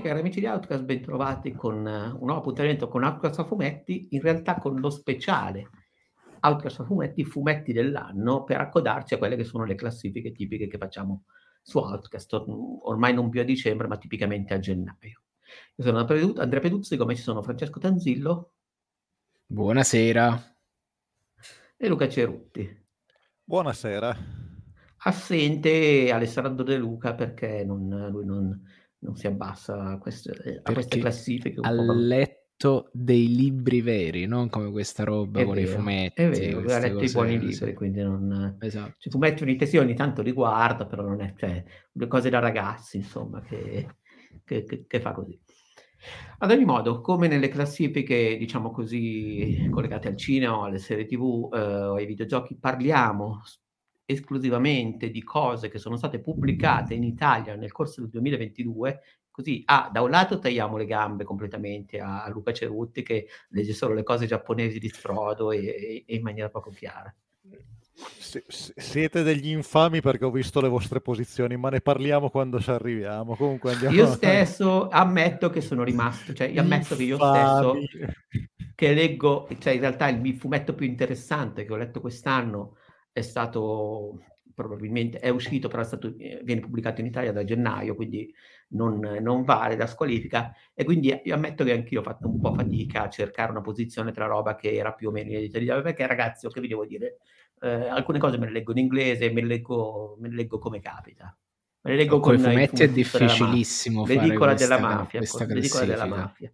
cari amici di Outcast, bentrovati con eh, un nuovo appuntamento con Outcast a fumetti, in realtà con lo speciale Outcast a fumetti, fumetti dell'anno, per accodarci a quelle che sono le classifiche tipiche che facciamo su Outcast, ormai non più a dicembre, ma tipicamente a gennaio. Io sono Andrea Peduzzi, come ci sono Francesco Tanzillo. Buonasera. E Luca Cerutti. Buonasera. Assente Alessandro De Luca perché non, lui non non si abbassa a queste, a queste classifiche. Ha letto dei libri veri, non come questa roba è con vero, i fumetti. È vero, ha letto i buoni libri, sì. quindi non... Esatto. Cioè, fumetti uniti sì, ogni tanto li guarda, però non è... Cioè, le cose da ragazzi, insomma, che, che, che, che fa così. Ad ogni modo, come nelle classifiche, diciamo così, collegate al cinema alle serie tv eh, o ai videogiochi, parliamo esclusivamente di cose che sono state pubblicate in Italia nel corso del 2022, così ah, da un lato tagliamo le gambe completamente a, Luca Cerutti che legge solo le cose giapponesi di Frodo e, e in maniera poco chiara. siete degli infami perché ho visto le vostre posizioni, ma ne parliamo quando ci arriviamo. Comunque andiamo io stesso ammetto che sono rimasto, cioè io ammetto che io stesso che leggo, cioè in realtà il fumetto più interessante che ho letto quest'anno è stato probabilmente è uscito, però è stato, eh, viene pubblicato in Italia da gennaio, quindi non, non, vale da squalifica. E quindi io ammetto che anch'io ho fatto un po' fatica a cercare una posizione tra roba che era più o meno in italiano, perché ragazzi, che vi devo dire, eh, alcune cose me le leggo in inglese, me le leggo, me le leggo come capita. Me le leggo con, con i fumetti è difficilissimo l'edicola della mafia, questa l'edicola della mafia.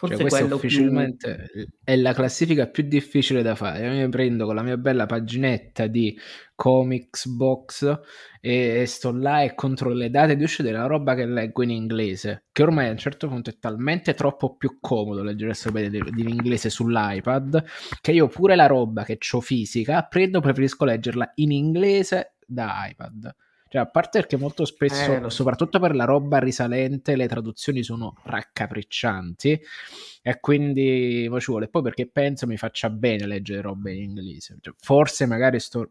Forse cioè, quello ufficialmente più... è la classifica più difficile da fare. Io mi prendo con la mia bella paginetta di comics box e, sto là e controllo le date di uscita della roba che leggo in inglese. Che ormai a un certo punto è talmente troppo più comodo leggere in inglese sull'iPad che io pure la roba che ho fisica prendo preferisco leggerla in inglese da iPad. Cioè, a parte perché molto spesso, eh, soprattutto per la roba risalente, le traduzioni sono raccapriccianti e quindi poi ci vuole. Poi perché penso mi faccia bene leggere robe in inglese. Cioè, forse magari sto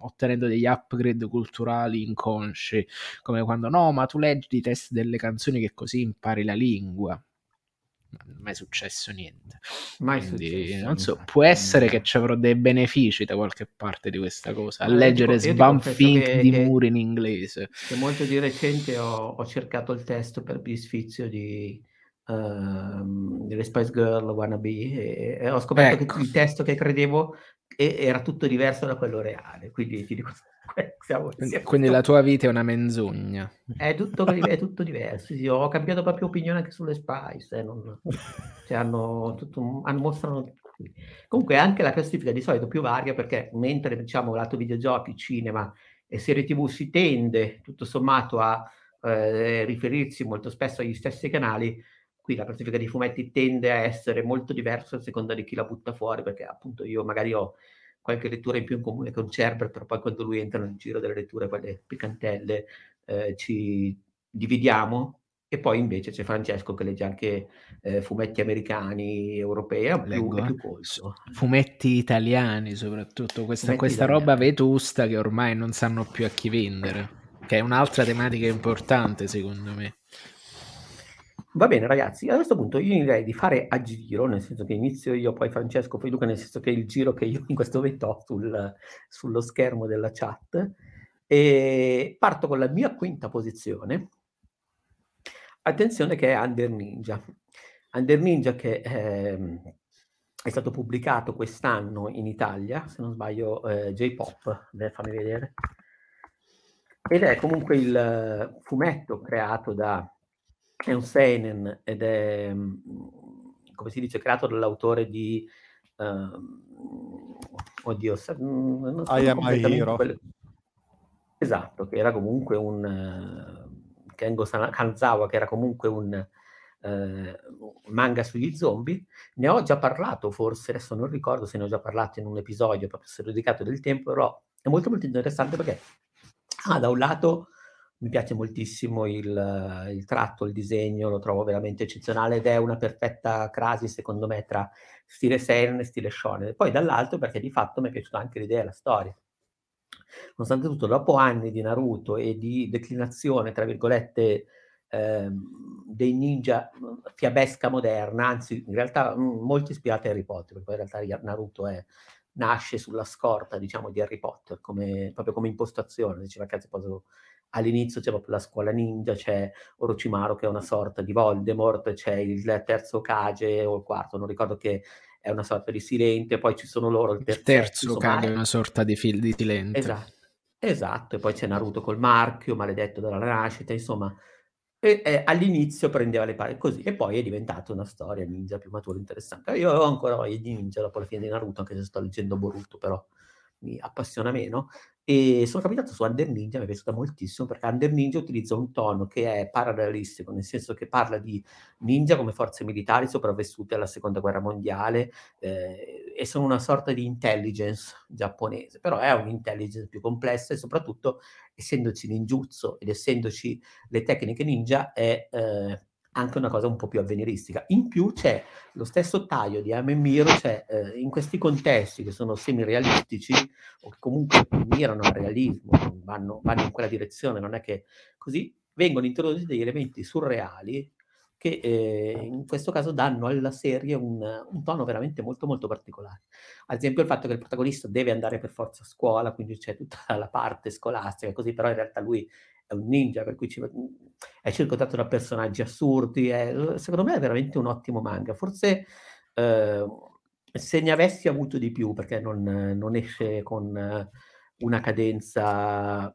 ottenendo degli upgrade culturali inconsci, come quando no, ma tu leggi i test delle canzoni che così impari la lingua non è mai successo niente. Mai Quindi, successo, non so, può essere che ci avrò dei benefici da qualche parte di questa cosa, a eh, leggere Sbumfink di Moore in inglese. Che molto di recente ho, ho cercato il testo per bisfizio di, uh, delle Spice Girl Wannabe e, e ho scoperto ecco. che il testo che credevo era tutto diverso da quello reale, quindi ti dico siamo, siamo Quindi la tua vita è una menzogna. È tutto, è tutto diverso. Sì, ho cambiato proprio opinione anche sulle Spice. Eh, non, cioè hanno, tutto, hanno mostrano... Comunque anche la classifica di solito più varia perché mentre diciamo lato videogiochi, cinema e serie tv si tende tutto sommato a eh, riferirsi molto spesso agli stessi canali, qui la classifica di fumetti tende a essere molto diversa a seconda di chi la butta fuori perché appunto io magari ho qualche lettura in più in comune con Cerber, però poi quando lui entra nel giro delle letture, quelle piccantelle, eh, ci dividiamo e poi invece c'è Francesco che legge anche eh, fumetti americani, europei, è più, è più colso. Fumetti italiani soprattutto, questa, fumetti questa roba vetusta che ormai non sanno più a chi vendere, che è un'altra tematica importante secondo me. Va bene, ragazzi, a questo punto io direi di fare a giro, nel senso che inizio io, poi Francesco, poi Luca, nel senso che il giro che io in questo momento ho sul, sullo schermo della chat. E parto con la mia quinta posizione. Attenzione che è Under Ninja. Under Ninja che eh, è stato pubblicato quest'anno in Italia, se non sbaglio, eh, J-Pop, fammi vedere. Ed è comunque il fumetto creato da è un seinen ed è, mm, come si dice, creato dall'autore di... Uh, oddio, mm, non so I am my hero. Quello... Esatto, che era comunque un... Uh, Kengo Kanzawa, che era comunque un... Uh, manga sugli zombie, ne ho già parlato forse, adesso non ricordo se ne ho già parlato in un episodio proprio se ho dedicato del tempo, però è molto molto interessante perché ah, da un lato mi piace moltissimo il, il, tratto, il disegno, lo trovo veramente eccezionale ed è una perfetta crasi secondo me tra stile Seinen e stile Shonen. Poi dall'altro perché di fatto mi è piaciuta anche l'idea della storia. Nonostante tutto, dopo anni di Naruto e di declinazione, tra virgolette, ehm, dei ninja fiabesca moderna, anzi in realtà molto ispirati a Harry Potter, perché poi in realtà Naruto è, nasce sulla scorta, diciamo, di Harry Potter, come, proprio come impostazione, diceva cazzo, all'inizio c'è proprio la scuola ninja, c'è Orochimaru che è una sorta di Voldemort, c'è il terzo Kage o il quarto, non ricordo che è una sorta di silente, poi ci sono loro il terzo, il terzo Kage è una sorta di, fil- di silente. Esatto. Esatto, e poi c'è Naruto col marchio, maledetto dalla nascita, insomma, e, e all'inizio prendeva le pare così, e poi è diventata una storia ninja più matura e interessante. Io ho ancora voglia di ninja dopo la fine di Naruto, anche se sto leggendo Boruto, però mi appassiona meno. E sono capitato su Under Ninja, mi è piaciuta moltissimo perché Under Ninja utilizza un tono che è parallelistico, nel senso che parla di ninja come forze militari sopravvissute alla seconda guerra mondiale eh, e sono una sorta di intelligence giapponese, però è un'intelligence più complessa e soprattutto essendoci ninjutsu ed essendoci le tecniche ninja è eh, anche una cosa un po' più avveniristica. In più c'è lo stesso taglio di Ame Miro, cioè eh, in questi contesti che sono semi-realistici o che comunque mirano al realismo, vanno, vanno, in quella direzione, non è che così vengono introdotti degli elementi surreali che eh, in questo caso danno alla serie un, un, tono veramente molto molto particolare. Ad esempio il fatto che il protagonista deve andare per forza a scuola, quindi c'è tutta la parte scolastica, così però in realtà lui è un ninja, per cui ci, è circondato da personaggi assurdi, è, secondo me è veramente un ottimo manga. Forse eh, se ne avessi avuto di più, perché non, non esce con una cadenza...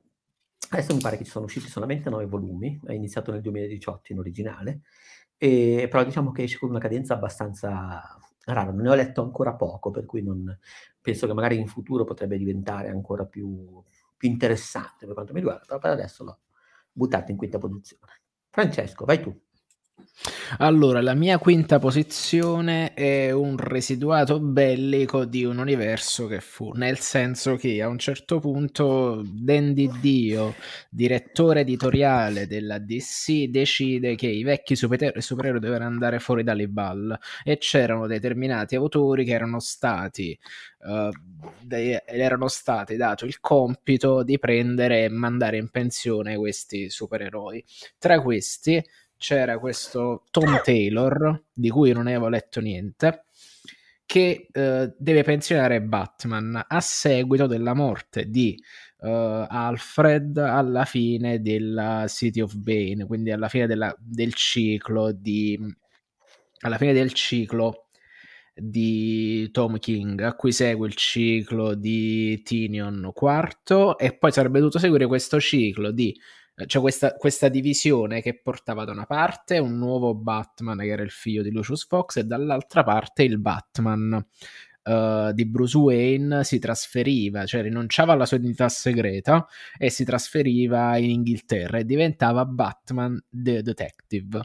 Adesso mi pare che ci sono usciti solamente nove volumi, è iniziato nel 2018 in originale, e, però diciamo che esce con una cadenza abbastanza rara. Ne ho letto ancora poco, per cui non, penso che magari in futuro potrebbe diventare ancora più, più interessante per quanto mi riguarda, però per adesso l'ho buttato in quinta posizione. Francesco, vai tu. Allora, la mia quinta posizione è un residuato bellico di un universo che fu, nel senso che a un certo punto Dandy Dio, direttore editoriale della DC, decide che i vecchi super- supereroi devono andare fuori dalle balle e c'erano determinati autori che erano stati uh, de- erano stati dato il compito di prendere e mandare in pensione questi supereroi. Tra questi c'era questo Tom Taylor, di cui non avevo letto niente, che eh, deve pensionare Batman a seguito della morte di uh, Alfred alla fine della City of Bane, quindi alla fine della, del ciclo di alla fine del ciclo di Tom King, a cui segue il ciclo di Tinion IV e poi sarebbe dovuto seguire questo ciclo di c'è questa, questa, divisione che portava da una parte un nuovo Batman che era il figlio di Lucius Fox e dall'altra parte il Batman uh, di Bruce Wayne si trasferiva, cioè rinunciava alla sua identità segreta e si trasferiva in Inghilterra e diventava Batman the Detective.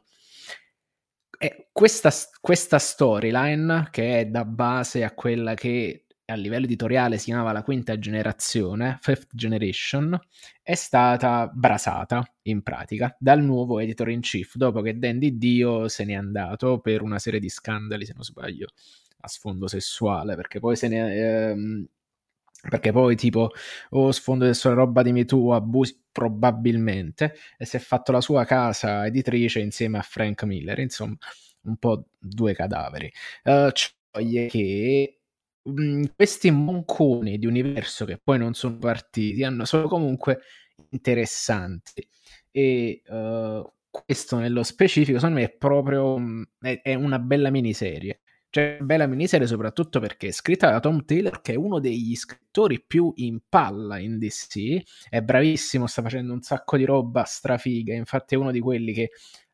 E questa, questa storyline, che è da base a quella che a livello editoriale si chiamava la quinta generazione, Fifth Generation, è stata brasata in pratica dal nuovo editor in chief dopo che Dandy Dio se n'è andato per una serie di scandali, se non sbaglio, a sfondo sessuale, perché poi se ne ehm, perché poi tipo o oh, sfondo sessuale roba di Me Too abusi probabilmente e si è fatto la sua casa editrice insieme a Frank Miller insomma un po' due cadaveri. Uh, cioè che Mhmm, questi monconi di universo che poi non sono partiti hanno, sono comunque interessanti. E uh, questo nello specifico secondo me è proprio mhmm, è, è, una bella miniserie. Cioè bella miniserie soprattutto perché è scritta da Tom Taylor che è uno degli scrittori più in palla in DC è bravissimo sta facendo un sacco di roba strafiga infatti è uno di quelli che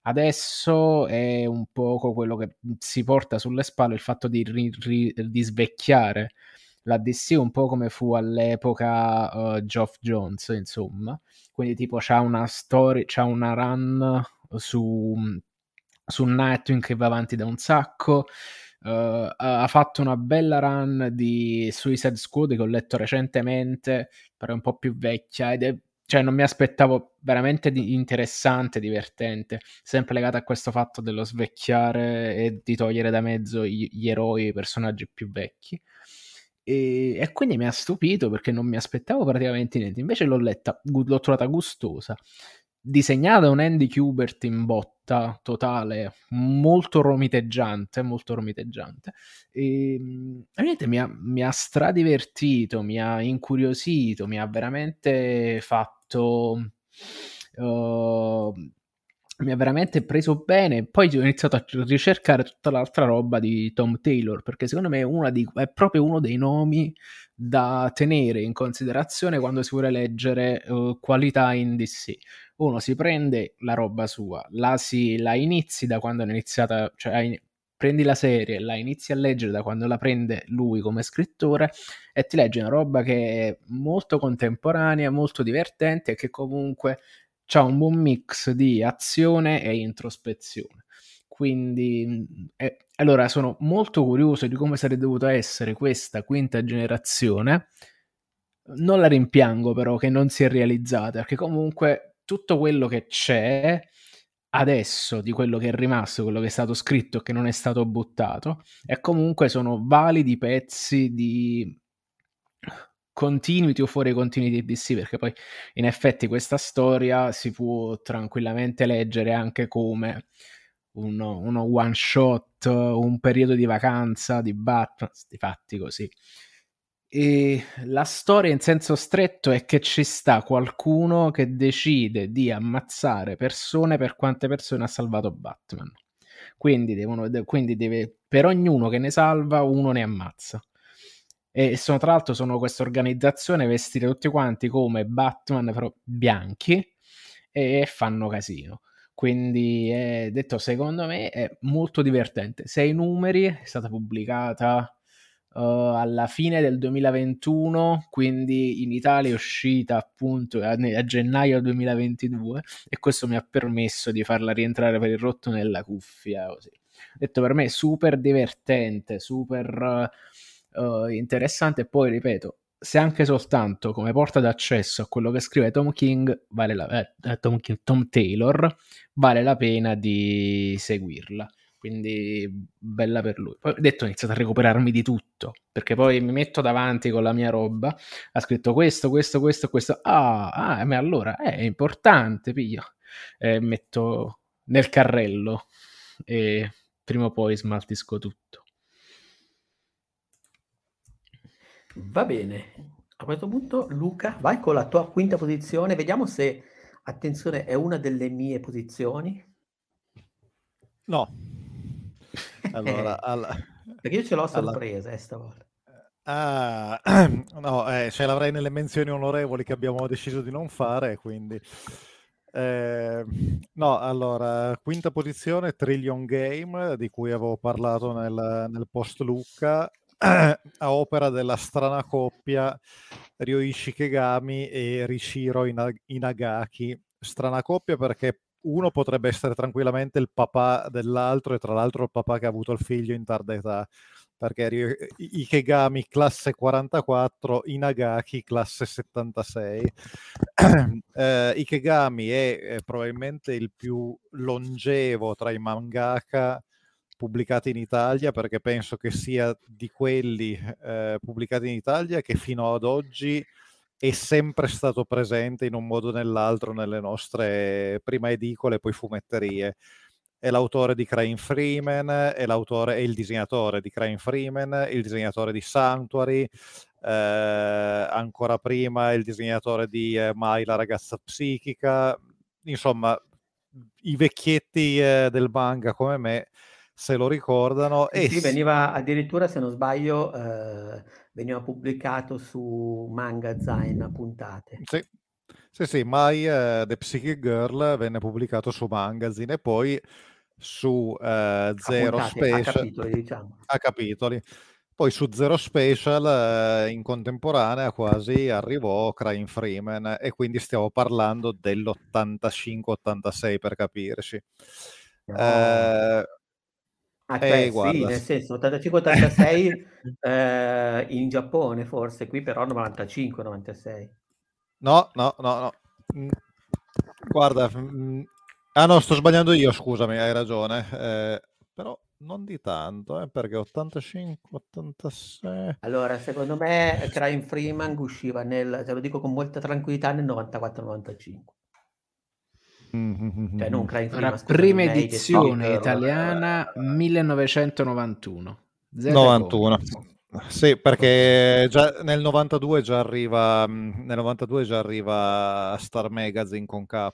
Adesso è un poco quello che si porta sulle spalle il fatto di, ri, ri, di svecchiare la DC un po' come fu all'epoca uh, Geoff Jones, insomma. Quindi tipo c'ha una story, c'ha una run su, su Nightwing che va avanti da un sacco. Uh, ha fatto una bella run di Suicide Squad che ho letto recentemente, però è un po' più vecchia ed è cioè non mi aspettavo veramente di interessante, divertente, sempre legato a questo fatto dello svecchiare e di togliere da mezzo gli, gli eroi, i personaggi più vecchi. E, e, quindi mi ha stupito perché non mi aspettavo praticamente niente. Invece l'ho letta, l'ho trovata gustosa. Disegnata un Andy Kubert in botta totale, molto romiteggiante, molto romiteggiante. E, niente, mi ha, mi ha stradivertito, mi ha incuriosito, mi ha veramente fatto... Uh, mi ha veramente preso bene. Poi ho iniziato a ricercare tutta l'altra roba di Tom Taylor, perché secondo me è, di, è proprio uno dei nomi da tenere in considerazione quando si vuole leggere uh, qualità in DC. Uno si prende la roba sua, la, si, la inizi da quando è iniziata, cioè prendi la serie, la inizi a leggere da quando la prende lui come scrittore e ti leggi una roba che è molto contemporanea, molto divertente e che comunque ha un buon mix di azione e introspezione. Quindi, eh, allora, sono molto curioso di come sarebbe dovuta essere questa quinta generazione. Non la rimpiango però che non si è realizzata, perché comunque tutto quello che c'è adesso di quello che è rimasto, quello che è stato scritto e che non è stato buttato, e comunque sono validi pezzi di continuity o fuori continuity DC, perché poi in effetti questa storia si può tranquillamente leggere anche come uno, uno one shot, un periodo di vacanza di Batman, di fatti così. E la storia in senso stretto è che ci sta qualcuno che decide di ammazzare persone per quante persone ha salvato Batman. Quindi, devono, quindi deve, per ognuno che ne salva, uno ne ammazza. E sono, tra l'altro sono questa organizzazione vestiti tutti quanti come Batman, però bianchi, e fanno casino. Quindi, è, detto secondo me, è molto divertente. Sei numeri, è stata pubblicata uh, alla fine del 2021, quindi in Italia è uscita appunto a, a, gennaio 2022 e questo mi ha permesso di farla rientrare per il rotto nella cuffia. Così. Detto per me, super divertente, super uh, interessante. E poi ripeto, se anche soltanto come porta d'accesso a quello che scrive Tom King, vale la, eh, eh, Tom, King, Tom Taylor, vale la pena di seguirla. Quindi bella per lui. Poi ho detto ho iniziato a recuperarmi di tutto, perché poi mi metto davanti con la mia roba, ha scritto questo, questo, questo, questo. Ah, ah ma allora è importante, piglio. Eh, metto nel carrello e prima o poi smaltisco tutto. Va bene. A questo punto, Luca, vai con la tua quinta posizione. Vediamo se, attenzione, è una delle mie posizioni. No. Allora, alla... Perché io ce l'ho sorpresa alla... eh, stavolta. Ah, no, eh, ce l'avrei nelle menzioni onorevoli che abbiamo deciso di non fare, quindi... Eh, no, allora, quinta posizione, Trillion Game, di cui avevo parlato nel, nel post Lucca, a opera della strana coppia Ryoichi Kegami e Rishiro Inagaki. Strana coppia perché uno potrebbe essere tranquillamente il papà dell'altro e tra l'altro il papà che ha avuto il figlio in tarda età perché Ikegami classe 44, Inagaki classe 76. eh, Ikegami è, è, probabilmente il più longevo tra i mangaka pubblicati in Italia perché penso che sia di quelli eh, pubblicati in Italia che fino ad oggi è sempre stato presente in un modo o nell'altro nelle nostre prima edicole e poi fumetterie. È l'autore di Crane Freeman, è e il disegnatore di Crane Freeman, il disegnatore di Sanctuary, eh, ancora prima il disegnatore di eh, Mai la ragazza psichica, insomma i vecchietti eh, del manga come me se lo ricordano. E sì, veniva addirittura, se non sbaglio, eh, veniva pubblicato su Magazine a puntate. Sì, sì, sì My uh, The Psychic Girl venne pubblicato su Magazine e poi su uh, Zero Special. A capitoli, diciamo. A capitoli. Poi su Zero Special uh, in contemporanea quasi arrivò Crime Freeman e quindi stiamo parlando dell'85-86 per capirci. No. Uh, Ah, cioè, Eh, sì, nel senso 85-86 eh, in Giappone forse, qui però 95-96. No, no, no, no. Mm, guarda, mm, ah no, sto sbagliando io, scusami, hai ragione. Eh, però non di tanto, eh, perché 85-86... Allora, secondo me Crime Freeman usciva nel, te lo dico con molta tranquillità, nel 94-95. Mm-hmm. Cioè, non Crime Free, La prima edizione italiana 1991. 91. Sì, perché già nel 92 già arriva nel 92 già arriva Star Magazine con K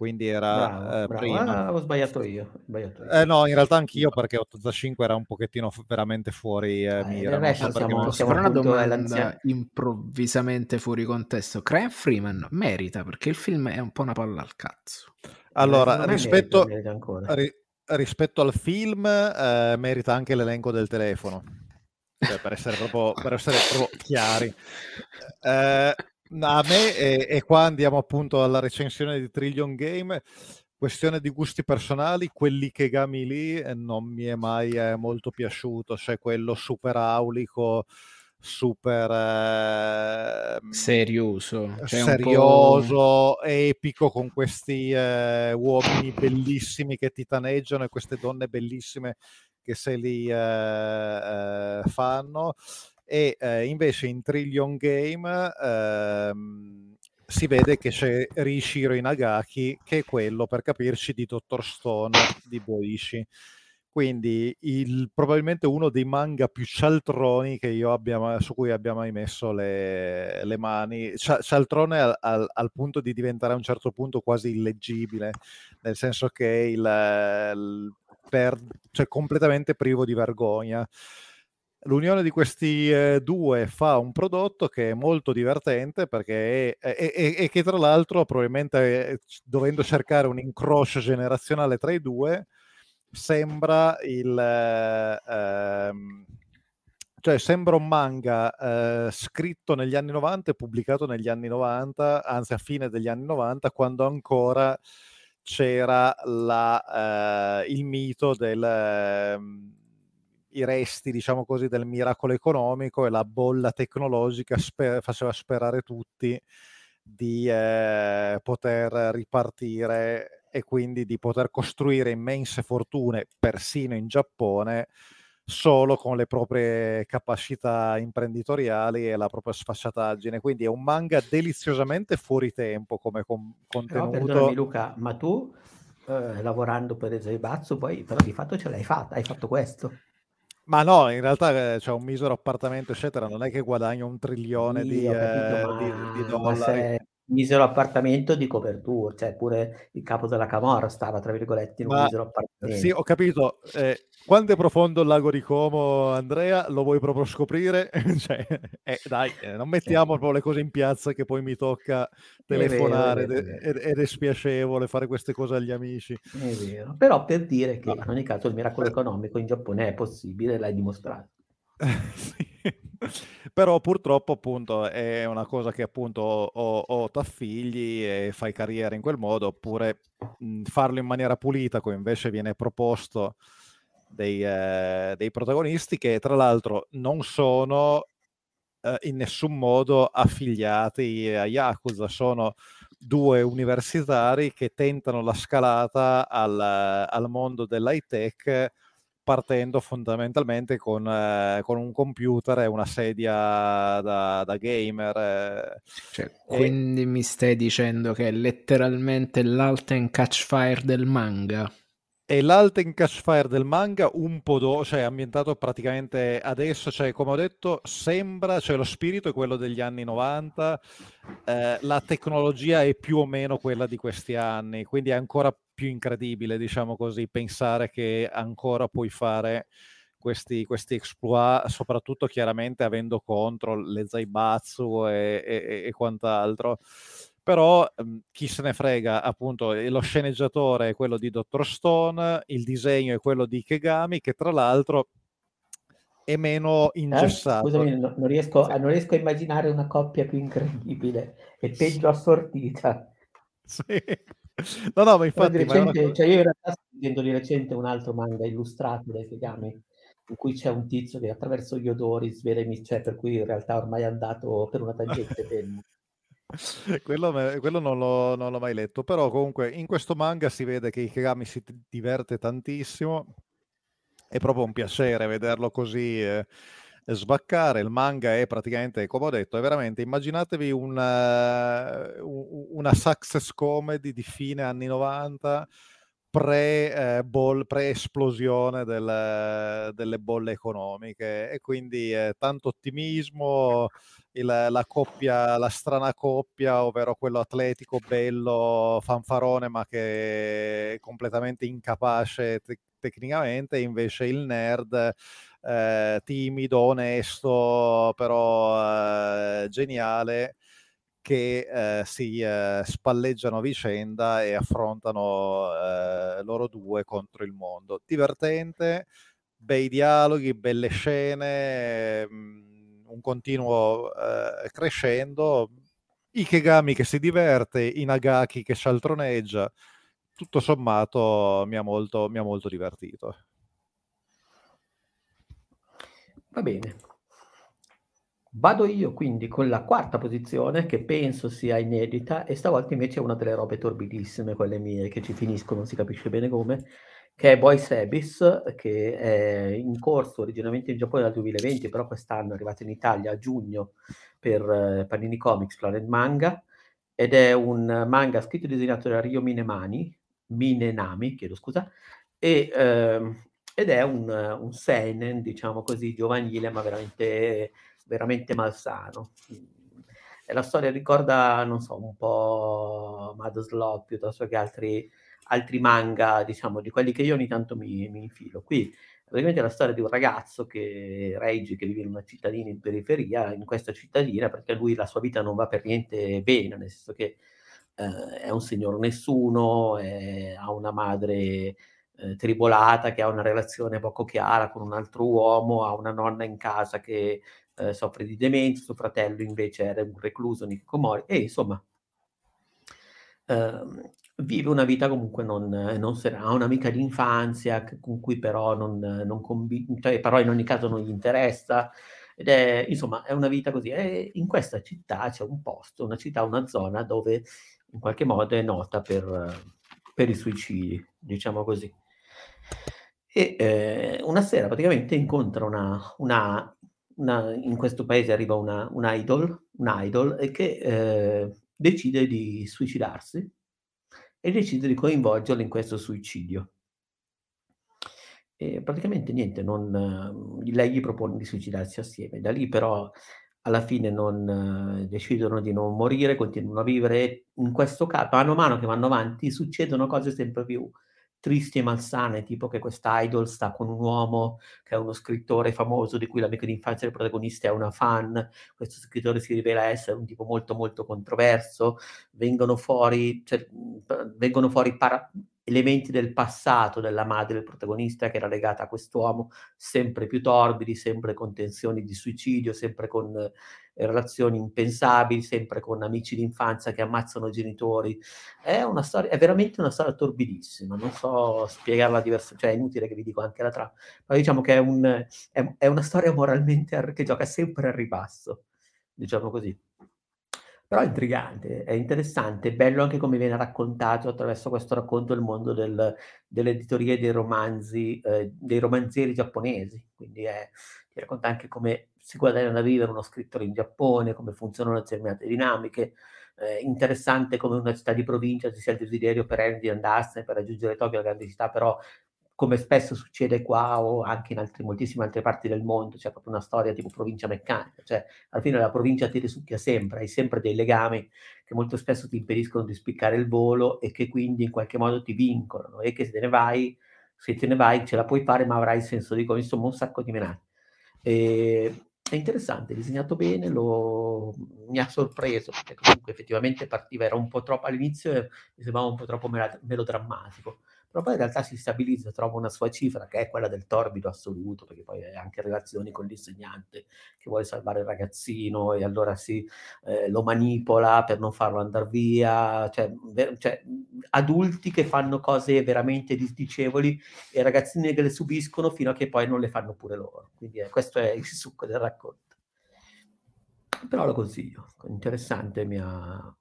quindi era bravo, eh, bravo. prima. Ah, ho sbagliato io. Ho sbagliato io. Eh, no, in realtà anch'io perché 85 era un pochettino f- veramente fuori eh, mira. Eh, so siamo, siamo una domanda improvvisamente fuori contesto. Crime Freeman merita perché il film è un po' una palla al cazzo. Allora, rispetto, merita, merita ri- rispetto, al film eh, merita anche l'elenco del telefono. Cioè, per essere proprio, per essere proprio chiari. Eh, a me, e, e, qua andiamo appunto alla recensione di Trillion Game, questione di gusti personali, quelli che gami lì eh, non mi è mai eh, molto piaciuto, cioè quello super aulico, super eh, serioso, cioè serioso, epico con questi eh, uomini bellissimi che titaneggiano e queste donne bellissime che se li eh, eh, fanno e eh, invece in Trillion Game ehm, si vede che c'è Rishiro Inagaki che è quello per capirci di Dottor Stone di Boishi quindi il, probabilmente uno dei manga più cialtroni abbia, su cui abbia mai messo le, le mani. Cialtrone al, al, al, punto di diventare a un certo punto quasi illeggibile nel senso che il, il per, cioè completamente privo di vergogna l'unione di questi eh, due fa un prodotto che è molto divertente perché è che tra l'altro probabilmente eh, dovendo cercare un incrocio generazionale tra i due sembra il eh, ehm, cioè sembra un manga eh, scritto negli anni 90 e pubblicato negli anni 90 anzi a fine degli anni 90 quando ancora c'era la, eh, il mito del ehm, i resti, diciamo così, del miracolo economico e la bolla tecnologica sper- faceva sperare tutti di eh, poter ripartire e quindi di poter costruire immense fortune, persino in Giappone, solo con le proprie capacità imprenditoriali e la propria sfacciataggine. Quindi è un manga deliziosamente fuori tempo come con- contenuto. Però, perdonami Luca, ma tu eh, lavorando per Ezaibatsu poi però di fatto ce l'hai fatta, hai fatto questo. Ma no, in realtà c'è cioè, un misero appartamento, eccetera, non è che guadagno un trilione sì, di, capito, eh, di, di, dollari misero appartamento di copertura, cioè pure il capo della Camorra stava, tra virgolette, in un Ma, misero appartamento. Sì, ho capito. Eh, quanto è profondo il lago di Como, Andrea? Lo vuoi proprio scoprire? cioè, eh, dai, eh, non mettiamo proprio le cose in piazza che poi mi tocca telefonare vero, vero, ed, ed, è spiacevole fare queste cose agli amici. È vero, però per dire che no. in ogni caso il miracolo economico in Giappone è possibile, l'hai dimostrato. Però purtroppo appunto è una cosa che appunto o, o t'affigli e fai carriera in quel modo oppure mh, farlo in maniera pulita come invece viene proposto dei, eh, dei protagonisti che tra l'altro non sono eh, in nessun modo affiliati a Yakuza, sono due universitari che tentano la scalata al, al mondo dell'high tech partendo fondamentalmente con, eh, con, un computer e una sedia da, da gamer. Eh. Cioè, e... Quindi mi stai dicendo che è letteralmente l'Alten Catch Fire del manga? È l'Alten Catch Fire del manga un po' do, cioè ambientato praticamente adesso, cioè come ho detto, sembra, cioè lo spirito è quello degli anni 90, eh, la tecnologia è più o meno quella di questi anni, quindi è ancora più incredibile, diciamo così, pensare che ancora puoi fare questi, questi exploit, soprattutto chiaramente avendo contro le Zaibatsu e, e, e quant'altro. Però ehm, chi se ne frega, appunto, lo sceneggiatore è quello di Dr. Stone, il disegno è quello di Kegami, che tra l'altro è meno eh, ingessato. Eh? Scusami, no, non, riesco, sì. non, riesco, a immaginare una coppia più incredibile e peggio assortita. Sì. No, no, ma infatti... Recente, ma cioè io in realtà sto leggendo di recente un altro manga illustrato dai Kegami, in cui c'è un tizio che attraverso gli odori svela i cioè per cui in realtà ormai è andato per una tangente. quello, quello non, l'ho, non, l'ho, mai letto, però comunque in questo manga si vede che Ikegami si diverte tantissimo, è proprio un piacere vederlo così eh, svaccare. Il manga è praticamente, come ho detto, è veramente, immaginatevi una, una success comedy di fine anni 90 pre, eh, pre-esplosione del, delle bolle economiche e quindi eh, tanto ottimismo, il, la coppia, la strana coppia, ovvero quello atletico, bello, fanfarone ma che è completamente incapace te- tecnicamente, invece il nerd eh, timido, onesto, però eh, geniale che eh, si eh, spalleggiano vicenda e affrontano eh, loro due contro il mondo. Divertente, bei dialoghi, belle scene, mm, un continuo eh, crescendo, Ikegami che si diverte, Inagaki che cialtroneggia, tutto sommato mi ha molto, mi ha molto divertito. Va bene. Vado io quindi con la quarta posizione che penso sia inedita e stavolta invece è una delle robe torbidissime, quelle mie che ci finiscono, non si capisce bene come, che è Boys Abyss, che è in corso originariamente in Giappone dal 2020, però quest'anno è arrivato in Italia a giugno per uh, Panini Comics Planet Manga ed è un manga scritto e disegnato da Ryo Minemani, Minenami, chiedo scusa, e, uh, ed è un, un seinen, diciamo così, giovanile, ma veramente veramente malsano. La storia ricorda, non so, un po' Mad Slot piuttosto che altri, altri manga, diciamo, di quelli che io ogni tanto mi, mi infilo. Qui praticamente è la storia di un ragazzo che Reggie, che vive in una cittadina in periferia, in questa cittadina, perché lui la sua vita non va per niente bene, nel senso che eh, è un signor nessuno, è, ha una madre eh, tribolata che ha una relazione poco chiara con un altro uomo, ha una nonna in casa che eh, soffre di demenza, suo fratello invece era un recluso in Hikikomori e insomma eh, vive una vita comunque non, non serena, ha un'amica di infanzia con cui però non, non convi- cioè, però in ogni caso non gli interessa. Ed è insomma è una vita così. E in questa città c'è un posto, una città, una zona dove in qualche modo è nota per, per i suicidi, diciamo così. E eh, una sera praticamente incontra una, una una, in questo paese arriva una, un idol, un idol che eh, decide di suicidarsi e decide di coinvolgerlo in questo suicidio. E praticamente niente, non, lei gli propone di suicidarsi assieme. Da lì però alla fine non, decidono di non morire, continuano a vivere. In questo caso, mano a mano che vanno avanti, succedono cose sempre più tristi e malsane, tipo che questa idol sta con un uomo che è uno scrittore famoso di cui l'amico d'infanzia del protagonista è una fan, questo scrittore si rivela essere un tipo molto molto controverso, vengono fuori, cioè, vengono fuori para- elementi del passato della madre del protagonista che era legata a quest'uomo, sempre più torbidi, sempre con tensioni di suicidio, sempre con relazioni impensabili, sempre con amici d'infanzia che ammazzano genitori. È una storia, è veramente una storia torbidissima, non so spiegarla diversamente, cioè è inutile che vi dico anche la trama, ma diciamo che è, un, è, è una storia moralmente che gioca sempre al ribasso, diciamo così. Però è intrigante, è interessante, è bello anche come viene raccontato attraverso questo racconto il mondo del, dell'editoria dei romanzi, eh, dei romanzieri giapponesi. Quindi è, ti racconta anche come si guadagna da vivere uno scrittore in Giappone, come funzionano determinate dinamiche. Eh, interessante come una città di provincia ci sia il desiderio perenne di andarsene per raggiungere Tokyo, la grande città, però come spesso succede qua o anche in altri, moltissime altre parti del mondo, c'è proprio una storia tipo provincia meccanica, cioè alla fine la provincia ti risucchia sempre, hai sempre dei legami che molto spesso ti impediscono di spiccare il volo e che quindi in qualche modo ti vincolano e che se te ne vai, se te ne vai ce la puoi fare ma avrai il senso di insomma un sacco di menate. E, è interessante, disegnato bene, lo, mi ha sorpreso perché comunque effettivamente partiva, era un po' troppo all'inizio, mi sembrava un po' troppo melodrammatico però poi in realtà si stabilizza, trova una sua cifra che è quella del torbido assoluto, perché poi ha anche relazioni con l'insegnante che vuole salvare il ragazzino e allora si, eh, lo manipola per non farlo andare via, cioè, ver- cioè, adulti che fanno cose veramente disdicevoli e ragazzini che le subiscono fino a che poi non le fanno pure loro. Quindi eh, questo è il succo del racconto. Però lo consiglio, interessante, mi ha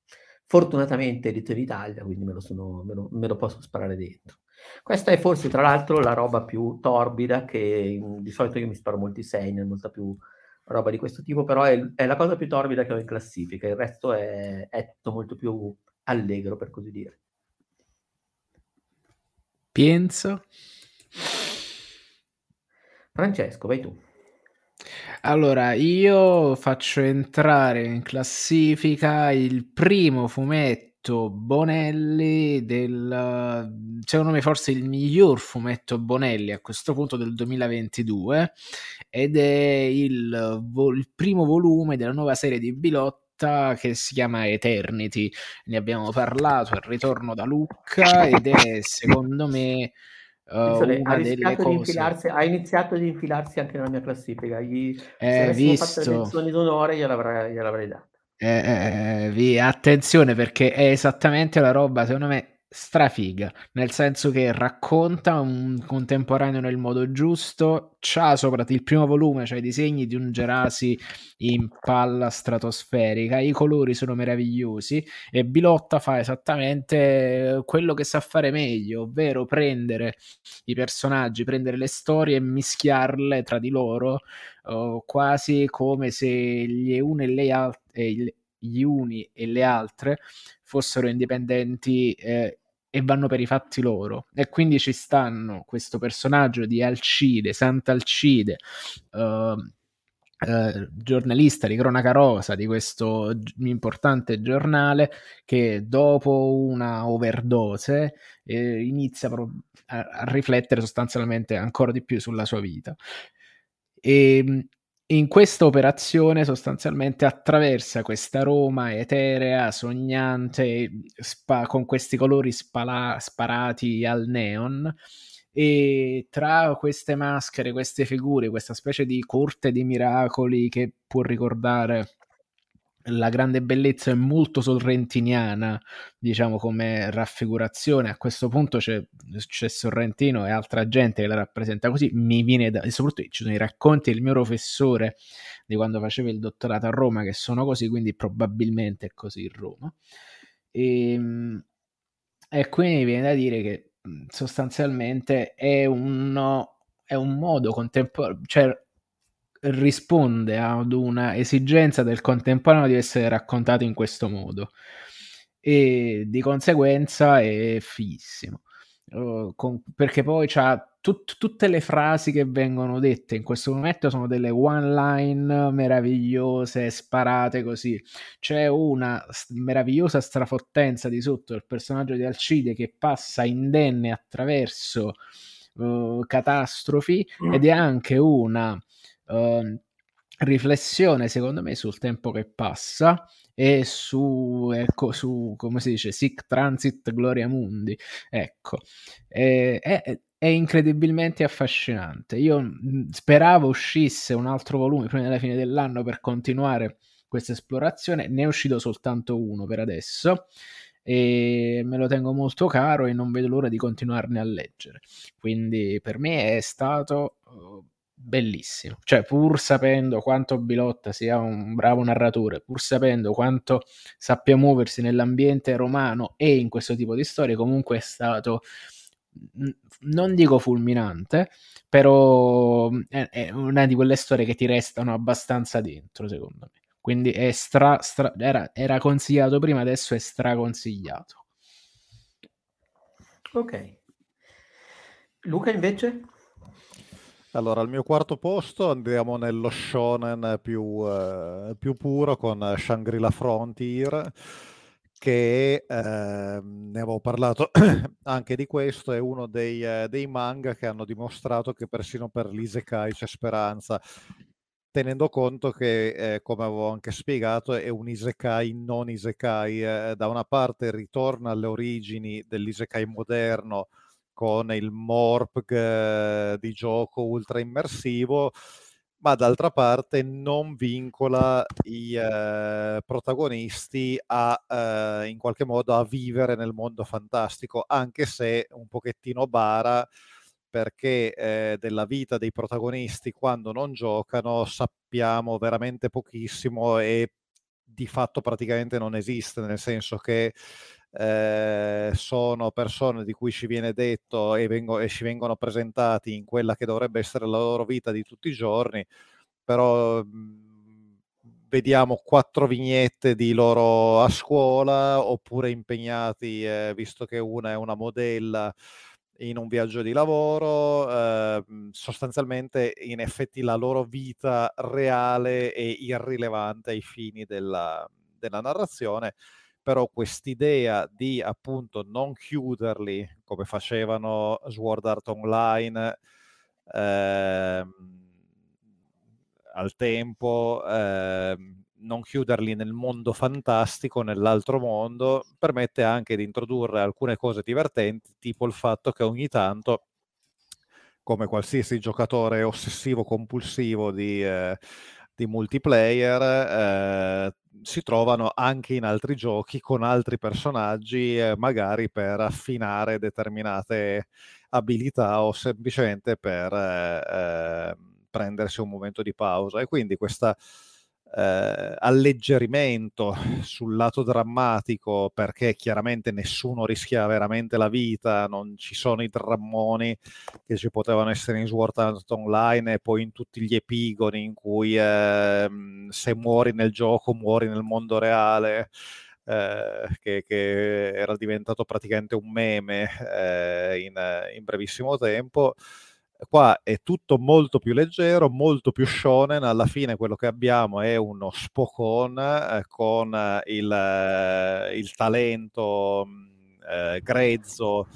Fortunatamente edito in Italia, quindi me lo, sono, me, lo, me lo, posso sparare dentro. Questa è forse, tra l'altro, la roba più torbida che di solito io mi sparo molti seinen, molta più roba di questo tipo, però è, è, la cosa più torbida che ho in classifica, il resto è, è molto più allegro, per così dire. Pienso. Francesco, vai tu. Allora, io faccio entrare in classifica il primo fumetto Bonelli del, secondo me forse il miglior fumetto Bonelli a questo punto del 2022 ed è il, il primo volume della nuova serie di Bilotta che si chiama Eternity. Ne abbiamo parlato al ritorno da Lucca ed è secondo me Uh, ha, cose... ha, iniziato ad infilarsi anche nella mia classifica. Gli, eh, se visto... fatto le menzioni d'onore gliel'avrei, gliel'avrei data. Eh, eh, eh, vi, attenzione perché è esattamente la roba, secondo me, strafiga, nel senso che racconta un contemporaneo nel modo giusto, c'ha soprattutto il primo volume, cioè i disegni di un Gerasi in palla stratosferica, i colori sono meravigliosi e Bilotta fa esattamente quello che sa fare meglio, ovvero prendere i personaggi, prendere le storie e mischiarle tra di loro, oh, quasi come se gli uni e le altre gli uni e le altre fossero indipendenti eh, e vanno per i fatti loro. E quindi ci stanno questo personaggio di Alcide, Sant'Alcide, uh, Uh, giornalista di cronaca rosa di questo importante giornale che dopo una overdose eh, inizia a, a, riflettere sostanzialmente ancora di più sulla sua vita. E ehm, in questa operazione sostanzialmente attraversa questa Roma eterea, sognante, spa- con questi colori spala- sparati al neon. E tra queste maschere, queste figure, questa specie di corte di miracoli che può ricordare la grande bellezza è molto sorrentiniana, diciamo come raffigurazione. A questo punto c'è, c'è, Sorrentino e altra gente che la rappresenta così. Mi viene da. E soprattutto ci sono i racconti del mio professore di quando faceva il dottorato a Roma che sono così, quindi probabilmente è così in Roma. E, ehm, e quindi viene da dire che sostanzialmente è, uno, è un modo contemporaneo, cioè risponde ad una esigenza del contemporaneo di essere raccontato in questo modo. E di conseguenza è fighissimo. Uh, con, perché poi c'ha tut, tutte le frasi che vengono dette in questo momento sono delle one line meravigliose sparate così. C'è una meravigliosa strafottenza di sotto del personaggio di Alcide che passa indenne attraverso uh, catastrofi mm. ed è anche una uh, riflessione, secondo me, sul tempo che passa e su, ecco, su come si dice, sic transit gloria mundi. Ecco, è, è, è incredibilmente affascinante. Io speravo uscisse un altro volume prima della fine dell'anno per continuare questa esplorazione, ne è uscito soltanto uno per adesso e me lo tengo molto caro e non vedo l'ora di continuarne a leggere. Quindi per me è stato uh, bellissimo. Cioè, pur sapendo quanto Bilotta sia un bravo narratore, pur sapendo quanto sappia muoversi nell'ambiente romano e in questo tipo di storie, comunque è stato non dico fulminante, però è, una di quelle storie che ti restano abbastanza dentro, secondo me. Quindi è stra, stra era, era consigliato prima, adesso è straconsigliato. Ok. Luca invece? Allora, al mio quarto posto andiamo nello shonen più, eh, più puro con Shangri-La Frontier, che eh, ne avevo parlato anche di questo, è uno dei, eh, dei, manga che hanno dimostrato che persino per l'Isekai c'è speranza, tenendo conto che, eh, come avevo anche spiegato, è un Isekai non Isekai. Eh, da una parte ritorna alle origini dell'Isekai moderno, con il Morpg di gioco ultra immersivo, ma d'altra parte non vincola i eh, protagonisti a eh, in qualche modo a vivere nel mondo fantastico, anche se un pochettino bara perché eh, della vita dei protagonisti quando non giocano sappiamo veramente pochissimo e di fatto praticamente non esiste, nel senso che eh, sono persone di cui ci viene detto e, vengo, e ci vengono presentati in quella che dovrebbe essere la loro vita di tutti i giorni, però vediamo quattro vignette di loro a scuola oppure impegnati, eh, visto che una è una modella in un viaggio di lavoro, eh, sostanzialmente in effetti la loro vita reale è irrilevante ai fini della, della narrazione, però quest'idea di appunto non chiuderli come facevano Sword Art Online eh, al tempo, eh, non chiuderli nel mondo fantastico, nell'altro mondo, permette anche di introdurre alcune cose divertenti, tipo il fatto che ogni tanto, come qualsiasi giocatore ossessivo compulsivo di, eh, di multiplayer, eh, si trovano anche in altri giochi con altri personaggi, eh, magari per affinare determinate abilità o semplicemente per eh, eh, prendersi un momento di pausa. E quindi questa eh, alleggerimento sul lato drammatico perché chiaramente nessuno rischia veramente la vita, non ci sono i drammoni che ci potevano essere in Sword Art Online e poi in tutti gli epigoni in cui eh, se muori nel gioco muori nel mondo reale. Eh, che, che, era diventato praticamente un meme eh, in, in brevissimo tempo qua è tutto molto più leggero, molto più shonen, alla fine quello che abbiamo è uno Spokon eh, con eh, il, eh, il talento mm, eh, grezzo,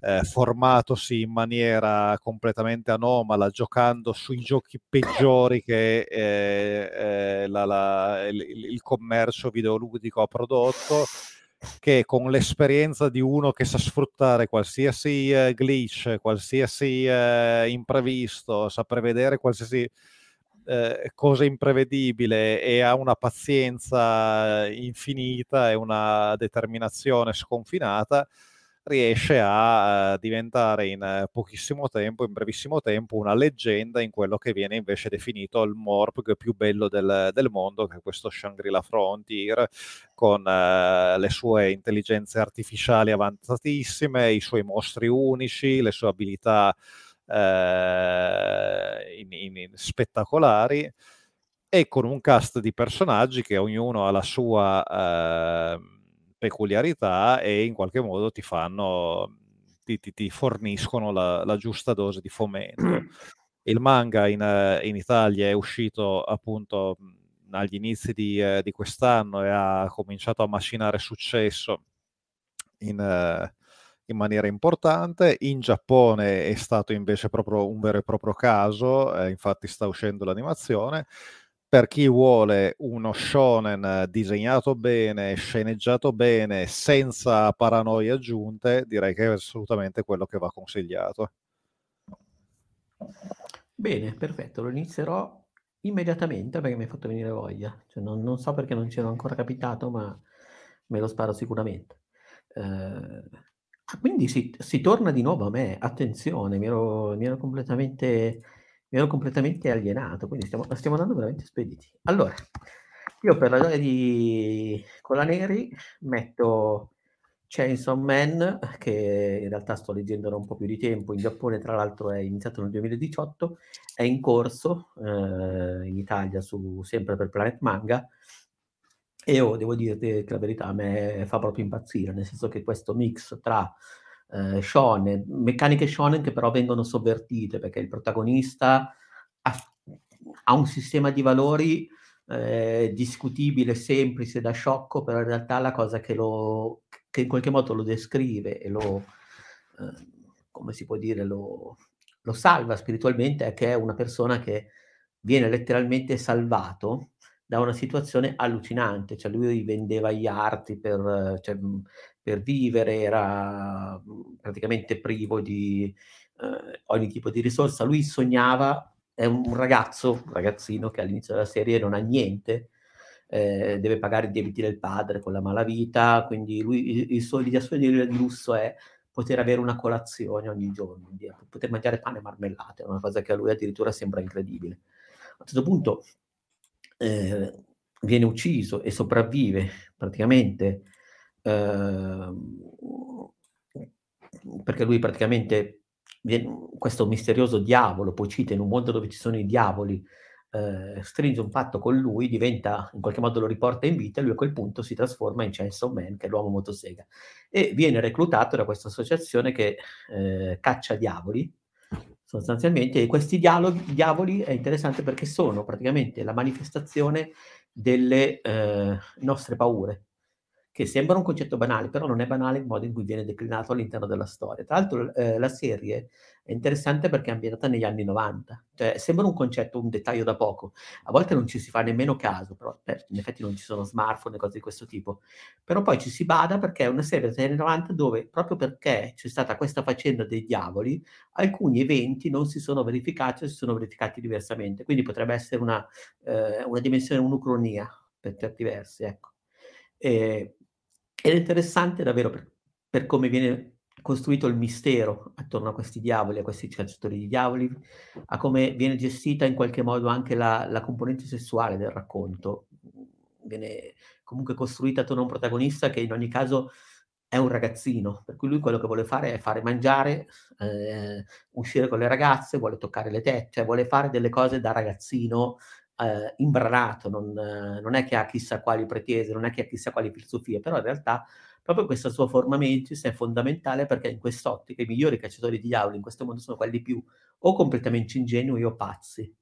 eh, formatosi in maniera completamente anomala, giocando sui giochi peggiori che eh, la, la, il, il commercio videoludico ha prodotto che con l'esperienza di uno che sa sfruttare qualsiasi eh, glitch, qualsiasi eh, imprevisto, sa prevedere qualsiasi eh, cosa imprevedibile e ha una pazienza infinita e una determinazione sconfinata, riesce a uh, diventare in uh, pochissimo tempo, in brevissimo tempo, una leggenda in quello che viene invece definito il Morpg più bello del, del mondo, che è questo Shangri-La Frontier, con uh, le sue intelligenze artificiali avanzatissime, i suoi mostri unici, le sue abilità in, in, in spettacolari e con un cast di personaggi che ognuno ha la sua peculiarità e in qualche modo ti fanno, ti, ti, ti forniscono la, la, giusta dose di fomento. Il manga in, in Italia è uscito appunto agli inizi di, eh, di, quest'anno e ha cominciato a macinare successo in, eh, in, maniera importante. In Giappone è stato invece proprio un vero e proprio caso, eh, infatti sta uscendo l'animazione per chi vuole uno shonen disegnato bene, sceneggiato bene, senza paranoie aggiunte, direi che è assolutamente quello che va consigliato. Bene, perfetto, lo inizierò immediatamente perché mi hai fatto venire voglia. Cioè, non, non, so perché non ci ero ancora capitato, ma me lo sparo sicuramente. Eh, quindi si, si, torna di nuovo a me, attenzione, mi ero, mi ero completamente mi ero completamente alienato, quindi stiamo, stiamo andando veramente spediti. Allora, io per la gioia di Colaneri metto Chainsaw Man, che in realtà sto leggendo da un po' più di tempo, in Giappone tra l'altro è iniziato nel 2018, è in corso eh, in Italia su, sempre per Planet Manga, e io devo dirti che la verità a me fa proprio impazzire, nel senso che questo mix tra eh, shonen, meccaniche shonen che però vengono sovvertite perché il protagonista ha, ha un sistema di valori eh, discutibile, semplice, da sciocco, però in realtà la cosa che, lo, che in qualche modo lo descrive e lo, eh, come si può dire, lo, lo salva spiritualmente è che è una persona che viene letteralmente salvato da una situazione allucinante, cioè lui vendeva gli arti per, cioè, per vivere, era mhmm, praticamente privo di eh, ogni tipo di risorsa. Lui sognava, è un ragazzo, un ragazzino che all'inizio della serie non ha niente, eh, deve pagare i debiti del padre con la malavita, quindi lui, il, suo, il suo lusso è poter avere una colazione ogni giorno, poter mangiare pane e marmellate, una cosa che a lui addirittura sembra incredibile. A un certo punto eh, viene ucciso e sopravvive praticamente Ehm, perché lui praticamente viene, questo misterioso diavolo, poi cita in un mondo dove ci sono i diavoli, eh, stringe un patto con lui, diventa, in qualche modo lo riporta in vita e lui a quel punto si trasforma in Chainsaw Man, che è l'uomo motosega, e viene reclutato da questa associazione che eh, caccia diavoli, sostanzialmente, e questi dialoghi, diavoli è interessante perché sono praticamente la manifestazione delle eh, nostre paure, che sembra un concetto banale, però non è banale il modo in cui viene declinato all'interno della storia. Tra l'altro eh, la serie è interessante perché è ambientata negli anni 90, cioè sembra un concetto, un dettaglio da poco, a volte non ci si fa nemmeno caso, però beh, in effetti non ci sono smartphone e cose di questo tipo, però poi ci si bada perché è una serie degli anni 90 dove proprio perché c'è stata questa faccenda dei diavoli, alcuni eventi non si sono verificati o si sono verificati diversamente, quindi potrebbe essere una, eh, una dimensione, un'ucronia per certi versi, ecco. E, ed è interessante davvero per, per come viene costruito il mistero attorno a questi diavoli, a questi cacciatori di diavoli, a come viene gestita in qualche modo anche la, la componente sessuale del racconto. Viene comunque costruita attorno a un protagonista che in ogni caso è un ragazzino, per cui lui quello che vuole fare è fare mangiare, eh, uscire con le ragazze, vuole toccare le tette, cioè vuole fare delle cose da ragazzino eh, imbranato, non, non, è che ha chissà quali pretese, non è che ha chissà quali filosofie, però in realtà proprio questa sua forma mentis è fondamentale perché in quest'ottica i migliori cacciatori di diavoli in questo mondo sono quelli più o completamente ingenui o pazzi.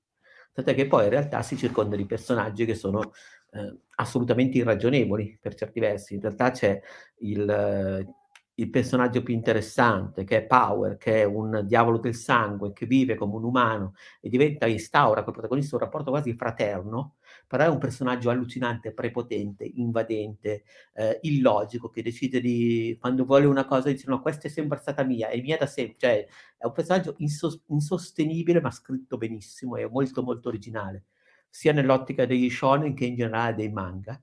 Tant'è che poi in realtà si circonda di personaggi che sono eh, assolutamente irragionevoli per certi versi. In realtà c'è il, il personaggio più interessante, che è Power, che è un diavolo del sangue, che vive come un umano e diventa, instaura col protagonista un rapporto quasi fraterno, però è un personaggio allucinante, prepotente, invadente, eh, illogico, che decide di, quando vuole una cosa, dice no, questa è sempre stata mia, è mia da sempre, cioè è un personaggio insos- insostenibile ma scritto benissimo, è molto molto originale, sia nell'ottica degli shonen che in generale dei manga.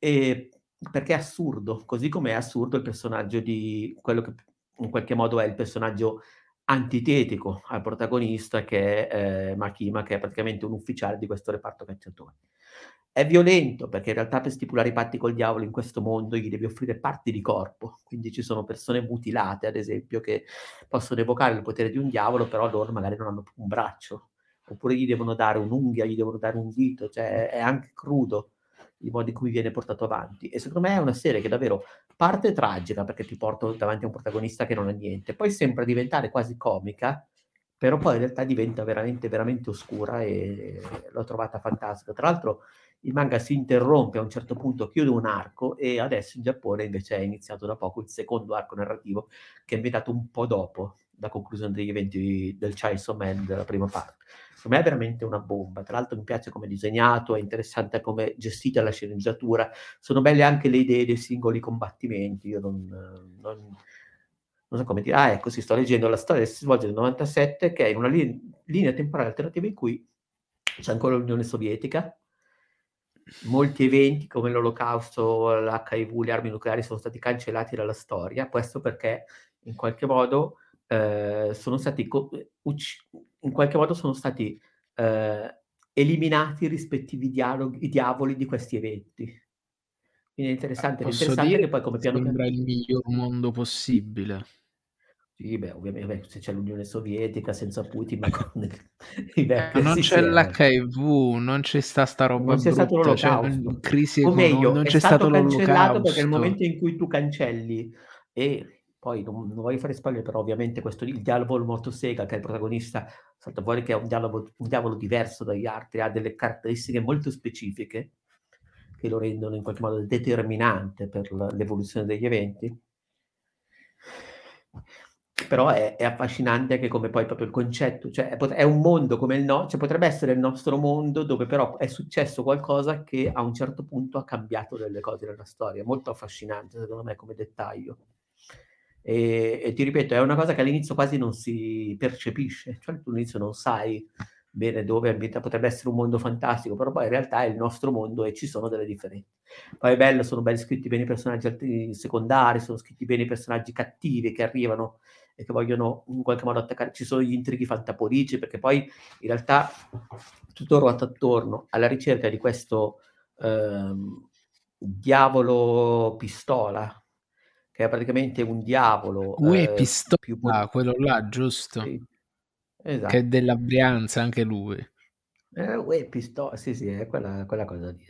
E perché è assurdo, così come è assurdo il personaggio di quello che in qualche modo è il personaggio antitetico al protagonista che è eh, Makima, che è praticamente un ufficiale di questo reparto cacciatori. È violento perché in realtà per stipulare i patti col diavolo in questo mondo gli devi offrire parti di corpo, quindi ci sono persone mutilate, ad esempio, che possono evocare il potere di un diavolo, però loro magari non hanno un braccio, oppure gli devono dare un'unghia, gli devono dare un dito, cioè è anche crudo il modo in cui viene portato avanti. E secondo me è una serie che davvero parte tragica perché ti porto davanti a un protagonista che non ha niente, poi sembra diventare quasi comica, però poi in realtà diventa veramente, veramente oscura e l'ho trovata fantastica. Tra l'altro il manga si interrompe a un certo punto, chiude un arco e adesso in Giappone invece è iniziato da poco il secondo arco narrativo che è inventato un po' dopo la conclusione degli eventi del Chainsaw Man della prima parte. Per me è veramente una bomba. Tra l'altro mi piace come è disegnato, è interessante come gestita la sceneggiatura, sono belle anche le idee dei singoli combattimenti. Io non, non, non so come dire. Ah, ecco, si sto leggendo la storia che si svolge nel 97, che è in una linea, linea temporale alternativa in cui c'è ancora l'Unione Sovietica. Molti eventi come l'Olocausto, l'HIV, le armi nucleari sono stati cancellati dalla storia. Questo perché in qualche modo eh, sono stati co- ucc- in qualche modo sono stati eh, eliminati i rispettivi dialoghi, i diavoli di questi eventi. Quindi è interessante, Posso interessante dire che poi come piano sembra il miglior mondo possibile. Sì, beh, ovviamente se c'è l'Unione Sovietica senza Putin, ma con i vecchi Ma non c'è l'HIV, non c'è sta, sta roba non c'è stato brutta, c'è l'olocausto. crisi o meglio, non c'è stato stato cancellato perché nel momento in cui tu cancelli e poi non, non voglio fare spoiler, però ovviamente questo, il diavolo motosega, che è il protagonista, salta fuori che è un diavolo, un diavolo diverso dagli altri, ha delle caratteristiche molto specifiche che lo rendono in qualche modo determinante per l'evoluzione degli eventi. Però è, è, affascinante anche come poi proprio il concetto, cioè è un mondo come il nostro, cioè potrebbe essere il nostro mondo dove però è successo qualcosa che a un certo punto ha cambiato delle cose nella storia, molto affascinante secondo me come dettaglio. E, e, ti ripeto, è una cosa che all'inizio quasi non si percepisce, cioè tu all'inizio non sai bene dove abita, potrebbe essere un mondo fantastico, però poi in realtà è il nostro mondo e ci sono delle differenze. Poi è bello, sono ben scritti bene i personaggi secondari, sono scritti bene i personaggi cattivi che arrivano e che vogliono in qualche modo attaccare, ci sono gli intrighi fantapolici, perché poi in realtà tutto ruota attorno alla ricerca di questo ehm, diavolo pistola, che è praticamente un diavolo. Ue eh, Pistola, più... quello là, giusto? Sì. Esatto. Che è della Brianza anche lui. Eh, uè, pistola, sì, sì, è quella, quella cosa lì.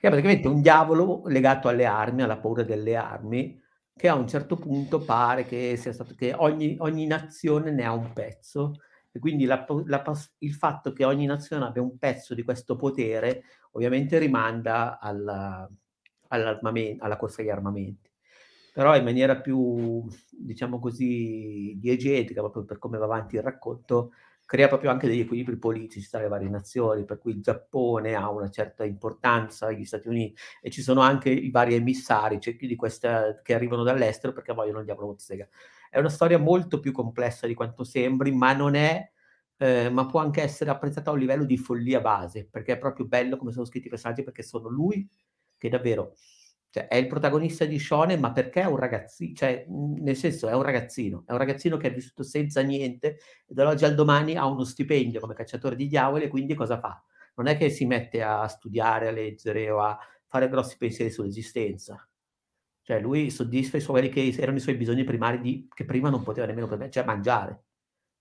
È praticamente un diavolo legato alle armi, alla paura delle armi, che a un certo punto pare che sia stato che ogni, ogni nazione ne ha un pezzo e quindi la, la, il fatto che ogni nazione abbia un pezzo di questo potere ovviamente rimanda alla, alla corsa agli armamenti. Però in maniera più, diciamo così, diegetica, proprio per come va avanti il racconto, crea proprio anche degli equilibri politici tra le varie nazioni, per cui il Giappone ha una certa importanza, gli Stati Uniti, e ci sono anche i vari emissari cioè di questa, che arrivano dall'estero perché vogliono il diavolo Bottega. È una storia molto più complessa di quanto sembri, ma non è, eh, ma può anche essere apprezzata a un livello di follia base, perché è proprio bello come sono scritti i personaggi, perché sono lui che davvero cioè, è il protagonista di Shonen, ma perché è un ragazzino, cioè, nel senso è un ragazzino, è un ragazzino che è vissuto senza niente e dall'oggi al domani ha uno stipendio come cacciatore di diavoli quindi cosa fa? Non è che si mette a studiare, a leggere o a fare grossi pensieri sull'esistenza. Cioè lui soddisfa i suoi, che erano i suoi bisogni primari di, che prima non poteva nemmeno permettere, cioè mangiare.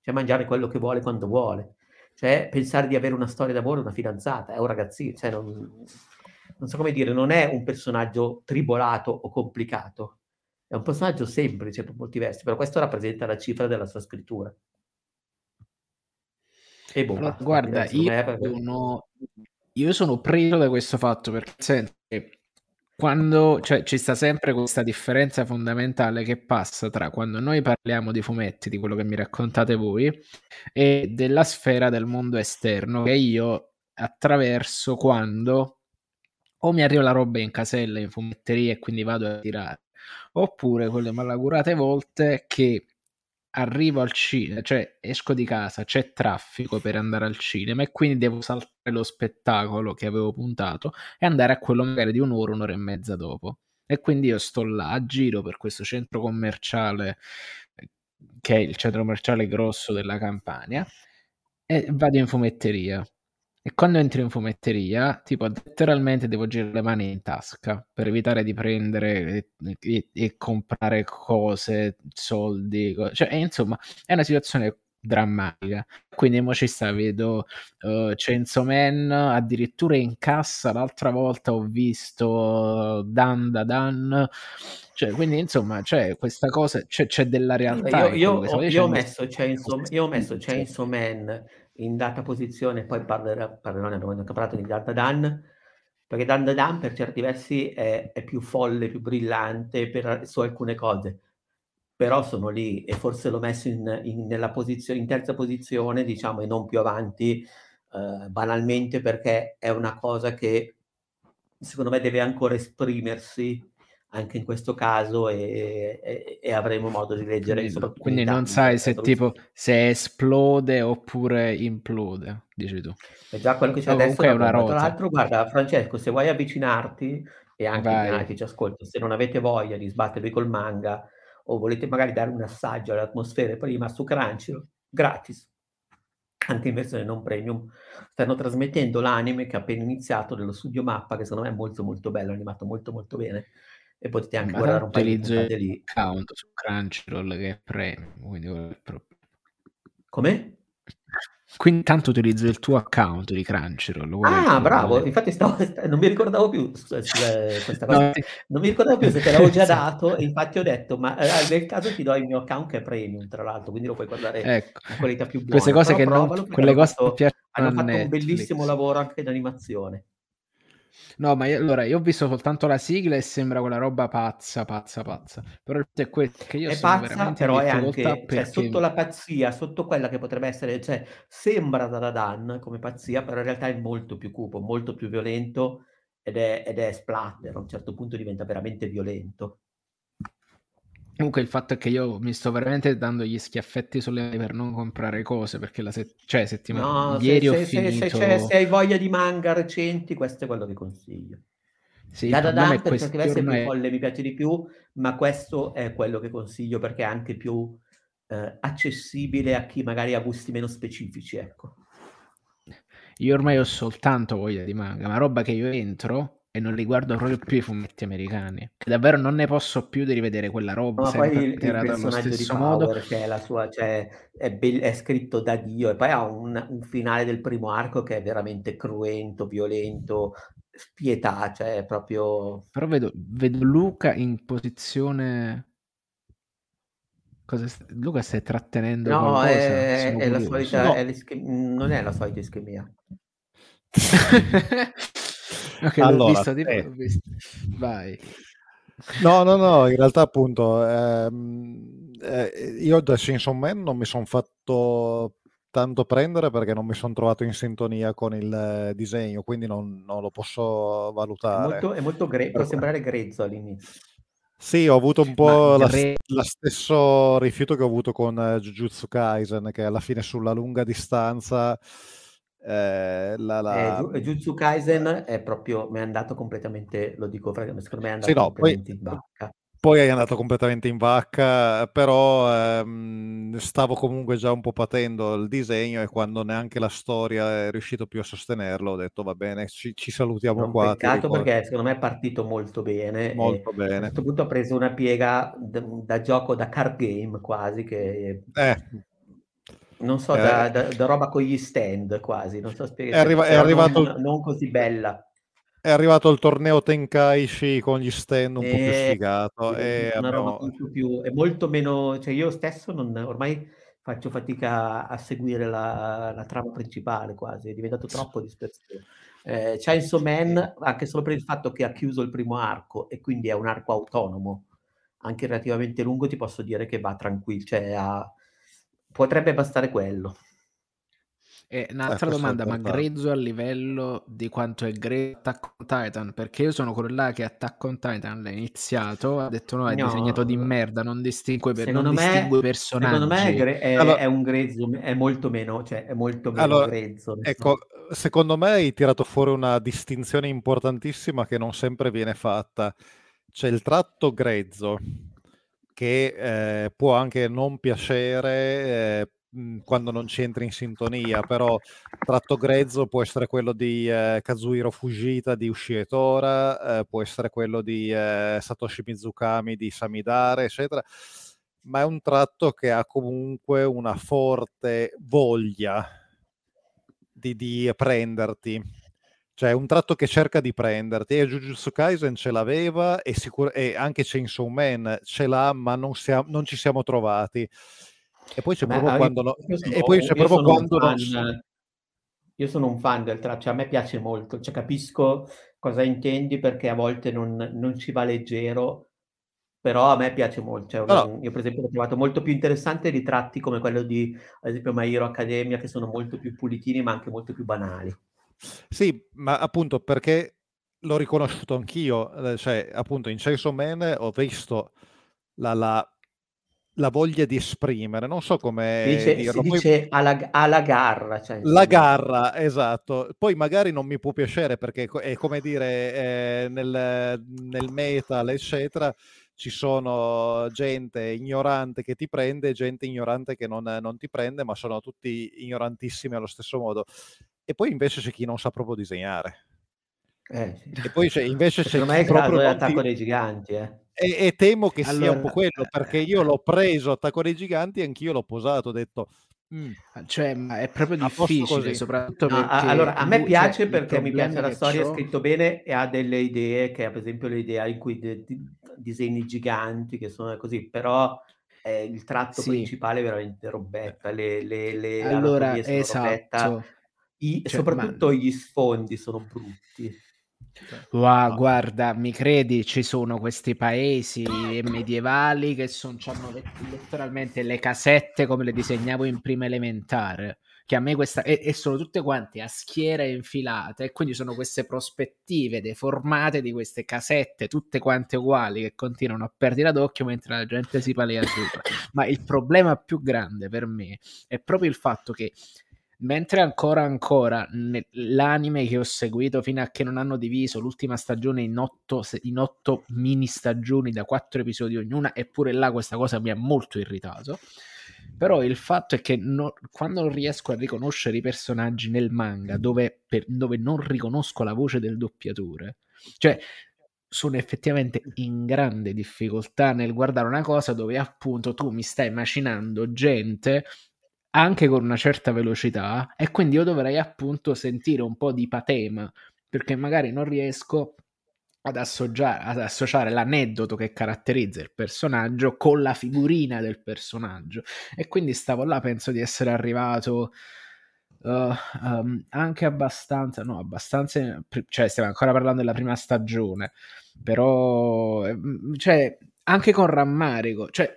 Cioè mangiare quello che vuole quando vuole. Cioè pensare di avere una storia d'amore, una fidanzata, è un ragazzino, cioè non, non so come dire, non è un personaggio tribolato o complicato, è un personaggio semplice per molti versi, però questo rappresenta la cifra della sua scrittura. E boh, allora, guarda, io, sono, io sono preso da questo fatto perché senti, quando cioè, ci sta sempre questa differenza fondamentale che passa tra quando noi parliamo di fumetti, di quello che mi raccontate voi, e della sfera del mondo esterno che io attraverso quando o mi arriva la roba in casella in fumetteria e quindi vado a tirare, oppure quelle malaugurate volte che arrivo al cinema, cioè esco di casa, c'è traffico per andare al cinema e quindi devo saltare lo spettacolo che avevo puntato e andare a quello magari di un'ora, un'ora e mezza dopo. E quindi io sto là a giro per questo centro commerciale che è il centro commerciale grosso della Campania e vado in fumetteria. E quando entro in fumetteria, tipo letteralmente devo girare le mani in tasca per evitare di prendere e, e, e comprare cose, soldi, co- cioè insomma è una situazione drammatica. Quindi mo ci sta, vedo uh, Chainsaw Man addirittura in cassa, l'altra volta ho visto Dan da Dan, cioè, quindi insomma c'è questa cosa, c'è, c'è della realtà. Io, io, io, ho messo Chainsaw, io ho messo Chainsaw Man in data posizione, poi parlerò, parlerò momento che ho parlato di Data Dan, perché Dan Dan per certi versi è, è, più folle, più brillante per, su alcune cose, però sono lì e forse l'ho messo in, in, nella posizione, in terza posizione, diciamo, e non più avanti, eh, banalmente perché è una cosa che secondo me deve ancora esprimersi anche in questo caso e, e, e avremo modo di leggere. Quindi, quindi non sai se tipo se esplode oppure implode, dici tu. È già quello che c'è adesso. È una Tra l'altro, guarda, Francesco, se vuoi avvicinarti e anche Vai. che ci ascoltano, se non avete voglia di sbattervi col manga o volete magari dare un assaggio all'atmosfera prima su Crunchyroll, gratis anche in versione non premium, stanno trasmettendo l'anime che ha appena iniziato dello studio Mappa, che secondo me è molto molto bello, animato molto molto bene, e potete anche Ma guardare un po' di puntate lì. account su Crunchyroll che è premium, quindi Come? Quindi tanto utilizzo il tuo account di Crunchyroll. Ah, bravo, infatti stavo, non mi ricordavo più questa cosa. No, non mi ricordavo più se te l'avevo già dato e infatti ho detto, ma eh, nel caso ti do il mio account che è premium, tra l'altro, quindi lo puoi guardare ecco. in qualità più buona. Queste cose Però che non, quelle cose fatto, hanno fatto un bellissimo lavoro anche in animazione. No, ma io, allora io ho visto soltanto la sigla e sembra quella roba pazza, pazza, pazza. Però è questo che io è sono pazza, veramente però è anche cioè, perché... cioè, sotto la pazzia, sotto quella che potrebbe essere, cioè sembra da Dan come pazzia, però in realtà è molto più cupo, molto più violento ed è, ed è splatter. A un certo punto diventa veramente violento. Comunque il fatto è che io mi sto veramente dando gli schiaffetti sulle mani per non comprare cose, perché la se- cioè, settimana no, ieri se, ho se, finito... Se, se, hai voglia di manga recenti, questo è quello che consiglio. Sì, da da da per certi versi ormai... è più folle, mi piace di più, ma questo è quello che consiglio perché è anche più eh, accessibile a chi magari ha gusti meno specifici, ecco. Io ormai ho soltanto voglia di manga, ma roba che io entro e non li guardo proprio più i fumetti americani. Che davvero non ne posso più di rivedere quella roba. Ma poi il, il personaggio di Power, modo. che è la sua, cioè, è, be- è, scritto da Dio, e poi ha un, un, finale del primo arco che è veramente cruento, violento, spietà, cioè è proprio. Però vedo, vedo Luca in posizione. Cosa st- Luca stai trattenendo no, qualcosa? È, è la solita, no. è non è la solita ischemia. Ok, allora, l'ho visto, tipo, eh. visto. Vai. No, no, no, in realtà appunto ehm, eh, io da Chainsaw Man non mi sono fatto tanto prendere perché non mi sono trovato in sintonia con il disegno, quindi non, non lo posso valutare. È molto, è molto gre- può sembrare grezzo all'inizio. Sì, ho avuto un po' la, gre- la, stesso rifiuto che ho avuto con uh, Jujutsu Kaisen, che alla fine sulla lunga distanza eh, la, la... Eh, Jutsu Kaisen è proprio, mi è andato completamente, lo dico secondo me è andato sì, no, completamente poi, in vacca. Poi è andato completamente in vacca, però ehm, stavo comunque già un po' patendo il disegno e quando neanche la storia è riuscito più a sostenerlo ho detto va bene, ci, ci salutiamo un qua. Peccato perché secondo me è partito molto bene. Molto bene. A questo punto ha preso una piega da, da gioco da card game quasi che... Eh, non so, eh, da, da, da, roba con gli stand quasi, non so spiegare. È, arriva, è arrivato non, non, così bella. È arrivato il torneo Tenkaichi con gli stand un e... po' più sfigato. E abbiamo... molto più, è molto meno, cioè io stesso non, ormai faccio fatica a seguire la, la trama principale quasi, è diventato troppo dispersivo. Eh, Chainsaw Man, anche solo per il fatto che ha chiuso il primo arco e quindi è un arco autonomo, anche relativamente lungo, ti posso dire che va tranquillo, cioè ha Potrebbe bastare quello. E un'altra eh, domanda, ma grezzo a livello di quanto è grezzo Attack on Titan? Perché io sono quello là che Attack on Titan l'ha iniziato, ha detto no, è no, disegnato di merda, non distingue, per, non me, distingue personaggi. Secondo me è, gre- è, allora, è, un grezzo, è molto meno, cioè è molto meno allora, grezzo. Ecco, secondo me hai tirato fuori una distinzione importantissima che non sempre viene fatta. C'è il tratto grezzo, che eh, può anche non piacere eh, quando non ci entri in sintonia, però tratto grezzo può essere quello di eh, Kazuhiro Fujita di Ushitora, eh, può essere quello di eh, Satoshi Mizukami di Samidare, eccetera, ma è un tratto che ha comunque una forte voglia di, di prenderti cioè, un tratto che cerca di prenderti. E Jujutsu Kaisen ce l'aveva e, sicur- e anche Chainsaw Man ce l'ha, ma non, siamo, non ci siamo trovati. E poi c'è Beh, proprio quando... Lo... Sono, e poi c'è proprio quando... Fan, non... Io sono un fan del trap, cioè a me piace molto, cioè capisco cosa intendi perché a volte non, non ci va leggero, però a me piace molto. Cioè, no. Io per esempio ho trovato molto più interessanti ritratti come quello di, ad esempio, My Hero Academia, che sono molto più pulitini ma anche molto più banali. Sì, ma appunto perché l'ho riconosciuto anch'io, eh, cioè appunto in Chainsaw Man ho visto la, la, la voglia di esprimere, non so come dice, dirlo. Si dice alla, alla garra. Cioè, la garra, esatto. Poi magari non mi può piacere perché è come dire eh, nel, nel metal, eccetera, ci sono gente ignorante che ti prende e gente ignorante che non, non, ti prende, ma sono tutti ignorantissimi allo stesso modo e poi invece c'è chi non sa proprio disegnare. Eh, sì. E poi c'è, invece c'è Secondo me è caso dell'attacco dei giganti. Eh. E, e, temo che allora, sia un po' quello, perché io l'ho preso attacco dei giganti e anch'io l'ho posato, ho detto... Mm. Cioè, ma è proprio difficile, soprattutto no, allora, a me piace cioè, perché mi piace la storia, è scritto bene e ha delle idee, che per esempio l'idea in cui de, de, disegni giganti, che sono così, però eh, il tratto sì. principale è veramente robetta, le, le, le allora, esatto. Robetta, i, cioè, soprattutto ma... gli sfondi sono brutti. Wow, guarda, mi credi, ci sono questi paesi medievali che sono, hanno letteralmente le casette come le disegnavo in prima elementare. Che a me questa e, e sono tutte quante a schiere infilate, e quindi sono queste prospettive deformate di queste casette, tutte quante uguali, che continuano a perdere d'occhio mentre la gente si palea sopra. Ma il problema più grande per me è proprio il fatto che Mentre ancora ancora l'anime che ho seguito fino a che non hanno diviso l'ultima stagione in otto, in otto mini stagioni da quattro episodi ognuna, eppure là questa cosa mi ha molto irritato. Però il fatto è che no, quando non riesco a riconoscere i personaggi nel manga, dove, per, dove non riconosco la voce del doppiatore, Cioè, sono effettivamente in grande difficoltà nel guardare una cosa dove appunto tu mi stai macinando gente anche con una certa velocità e quindi io dovrei appunto sentire un po' di patema perché magari non riesco ad, ad associare l'aneddoto che caratterizza il personaggio con la figurina del personaggio. E quindi stavo là penso di essere arrivato Uh, um, anche abbastanza, no, abbastanza, cioè stiamo ancora parlando della prima stagione, però, ehm, cioè, anche con rammarico, cioè,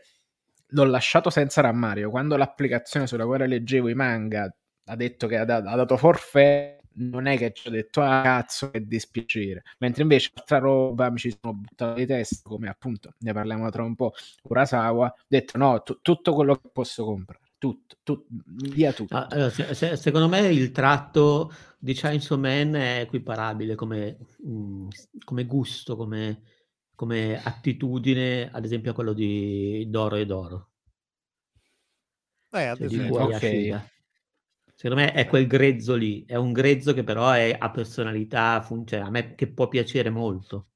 l'ho lasciato senza rammarico, quando l'applicazione sulla quale leggevo i manga ha detto che ha, dato, ha dato forfè, non è che ci ho detto ah cazzo che dispiacere mentre invece altra roba mi ci sono buttato di testa come appunto ne parliamo tra un po' Urasawa ho detto no t- tutto quello che posso comprare tutto, tutto via tutto. Ah, allora, se, se, secondo me il tratto di Chainsaw Man è equiparabile come, mh, mm, come gusto, come, come, attitudine, ad esempio a quello di Doro e Doro. Eh, ad cioè, esempio. Okay. Secondo me è quel grezzo lì, è un grezzo che però è, ha personalità, fun- cioè, a me che può piacere molto.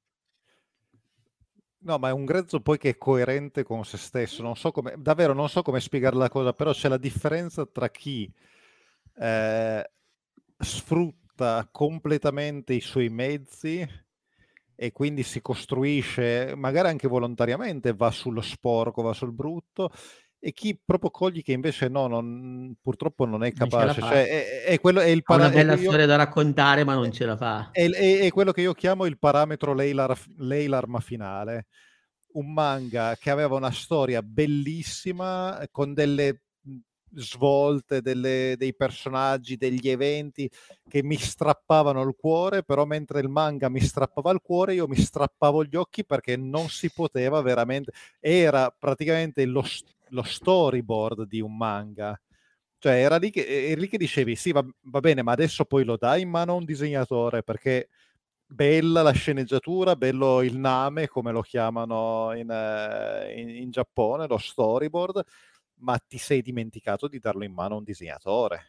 No, ma è un grezzo poi che è coerente con se stesso. Non so come, davvero non so come spiegare la cosa, però c'è la differenza tra chi eh, sfrutta completamente i suoi mezzi e quindi si costruisce, magari anche volontariamente, va sullo sporco, va sul brutto, e chi proprio cogli che invece no, non, purtroppo non è capace. Non cioè, è, è, quello, è il para- una bella io, storia da raccontare, ma non ce la fa. È, è, è quello che io chiamo il parametro Leylar, Leylarma finale. Un manga che aveva una storia bellissima, con delle svolte, delle, dei personaggi, degli eventi che mi strappavano il cuore, però mentre il manga mi strappava il cuore, io mi strappavo gli occhi perché non si poteva veramente. Era praticamente lo, lo storyboard di un manga. Cioè, era lì che, lì che dicevi, sì, va, va, bene, ma adesso poi lo dai in mano a un disegnatore, perché bella la sceneggiatura, bello il name, come lo chiamano in, uh, in, in Giappone, lo storyboard, ma ti sei dimenticato di darlo in mano a un disegnatore.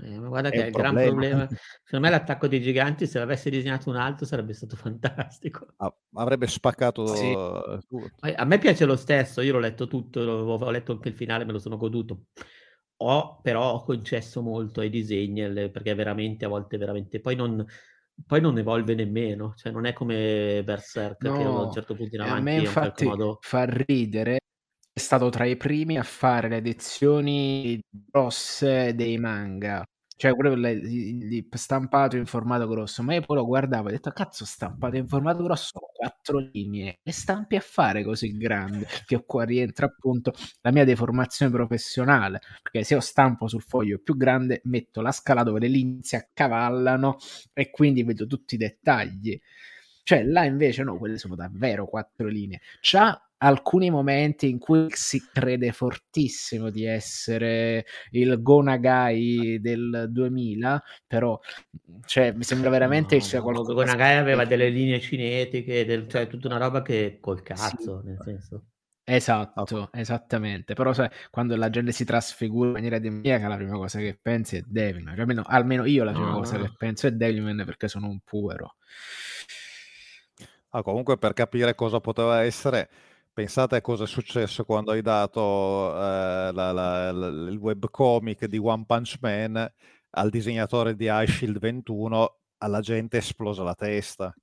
Eh, ma guarda è che è il gran problema. Secondo me l'attacco dei giganti, se l'avesse disegnato un altro, sarebbe stato fantastico. Ah, avrebbe spaccato sì. tutto. A me piace lo stesso, io l'ho letto tutto, ho letto anche il finale, me lo sono goduto. Ho, però ho concesso molto ai disegni, perché veramente a volte veramente poi non, poi non evolve nemmeno, cioè non è come Berserk no, che a un certo punto in avanti a me infatti in modo... fa ridere è stato tra i primi a fare le edizioni grosse dei manga. Cioè, quello lì, stampato in formato grosso, ma io poi lo guardavo e ho detto: Cazzo, stampato in formato grosso, quattro linee, e stampi a fare così grande? Che qua rientra appunto la mia deformazione professionale. Perché se io stampo sul foglio più grande, metto la scala dove le linee si accavallano e quindi vedo tutti i dettagli. Cioè, là invece no, quelle sono davvero quattro linee. C'ha alcuni momenti in cui si crede fortissimo di essere il Gonagai del 2000, però cioè, mi sembra veramente no, che sia qualcosa... Gonagai aveva delle linee cinetiche, del, cioè tutta una roba che col cazzo, sì. nel senso. Esatto, esattamente. Però sai, quando la gente si trasfigura in maniera demoniaca, la prima cosa che pensi è Devilman. Cioè, almeno, almeno, io la prima no, cosa no. che penso è Devilman perché sono un puero. Ah, comunque per capire cosa poteva essere, Pensate a cosa è successo quando hai dato eh, la, la, la, il webcomic di One Punch Man al disegnatore di iShield 21, alla gente è esplosa la testa.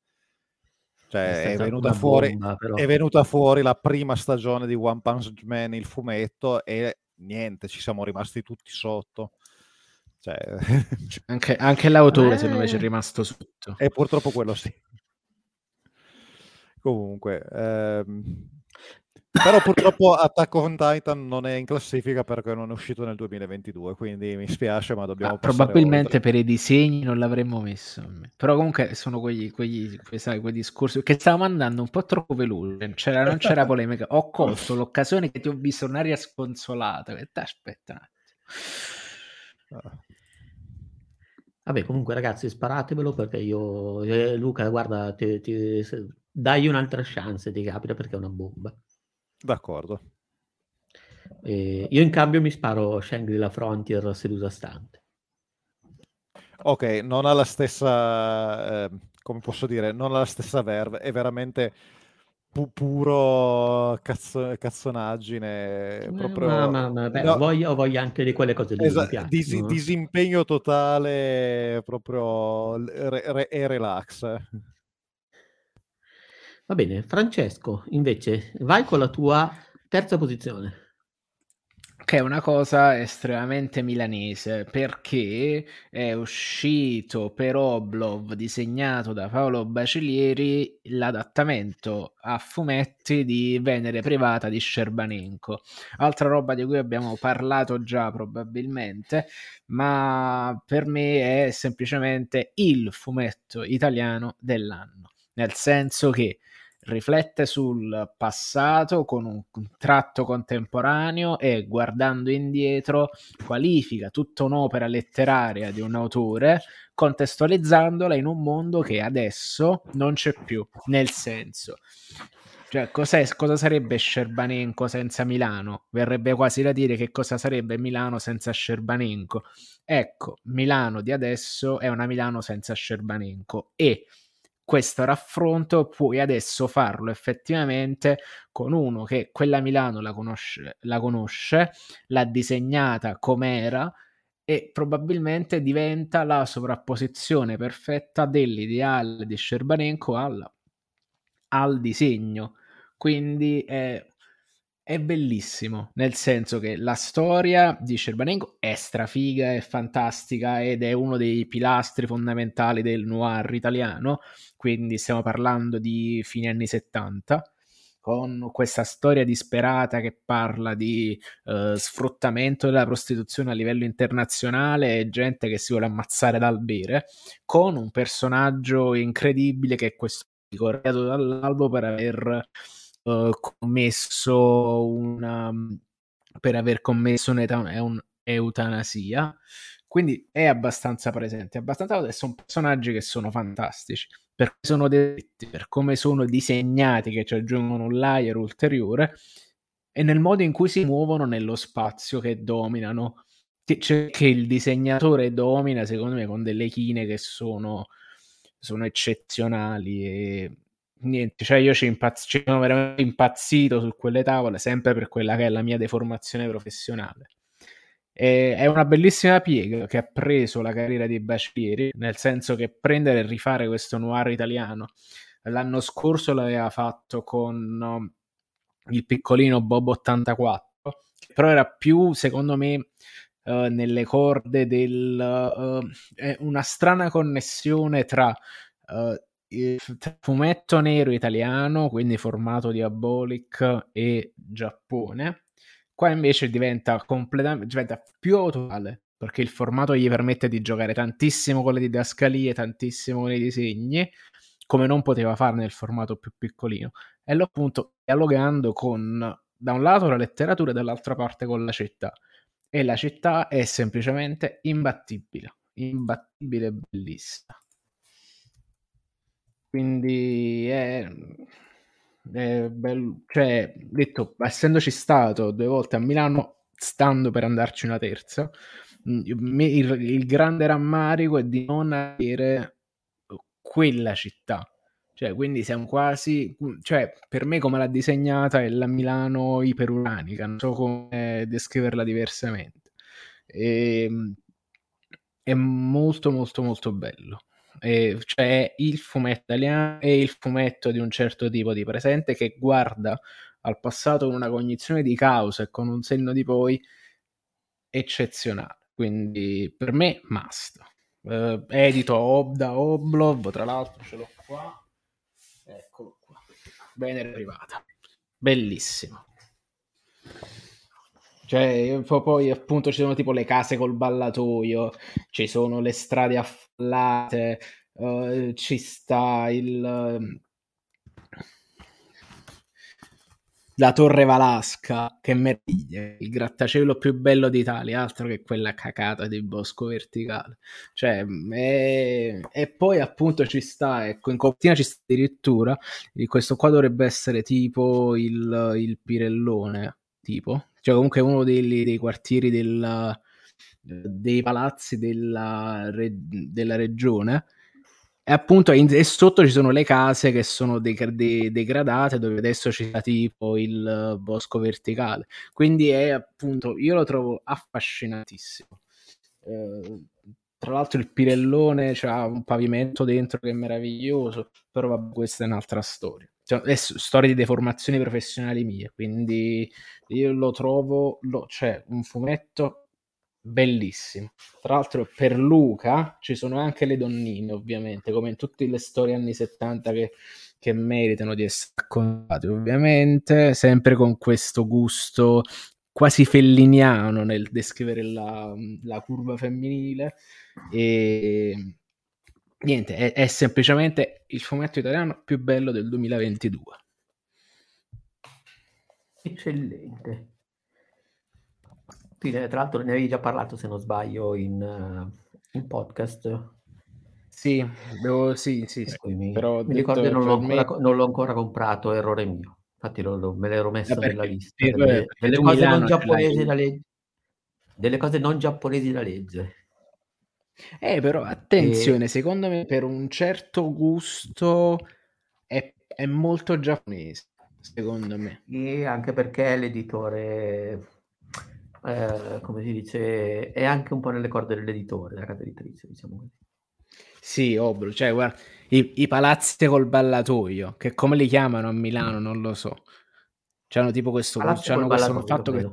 Cioè, è, è, venuta fuori, bomba, è, venuta fuori, la prima stagione di One Punch Man, il fumetto, e niente, ci siamo rimasti tutti sotto. Cioè... anche, anche, l'autore, eh... secondo me, ci è rimasto sotto. E purtroppo quello sì. Comunque, ehm, però purtroppo Attack on Titan non è in classifica perché non è uscito nel 2022, quindi mi spiace, ma dobbiamo... Ah, probabilmente oltre. per i disegni non l'avremmo messo. Però comunque sono quegli, quegli, sai, quei discorsi che stavamo andando un po' troppo veloce, c'era, non c'era polemica. Ho colto l'occasione che ti ho visto un'aria sconsolata. Aspetta un attimo. Ah. Vabbè, comunque ragazzi, sparatevelo perché io... Eh, Luca, guarda, ti, ti, dai un'altra chance, ti capita perché è una bomba. D'accordo. E io in cambio mi sparo Shangri-La Frontier seduta stante. ok, non ha la stessa, eh, come posso dire, non ha la stessa verve, è veramente pu- puro cazzo- cazzonaggine. Eh, proprio... Ma, ma, ma beh, no, voglio, voglio, anche di quelle cose lì. Esa- dis- disimpegno totale proprio re- re- e relax. Va bene, Francesco, invece, vai con la tua terza posizione. Che è una cosa estremamente milanese perché è uscito per Oblov disegnato da Paolo Bacilieri l'adattamento a fumetti di Venere privata di Scerbanenko. Altra roba di cui abbiamo parlato già probabilmente ma per me è semplicemente il fumetto italiano dell'anno. Nel senso che riflette sul passato con un tratto contemporaneo e guardando indietro qualifica tutta un'opera letteraria di un autore contestualizzandola in un mondo che adesso non c'è più, nel senso cioè, cosa sarebbe Scerbanenko senza Milano? Verrebbe quasi da dire che cosa sarebbe Milano senza Scerbanenko. Ecco, Milano di adesso è una Milano senza Scerbanenko e questo raffronto puoi adesso farlo effettivamente con uno che quella Milano la conosce, la conosce l'ha disegnata com'era e probabilmente diventa la sovrapposizione perfetta dell'ideale di Scerbanenko al, al disegno. Quindi è è bellissimo, nel senso che la storia di Scerbanenko è strafiga, è fantastica ed è uno dei pilastri fondamentali del noir italiano, quindi stiamo parlando di fine anni 70 con questa storia disperata che parla di uh, sfruttamento della prostituzione a livello internazionale e gente che si vuole ammazzare dal bere, con un personaggio incredibile che è questo ricordato dall'albo per aver uh, commesso una per aver commesso un'eutanasia quindi è abbastanza presente abbastanza e sono personaggi che sono fantastici. Perché sono detti per come sono disegnati che ci aggiungono un layer ulteriore e nel modo in cui si muovono nello spazio che dominano che, che il disegnatore domina secondo me con delle chine che sono, sono eccezionali e niente, cioè io ci, impazz- sono veramente impazzito su quelle tavole, sempre per quella che è la mia deformazione professionale. E è una bellissima piega che ha preso la carriera di Baccieri, nel senso che prendere e rifare questo noir italiano. L'anno scorso l'aveva fatto con um, il piccolino Bob 84, però era più, secondo me, uh, nelle corde del... Uh, una strana connessione tra il fumetto nero italiano, quindi formato Diabolic e Giappone. Qua invece diventa completamente diventa più autuale perché il formato gli permette di giocare tantissimo con le didascalie, tantissimo con i disegni, come non poteva fare nel formato più piccolino. E lo appunto dialogando con da un lato la letteratura e dall'altra parte con la città. E la città è semplicemente imbattibile, imbattibile e bellissima. Quindi è, è bello, cioè, detto, essendoci stato due volte a Milano, stando per andarci una terza, mm, il, il grande rammarico è di non avere quella città. Cioè, quindi siamo quasi, cioè, per me come l'ha disegnata è la Milano iperuranica, non so come descriverla diversamente. E, ehm, è molto molto molto bello eh, cioè il fumetto italiano e il fumetto di un certo tipo di presente che guarda al passato con una cognizione di causa e con un senno di poi eccezionale. Quindi per me must. Uh, edito Ob da Oblov, tra l'altro ce l'ho qua. Eccolo qua. Venere privata. Bellissimo. Cioè, poi appunto ci sono tipo le case col ballatoio, ci sono le strade affollate, uh, ci sta il... la Torre Valasca, che meraviglia, il grattacielo più bello d'Italia, altro che quella cacata di bosco verticale. Cioè, e, e poi appunto ci sta, ecco, in copertina ci sta addirittura, questo qua dovrebbe essere tipo il, il Pirellone, tipo, cioè comunque uno dei, dei quartieri del, dei palazzi della, della regione. E appunto in, e sotto ci sono le case che sono de, de, degradate dove adesso sta tipo il bosco verticale. Quindi è appunto io lo trovo affascinantissimo eh, tra l'altro il Pirellone ha un pavimento dentro che è meraviglioso però vabbè, questa è un'altra storia cioè, è storia di deformazioni professionali mie quindi io lo trovo lo, cioè un fumetto bellissimo. Tra l'altro per Luca ci sono anche le donnine, ovviamente, come in tutte le storie anni 70 che, che meritano di essere raccontate, ovviamente, sempre con questo gusto quasi felliniano nel descrivere la, la curva femminile e niente, è, è semplicemente il fumetto italiano più bello del 2022. Eccellente. Sì, tra l'altro ne avevi già parlato, se non sbaglio, in, uh, in podcast. Sì, devo, sì, sì, sì. Mi, però mi ricordo che non l'ho, me... ancora, non l'ho, ancora, comprato, errore mio. Infatti lo, lo, me l'ero messo Vabbè, nella lista. Delle, delle cose. Delle cose non giapponesi da leggere. Eh, però attenzione, e... secondo me per un certo gusto è, è molto giapponese, secondo me. E anche perché l'editore eh, come si dice, è anche un po' nelle corde dell'editore, della casa editrice, diciamo così. Sì, ovvio, cioè guarda, i, i, palazzi col ballatoio, che come li chiamano a Milano, non lo so. C'hanno tipo questo, c'hanno questo fatto che...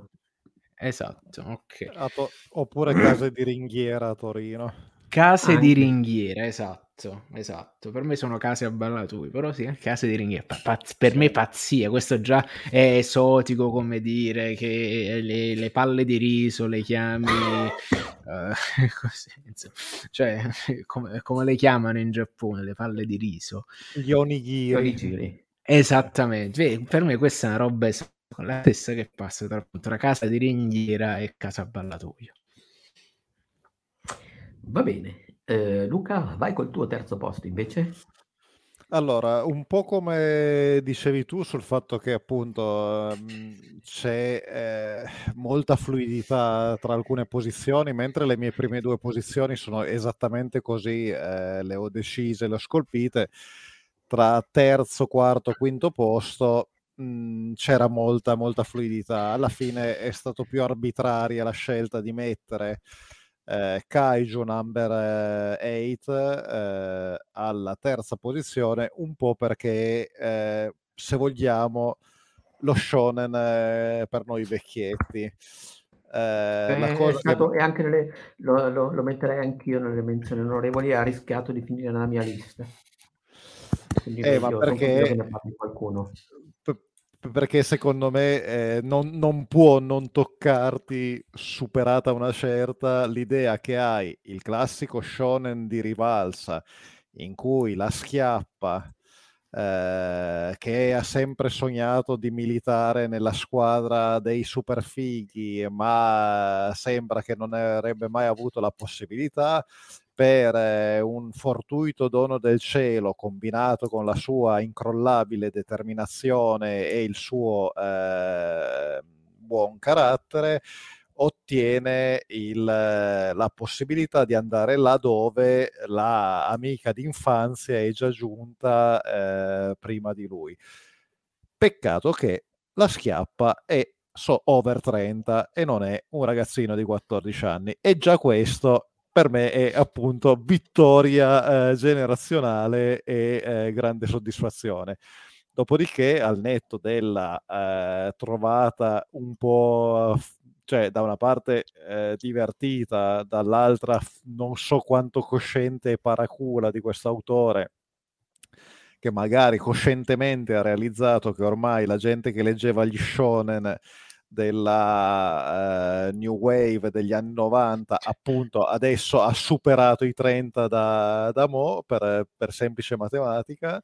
Esatto, ok. To- oppure case di ringhiera a Torino. Case Anche. di ringhiera, esatto, esatto. Per me sono case a ballatui, però sì, case di ringhiera. Paz- per me pazzia, questo già è esotico come dire che le, le palle di riso le chiami... Uh, così, cioè, come, come, le chiamano in Giappone, le palle di riso? Gli onigiri. Esattamente, per me questa è una roba esotica, la stessa che passa tra, tra casa di ringhiera e casa ballatoio. Va bene. Eh, Luca, vai col tuo terzo posto invece. Allora, un po' come dicevi tu sul fatto che appunto ehm, c'è eh, molta fluidità tra alcune posizioni, mentre le mie prime due posizioni sono esattamente così, eh, le ho decise, le ho scolpite, tra terzo, quarto, quinto posto mh, mhmm, c'era molta, molta fluidità. Alla fine è stato più arbitraria la scelta di mettere eh, Kaiju number 8 eh, eh, alla terza posizione, un po' perché eh, se vogliamo lo shonen eh, per noi vecchietti. Eh, la cosa stato, che... E anche nelle, lo, lo, lo, metterei anch'io nelle menzioni onorevoli, ha rischiato di finire nella mia lista. Quindi eh, ma perché qualcuno. Perché secondo me eh, non, non, può non toccarti, superata una certa, l'idea che hai il classico shonen di rivalsa in cui la schiappa eh, che ha sempre sognato di militare nella squadra dei superfighi, ma sembra che non avrebbe mai avuto la possibilità, per eh, un fortuito dono del cielo combinato con la sua incrollabile determinazione e il suo eh, buon carattere, ottiene il, la possibilità di andare là dove la amica d'infanzia è già giunta eh, prima di lui. Peccato che la schiappa è so, over 30 e non è un ragazzino di 14 anni e già questo per me è appunto vittoria eh, generazionale e eh, grande soddisfazione. Dopodiché, al netto della eh, trovata un po', cioè da una parte eh, divertita, dall'altra non so quanto cosciente e paracula di questo autore, che magari coscientemente ha realizzato che ormai la gente che leggeva gli shonen della uh, New Wave degli anni 90 appunto adesso ha superato i 30 da, da Mo per, per semplice matematica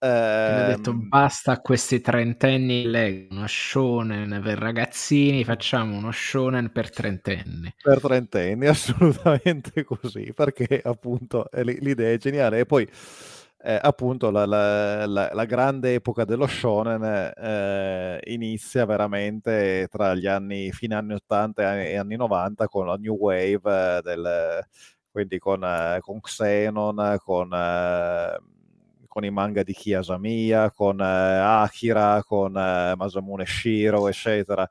eh, ha detto basta a questi trentenni uno shonen per ragazzini facciamo uno shonen per trentenni per trentenni assolutamente così perché appunto l'idea è geniale. E poi eh, appunto la, la, la, la, grande epoca dello shonen eh, inizia veramente tra gli anni fine anni 80 e anni 90 con la new wave eh, del, quindi con, eh, con Xenon con, eh, con i manga di Kiyasamiya con Akira con Masamune Shiro eccetera.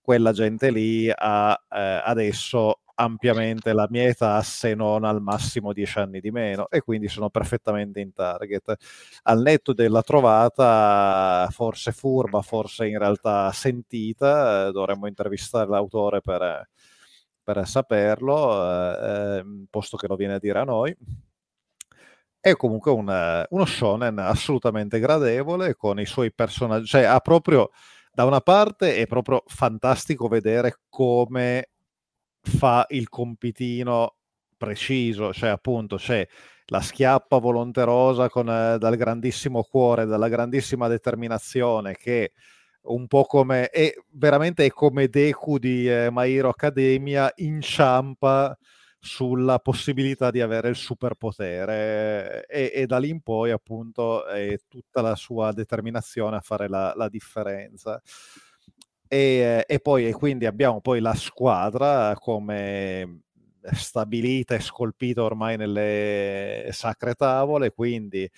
Quella gente lì ha adesso ampiamente la mia età se non al massimo dieci anni di meno e quindi sono perfettamente in target. Al netto della trovata, forse furba, forse in realtà sentita, eh, dovremmo intervistare l'autore per, per saperlo, eh, ehm, posto che lo viene a dire a noi. È comunque un, uno shonen assolutamente gradevole con i suoi personaggi, cioè ha proprio da una parte è proprio fantastico vedere come fa il compitino preciso, cioè appunto c'è la schiappa volonterosa con, eh, dal grandissimo cuore, dalla grandissima determinazione che un po' come è veramente è come Deku di eh, My Hero Academia inciampa sulla possibilità di avere il superpotere e, e da lì in poi appunto è tutta la sua determinazione a fare la, la differenza. E, e, poi e quindi abbiamo poi la squadra come stabilita e scolpita ormai nelle sacre tavole, quindi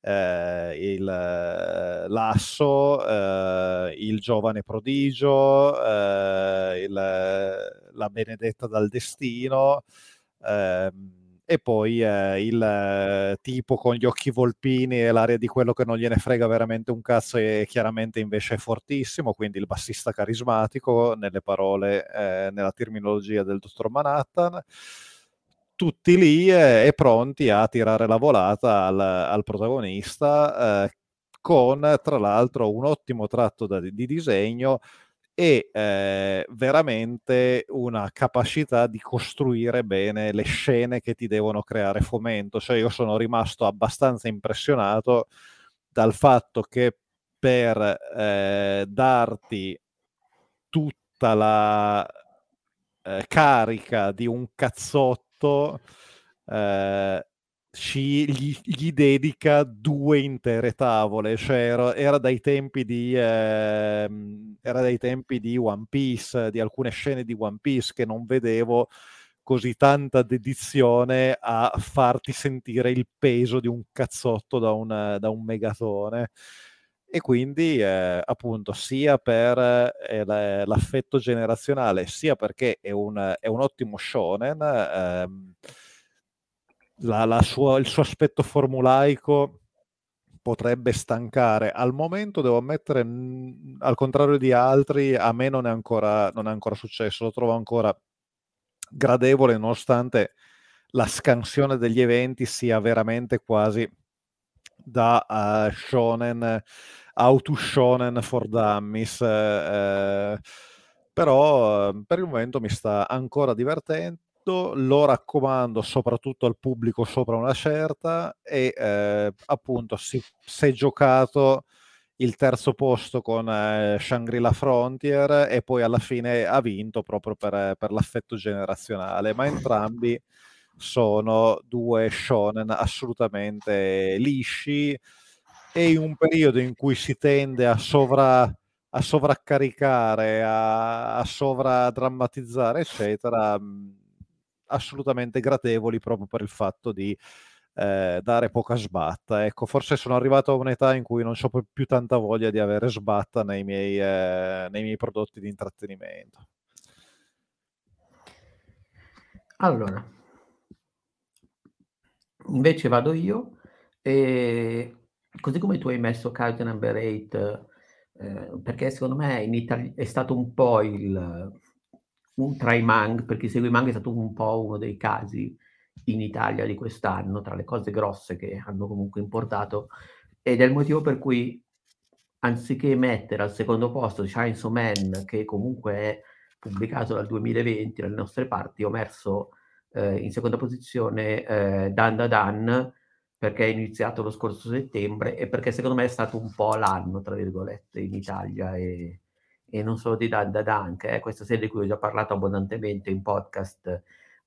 eh, il, l'asso, eh, il giovane prodigio, eh, il, la benedetta dal destino. Eh, e poi eh, il eh, tipo con gli occhi volpini e l'aria di quello che non gliene frega veramente un cazzo e chiaramente invece è fortissimo, quindi il bassista carismatico nelle parole, eh, nella terminologia del dottor Manhattan, tutti lì eh, e pronti a tirare la volata al, al protagonista eh, con tra l'altro un ottimo tratto da, di disegno e eh, veramente una capacità di costruire bene le scene che ti devono creare fomento. Cioè io sono rimasto abbastanza impressionato dal fatto che per eh, darti tutta la eh, carica di un cazzotto eh, ci, gli, gli, dedica due intere tavole, cioè era, era dai di eh, era dai tempi di One Piece, di alcune scene di One Piece che non vedevo così tanta dedizione a farti sentire il peso di un cazzotto da un, da un megatone. E quindi, eh, appunto, sia per eh, l'affetto generazionale, sia perché è un, è un ottimo shonen, ehm, la, la sua, il suo aspetto formulaico potrebbe stancare. Al momento devo ammettere, al contrario di altri, a me non è ancora, non è ancora successo, lo trovo ancora gradevole nonostante la scansione degli eventi sia veramente quasi da uh, shonen, auto shonen for dummies. Eh, però per il momento mi sta ancora divertendo lo raccomando soprattutto al pubblico sopra una certa e eh, appunto si, si, è giocato il terzo posto con eh, Shangri-La Frontier e poi alla fine ha vinto proprio per, per l'affetto generazionale, ma entrambi sono due shonen assolutamente lisci e in un periodo in cui si tende a sovra a sovraccaricare, a, a sovradrammatizzare, eccetera, assolutamente gradevoli proprio per il fatto di eh, dare poca sbatta. Ecco, forse sono arrivato a un'età in cui non ho più tanta voglia di avere sbatta nei miei, eh, nei miei prodotti di intrattenimento. Allora, invece vado io e così come tu hai messo Card Number 8 eh, perché secondo me in Italia è stato un po' il un, tra i Mang, perché segue i Mang è stato un po' uno dei casi in Italia di quest'anno, tra le cose grosse che hanno comunque importato, ed è il motivo per cui anziché mettere al secondo posto Chainsaw Man, che comunque è pubblicato dal 2020 dalle nostre parti, ho messo eh, in seconda posizione eh, Dan Da Dan, perché è iniziato lo scorso settembre e perché secondo me è stato un po' l'anno, tra virgolette, in Italia e, e non solo di Dan Dank, eh, questa serie di cui ho già parlato abbondantemente in podcast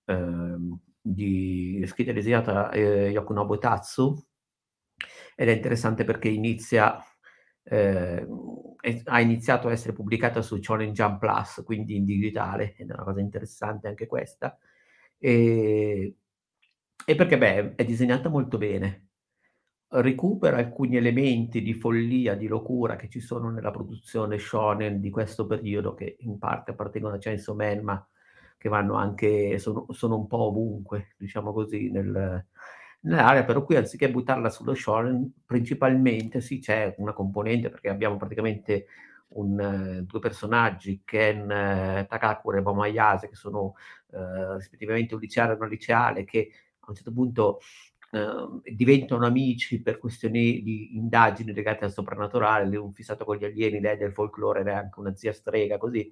eh, di scritta e disegnata eh, Yokunobu Tatsu, ed è interessante perché inizia, eh, è, ha iniziato a essere pubblicata su Shonen Jump Plus, quindi in digitale, ed è una cosa interessante anche questa. E, e perché, beh, è disegnata molto bene. Recupera alcuni elementi di follia, di locura che ci sono nella produzione shonen di questo periodo, che in parte appartengono a Chainsaw Man, ma che vanno anche, sono, sono un po' ovunque, diciamo così, nel, nell'area, però qui anziché buttarla sullo shonen, principalmente sì c'è una componente, perché abbiamo praticamente un, due personaggi, Ken eh, Takakura e Momayase, che sono eh, rispettivamente un liceale e una liceale, che a un certo punto eh, diventano amici per questioni di indagini legate al soprannaturale, lui un fissato con gli alieni, lei del folklore, lei è anche una zia strega, così,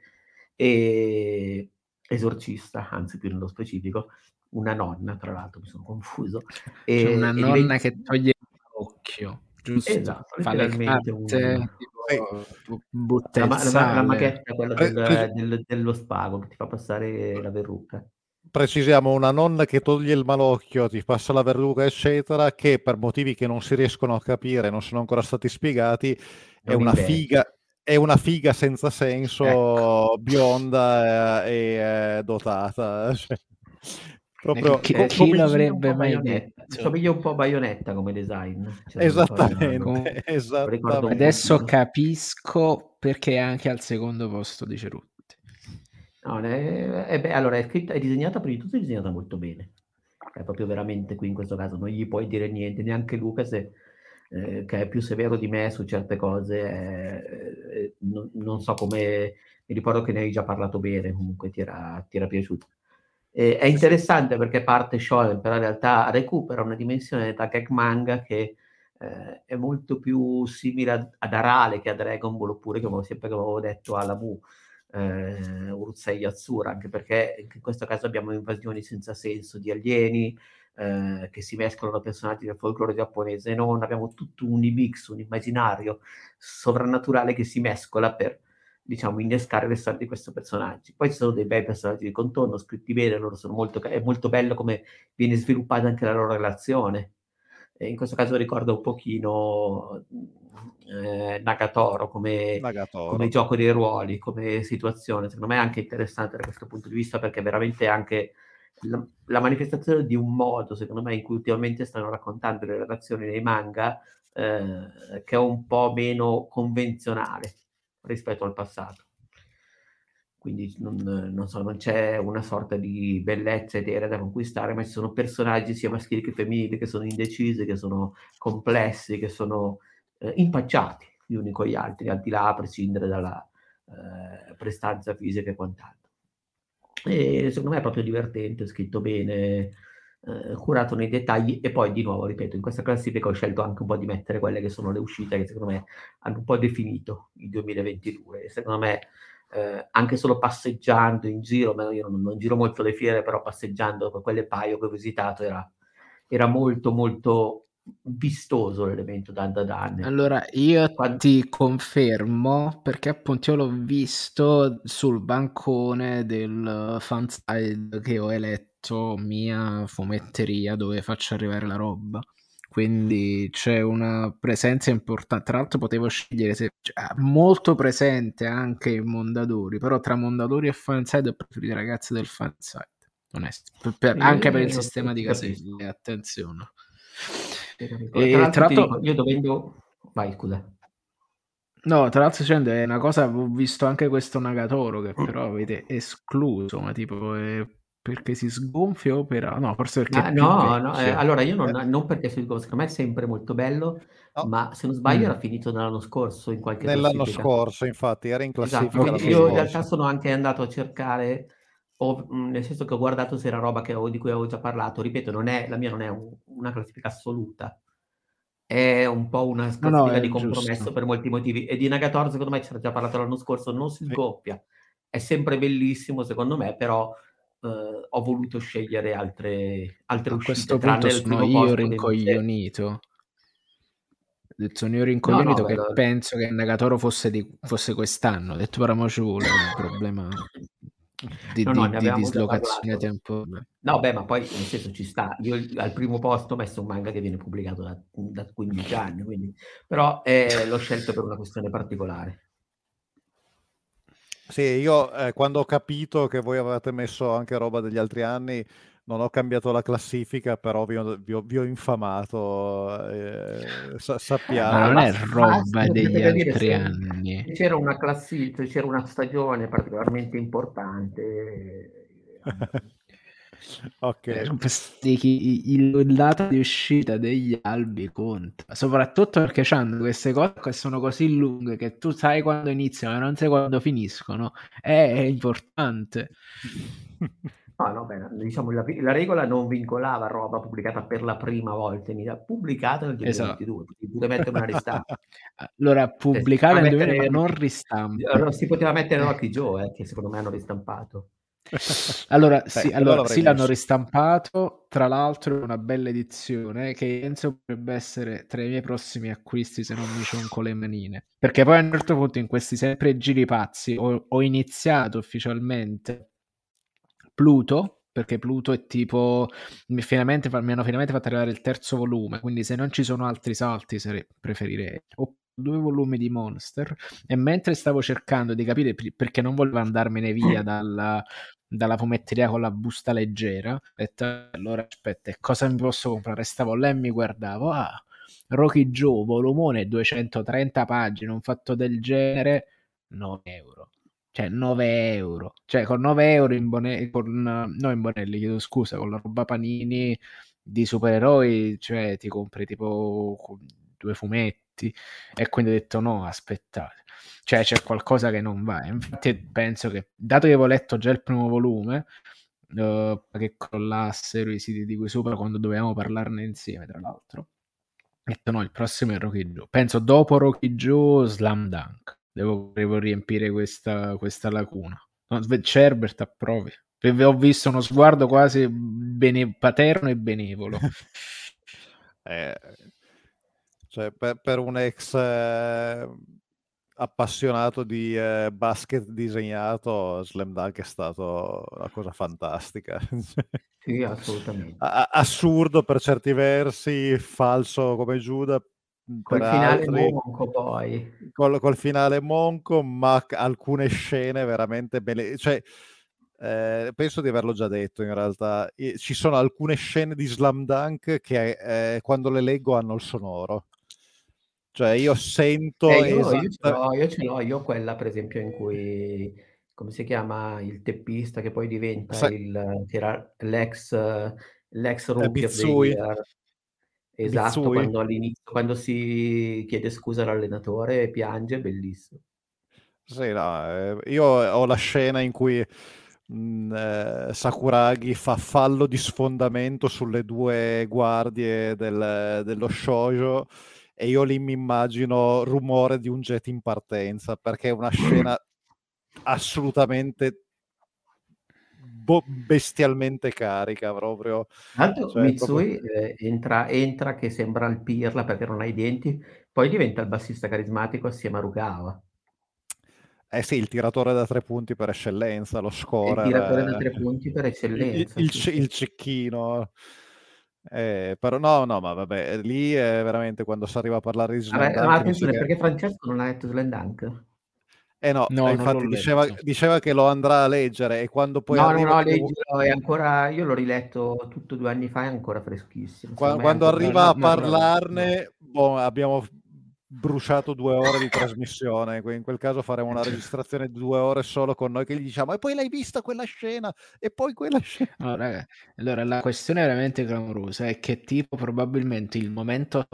e esorcista, anzi più nello specifico, una nonna, tra l'altro mi sono confuso. E, C'è una nonna diventa... che toglie l'occhio, giusto? Esatto, Fa letteralmente un... Tipo, la, la, la, maghetta, quella del, del, dello spago che ti fa passare la verruca precisiamo una nonna che toglie il malocchio, ti passa la verruga, eccetera, che per motivi che non si riescono a capire, non sono ancora stati spiegati, è una, figa, è una figa senza senso, ecco. bionda e, e dotata. Cioè, proprio chi, eh, chi l'avrebbe mai detto? Somiglia un po' a Bayonetta come design. Cioè, esattamente, esattamente. Adesso capisco perché è anche al secondo posto di Cerutti. No, è, è, beh, allora è, scritta, è disegnata prima di tutto, è disegnata molto bene. È proprio veramente qui in questo caso non gli puoi dire niente, neanche Luca se, eh, che è più severo di me su certe cose, eh, eh, non, non, so come, mi ricordo che ne hai già parlato bene, comunque ti era, ti era piaciuto. Eh, è interessante perché parte Shonen, però in realtà recupera una dimensione da gag manga che eh, è molto più simile ad Arale che a Dragon Ball, oppure come sempre avevo detto alla Mu eh, Urusei Yatsura, anche perché in questo caso abbiamo invasioni senza senso di alieni eh, che si mescolano a personaggi del folklore giapponese non, abbiamo tutto un mix, un immaginario sovrannaturale che si mescola per diciamo innescare le storie di questi personaggi. Poi ci sono dei bei personaggi di contorno, scritti bene, loro sono molto, è molto bello come viene sviluppata anche la loro relazione. In questo caso ricordo un pochino eh, Nagatoro come, Nagatoro come, gioco dei ruoli, come situazione. Secondo me è anche interessante da questo punto di vista perché veramente anche la, la, manifestazione di un modo, secondo me, in cui ultimamente stanno raccontando le relazioni nei manga, eh, che è un po' meno convenzionale rispetto al passato. Quindi non, non, so, non c'è una sorta di bellezza eterea da conquistare, ma ci sono personaggi sia maschili che femminili che sono indecisi, che sono complessi, che sono eh, impacciati gli uni con gli altri, al di là a prescindere dalla eh, prestanza fisica e quant'altro. E secondo me è proprio divertente, scritto bene, eh, curato nei dettagli e poi di nuovo, ripeto, in questa classifica ho scelto anche un po' di mettere quelle che sono le uscite che secondo me hanno un po' definito il 2022. Secondo me eh, anche solo passeggiando in giro, io non, non, giro molto le fiere, però passeggiando per quelle paio che ho visitato era, era molto molto vistoso l'elemento da Dan. Allora io Quando... ti confermo perché appunto io l'ho visto sul bancone del fanside che ho eletto mia fumetteria dove faccio arrivare la roba. Quindi c'è una presenza importante. Tra l'altro potevo scegliere se cioè, molto presente anche in Mondadori, però tra Mondadori e fanside ho preferito i ragazzi del fanside. Onesto. Per, per, anche per il sistema di caselle, attenzione. E, tra l'altro, io dovendo... Vai, scusa. No, tra l'altro è una cosa, ho visto anche questo Nagatoro che però avete escluso, ma tipo è perché si sgonfia opera... No, forse perché... Ah, no, no, eh, allora io non, non perché si sgonfia, secondo me è sempre molto bello, no. ma se non sbaglio mm. era finito nell'anno scorso in qualche Nell'anno scorso, infatti, era in esatto, classifica. Esatto, io in realtà sono anche andato a cercare o, mhmm, nel senso che ho guardato se era roba che avevo, di cui avevo già parlato, ripeto, non è, la mia non è un, una classifica assoluta, è un po' una classifica no, no, di compromesso giusto. per molti motivi. E di Nagator, secondo me, c'era già parlato l'anno scorso, non si sdoppia. È sempre bellissimo, secondo me, però eh, ho voluto scegliere altre, altre A uscite. questo punto sono io rincoglionito. Sono io rincoglionito no, no, che beh, penso che Nagatoro fosse, di, fosse quest'anno. Ho detto, però ci vuole un problema di, no, no, di, di dislocazione temporale. No, beh, ma poi nel senso ci sta. Io al primo posto ho messo un manga che viene pubblicato da, da 15 anni, quindi... però eh, l'ho scelto per una questione particolare. Sì, io eh, quando ho capito che voi avevate messo anche roba degli altri anni, non ho cambiato la classifica, però vi ho, vi ho, vi ho infamato. Eh, sa, sappiamo. Ma non è roba degli altri dire, anni. C'era una classifica, c'era una stagione particolarmente importante. ok. Il, il dato di uscita degli albi conta, soprattutto perché hanno queste cose che sono così lunghe che tu sai quando iniziano e non sai quando finiscono. È importante. No, no, beh, diciamo la, la, regola non vincolava roba pubblicata per la prima volta in Italia, pubblicata nel 2022, esatto. si poteva mettere una ristampa. allora, pubblicata nel 2022, non ristampa. Allora, si poteva mettere Rocky Joe, eh, che secondo me hanno ristampato. Allora, Beh, sì, allora, sì l'hanno ristampato, tra l'altro è una bella edizione che penso potrebbe essere tra i miei prossimi acquisti se non mi cionco le manine. Perché poi a un certo punto in questi sempre giri pazzi ho, ho iniziato ufficialmente Pluto, perché Pluto è tipo mi, finalmente, mi, hanno finalmente fatto arrivare il terzo volume quindi se non ci sono altri salti sare, preferirei. O due volumi di Monster e mentre stavo cercando di capire perché non volevo andarmene via dalla, dalla fumetteria con la busta leggera ho detto allora aspetta cosa mi posso comprare? Stavo là e mi guardavo ah Rocky Joe volumone 230 pagine un fatto del genere 9 euro. Cioè 9 euro, cioè con 9 euro in Bonelli, con, no in Bonelli, chiedo scusa, con la roba panini di supereroi, cioè ti compri tipo due fumetti e quindi ho detto no, aspettate, cioè c'è qualcosa che non va, infatti penso che, dato che avevo letto già il primo volume, uh, che crollassero i siti di cui sopra quando dovevamo parlarne insieme, tra l'altro, ho detto no, il prossimo è Rocky Joe, penso dopo Rocky Joe, Slam Dunk Devo, devo riempire questa, questa lacuna. No, Cerbert approvi. Ho visto uno sguardo quasi bene, paterno e benevolo. eh, cioè, per, per, un ex eh, appassionato di eh, basket disegnato, Slam Dunk è stato una cosa fantastica. Sì, assolutamente. A- assurdo per certi versi, falso come Giuda Col finale altri, monco poi. Col, col, finale monco, ma alcune scene veramente belle. Cioè, eh, penso di averlo già detto in realtà. Ci sono alcune scene di Slam Dunk che eh, quando le leggo hanno il sonoro. Cioè, io sento. Eh, io, esatto... io, ce l'ho, io ce l'ho, io quella per esempio in cui come si chiama il teppista che poi diventa Sa- il, l'ex, l'ex rookie of the year Esatto, Mitsui. quando all'inizio, quando si chiede scusa all'allenatore e piange, bellissimo. Sì, no, eh, io ho la scena in cui mh, mm, eh, Sakuragi fa fallo di sfondamento sulle due guardie del, dello shoujo e io lì mi immagino rumore di un jet in partenza perché è una scena assolutamente bo- bestialmente carica proprio. Tanto cioè, Mitsui proprio... eh, entra, entra, che sembra il pirla perché non ha i denti, poi diventa il bassista carismatico assieme a Rugawa. Eh sì, il tiratore da tre punti per eccellenza, lo scorer. Il tiratore da tre punti per eccellenza. Il, il, il cecchino. Eh, però no, no, ma vabbè, lì è veramente quando si arriva a parlare di Slam Ma attenzione, perché Francesco non ha letto Slam Dunk? Eh no, no infatti diceva, diceva, che lo andrà a leggere e quando poi no, arriva... No, no, leggilo, è ancora... io l'ho riletto tutto due anni fa, è ancora freschissimo. Quando, quando arriva a parlarne, boh, abbiamo bruciato due ore di trasmissione. In quel caso faremo una registrazione di due ore solo con noi che gli diciamo e poi l'hai vista quella scena e poi quella scena. Allora, allora la questione veramente clamorosa è che tipo probabilmente il momento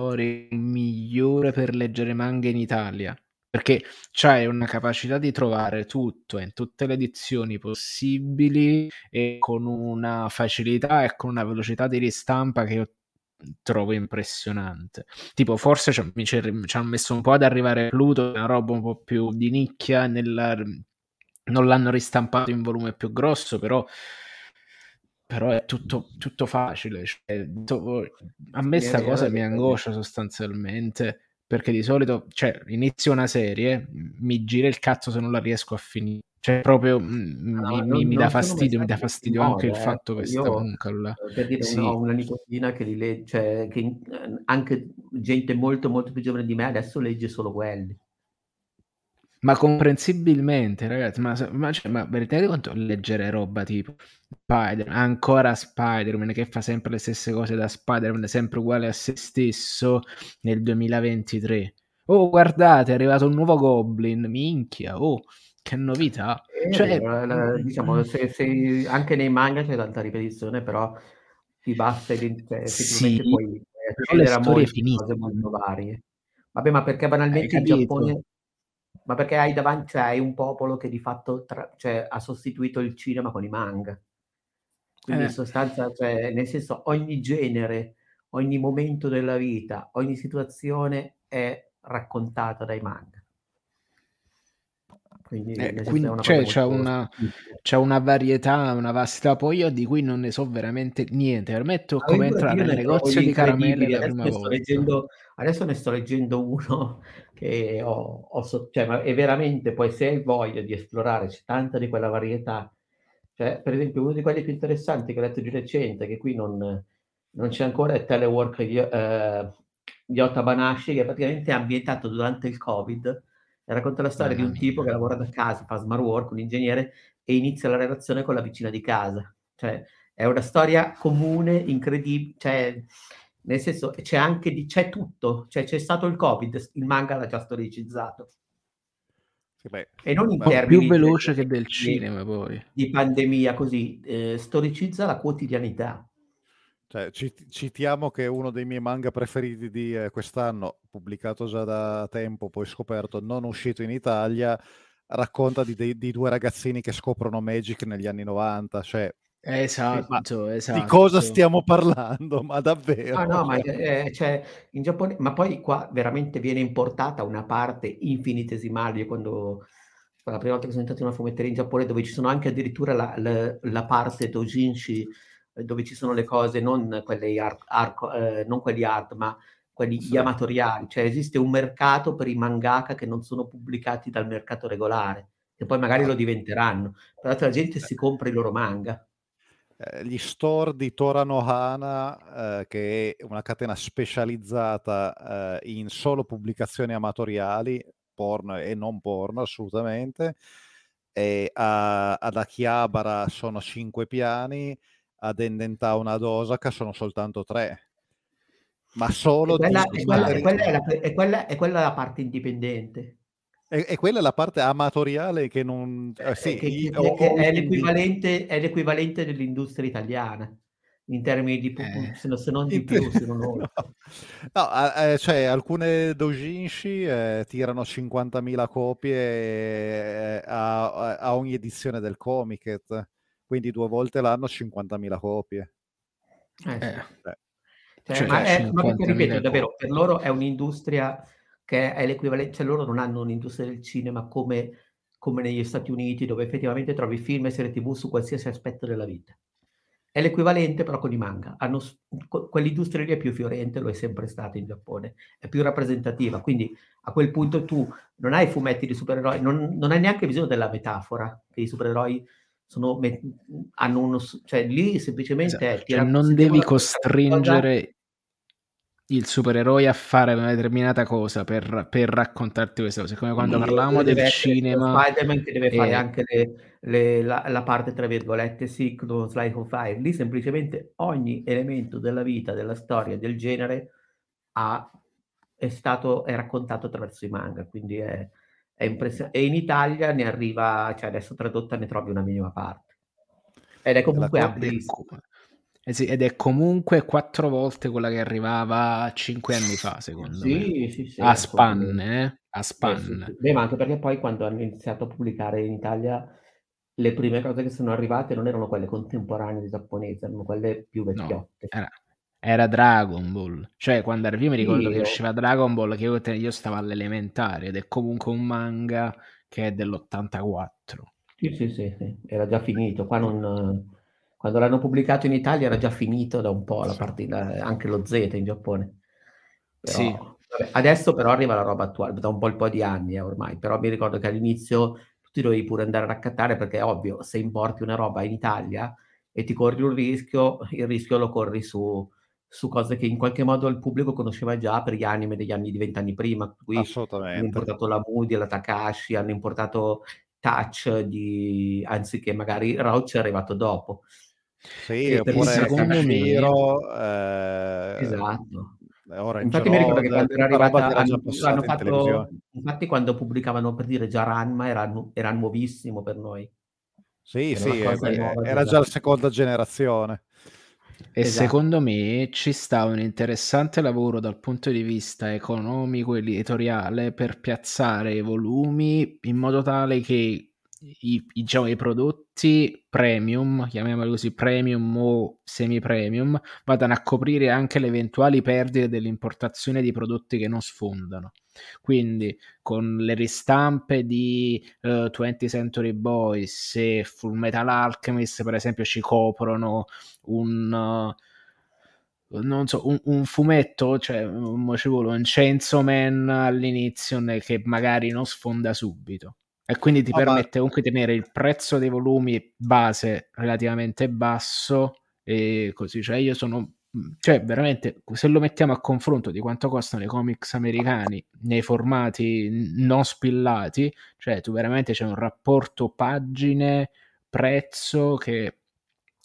migliore per leggere manga in Italia perché c'hai una capacità di trovare tutto in tutte le edizioni possibili e con una facilità e con una velocità di ristampa che trovo impressionante. Tipo, forse ci, hanno messo un po' ad arrivare Pluto, una roba un po' più di nicchia, nella, non l'hanno ristampato in volume più grosso, però però è tutto, tutto facile. Cioè, to, a me sta cosa mi angoscia sostanzialmente perché di solito, cioè, inizio una serie, mi gira il cazzo se non la riesco a finire. Cioè, proprio mm, no, mi, non, mi, dà fastidio, mi dà fastidio anche modo, il eh. fatto che sta comunque là. Per dire, sì. ho una nipotina che li legge, cioè, che anche gente molto, molto più giovane di me adesso legge solo quelli. Ma comprensibilmente, ragazzi, ma, ma, cioè, ma vedete quanto leggere roba tipo Spider, ancora Spider-Man che fa sempre le stesse cose da Spider-Man, sempre uguale a se stesso nel 2023. Oh, guardate, è arrivato un nuovo Goblin, minchia, oh, che novità. Eh, cioè, la, diciamo, se, se, anche nei manga c'è tanta ripetizione, però ti basta, cioè, sì, puoi accedere a molte cose molto varie. Vabbè, ma perché banalmente in Giappone ma perché hai davanti cioè, hai un popolo che di fatto tra, cioè, ha sostituito il cinema con i manga. Quindi eh. in sostanza, cioè, nel senso, ogni genere, ogni momento della vita, ogni situazione è raccontata dai manga. Quindi, eh, quindi una cioè, c'è, una, c'è, una, varietà, una vastità poi io di cui non ne so veramente niente. Per me è come entrare nel negozio di caramelle la prima volta. Leggendo, adesso ne sto leggendo uno che ho, ho so, cioè, ma è veramente, poi se hai voglia di esplorare, c'è tanta di quella varietà. Cioè, per esempio, uno di quelli più interessanti che ho letto di recente, che qui non, non c'è ancora, è Telework di, eh, di Otabanashi, che praticamente è ambientato durante il Covid racconta la storia di un tipo che lavora da casa, fa smart work, un ingegnere, e inizia la relazione con la vicina di casa. Cioè, è una storia comune, incredibile, cioè, nel senso, c'è anche di, c'è tutto, cioè c'è stato il Covid, il manga l'ha già storicizzato. Sì, beh, e non in termini più veloce che del cinema poi. Di pandemia così, eh, storicizza la quotidianità. Cioè, citiamo che uno dei miei manga preferiti di eh, quest'anno, pubblicato già da tempo, poi scoperto, non uscito in Italia, racconta di, di, di due ragazzini che scoprono Magic negli anni 90, cioè Esatto, esatto. Di cosa stiamo parlando? Ma davvero? Ah, no, ma, eh, cioè, in Giappone, ma poi qua veramente viene importata una parte infinitesimale. Quando la prima volta che sono entrato in una fumetteria in Giappone, dove ci sono anche addirittura la, la, la parte dojinshi, dove ci sono le cose, non quelli art, art, eh, non quelli art ma quelli sì. amatoriali. Cioè esiste un mercato per i mangaka che non sono pubblicati dal mercato regolare, che poi magari lo diventeranno. Però la gente si compra i loro manga. Eh, gli store di Toranohana, eh, che è una catena specializzata eh, in solo pubblicazioni amatoriali, porno e non porno assolutamente, e a, ad Akihabara sono cinque piani, ad Endentau ad Osaka sono soltanto tre. Ma solo... E quella, e quella, e quella, è, la, è, quella, è quella la parte indipendente. E, e, quella è la parte amatoriale che non... Eh, sì, che, io, che è, l'equivalente, è, l'equivalente, dell'industria italiana in termini di eh, se, se non di più, se non no, no eh, cioè alcune doujinshi eh, tirano 50.000 copie eh, a, a, ogni edizione del Comiket, quindi due volte l'anno 50.000 copie. Eh, sì. Eh. Cioè, cioè, ma, è, ma ripeto, davvero, per loro è un'industria che è l'equivalente, cioè loro non hanno un'industria del cinema come, come negli Stati Uniti, dove effettivamente trovi film e serie tv su qualsiasi aspetto della vita. È l'equivalente però con i manga. Hanno, quell'industria lì è più fiorente, lo è sempre stata in Giappone, è più rappresentativa. Quindi a quel punto tu non hai fumetti di supereroi, non, non hai neanche bisogno della metafora, che i supereroi sono, hanno uno... Cioè lì semplicemente esatto. è... Cioè, non devi costringere il supereroe a fare una determinata cosa per, per raccontarti queste cose, come quando parlavamo del cinema. Spider-Man che deve e... fare anche le, le, la, la, parte, tra virgolette, ciclo, slide of fire. Lì semplicemente ogni elemento della vita, della storia, del genere ha, è stato è raccontato attraverso i manga, quindi è, è impressionante. E in Italia ne arriva, cioè adesso tradotta ne trovi una minima parte. Ed è comunque amplissimo. Eh sì, ed è comunque quattro volte quella che arrivava cinque anni fa, secondo sì, me. Sì, sì, a span, eh? A span. Sì, Beh, ma anche perché poi quando hanno iniziato a pubblicare in Italia le prime cose che sono arrivate non erano quelle contemporanee giapponesi, erano quelle più vecchiotte. No, era, era, Dragon Ball. Cioè, quando arrivo mi ricordo che usciva Dragon Ball, che io, io stavo all'elementare, ed è comunque un manga che è dell'84. Sì, sì, sì, sì. era già finito. Qua non quando l'hanno pubblicato in Italia era già finito da un po' la partita, anche lo Z in Giappone. Però, sì. vabbè, adesso però arriva la roba attuale, da un po' il po' di anni eh, ormai, però mi ricordo che all'inizio ti dovevi pure andare a raccattare perché è ovvio, se importi una roba in Italia e ti corri un rischio, il rischio lo corri su, su cose che in qualche modo il pubblico conosceva già per gli anime degli anni di vent'anni prima. Qui Assolutamente. hanno importato la Moody, la Takashi, hanno importato Touch, di, anziché magari Rauch è arrivato dopo. Sì, e oppure secondo Shiro, eh, esatto. Orange infatti Road, mi ricordo che quando era arrivata hanno, hanno fatto, infatti quando pubblicavano per dire già Ranma era, era nuovissimo per noi sì, era sì, era, era già la seconda generazione. E esatto. secondo me ci sta un interessante lavoro dal punto di vista economico e editoriale per piazzare i volumi in modo tale che i, diciamo, i prodotti premium, chiamiamoli così, premium o semi-premium, vadano a coprire anche le eventuali perdite dell'importazione di prodotti che non sfondano. Quindi con le ristampe di uh, eh, 20th Century Boys e Full Metal Alchemist, per esempio, ci coprono un... Uh, non so, un, un, fumetto, cioè ci vuole un Chainsaw Man all'inizio che magari non sfonda subito. E quindi ti oh, permette comunque di tenere il prezzo dei volumi base relativamente basso e così, cioè io sono cioè veramente se lo mettiamo a confronto di quanto costano i comics americani nei formati non spillati, cioè tu veramente c'è un rapporto pagine prezzo che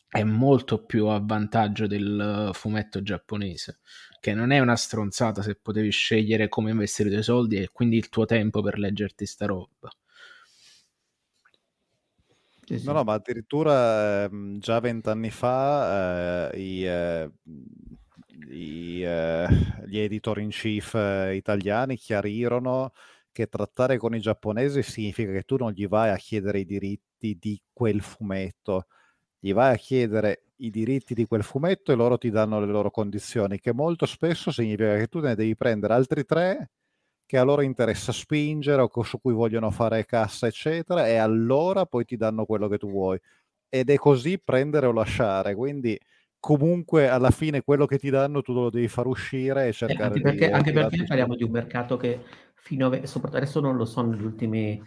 è molto più a vantaggio del fumetto giapponese, che non è una stronzata se potevi scegliere come investire i tuoi soldi e quindi il tuo tempo per leggerti sta roba. Sì, sì. No, no, ma addirittura eh, già vent'anni fa eh, i, eh, i, eh, gli editor in chief eh, italiani chiarirono che trattare con i giapponesi significa che tu non gli vai a chiedere i diritti di quel fumetto, gli vai a chiedere i diritti di quel fumetto e loro ti danno le loro condizioni, che molto spesso significa che tu ne devi prendere altri tre che a loro interessa spingere o su cui vogliono fare cassa, eccetera, e allora poi ti danno quello che tu vuoi. Ed è così prendere o lasciare, quindi comunque alla fine quello che ti danno tu lo devi far uscire e eh, cercare eh, anche perché, di... Anche perché parliamo di un mercato che fino a... soprattutto adesso non lo so negli ultimi,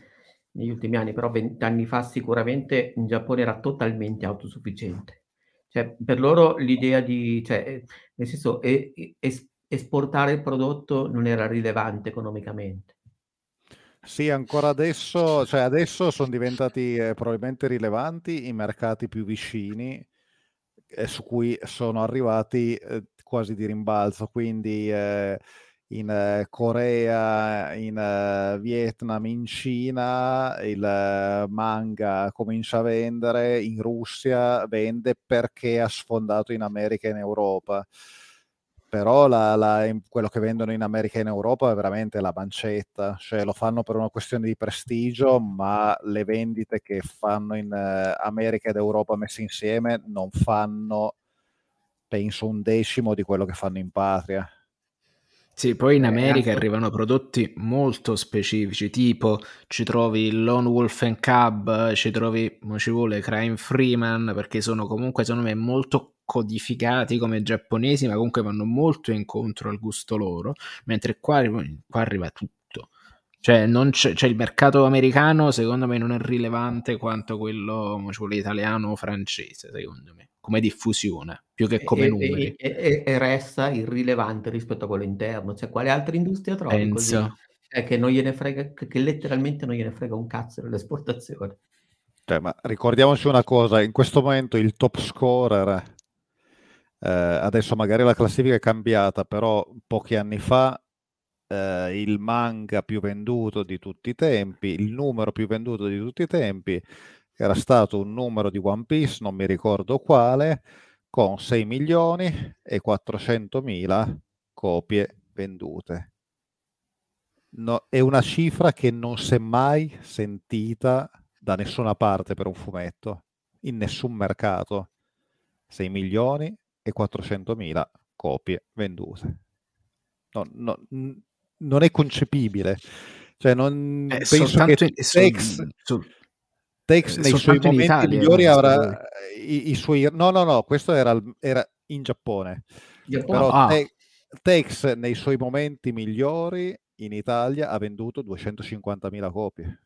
negli ultimi anni, però vent'anni fa sicuramente in Giappone era totalmente autosufficiente. Cioè, per loro l'idea di, cioè, nel senso, è, è, esportare il prodotto non era rilevante economicamente. Sì, ancora adesso, cioè adesso sono diventati eh, probabilmente rilevanti i mercati più vicini eh, su cui sono arrivati eh, quasi di rimbalzo, quindi eh, in eh, Corea, in eh, Vietnam, in Cina il manga comincia a vendere, in Russia vende perché ha sfondato in America e in Europa però la, la, quello che vendono in America e in Europa è veramente la bancetta, cioè lo fanno per una questione di prestigio, ma le vendite che fanno in uh, America ed Europa messe insieme non fanno, penso, un decimo di quello che fanno in patria. Sì, poi in eh, America eh, arrivano prodotti molto specifici, tipo ci trovi il Lone Wolf and Cub, ci trovi, come ci vuole, Crime Freeman, perché sono comunque, secondo me, molto codificati come giapponesi, ma comunque vanno molto incontro al gusto loro, mentre qua, qua arriva tutto. Cioè, c'è, cioè, il mercato americano secondo me non è rilevante quanto quello cioè, italiano o francese, secondo me, come diffusione, più che come e, numeri. E, e, e, resta irrilevante rispetto a quello interno. Cioè, quale altra industria trovi Penso. così? È che non gliene frega, che letteralmente non gliene frega un cazzo dell'esportazione. Cioè, ma ricordiamoci una cosa, in questo momento il top scorer eh, adesso magari la classifica è cambiata, però pochi anni fa eh, il manga più venduto di tutti i tempi, il numero più venduto di tutti i tempi, era stato un numero di One Piece, non mi ricordo quale, con 6 milioni e 400 mila copie vendute. No, è una cifra che non si è mai sentita da nessuna parte per un fumetto, in nessun mercato. 6 milioni e 400.000 copie vendute. No, no, non è concepibile. Cioè, non eh, penso che Tex, su, Tex nei suoi momenti Italia, migliori avrà i, i, suoi... No, no, no, questo era, era in Giappone. Giappone? Però ah. Te, Tex nei suoi momenti migliori in Italia ha venduto 250.000 copie.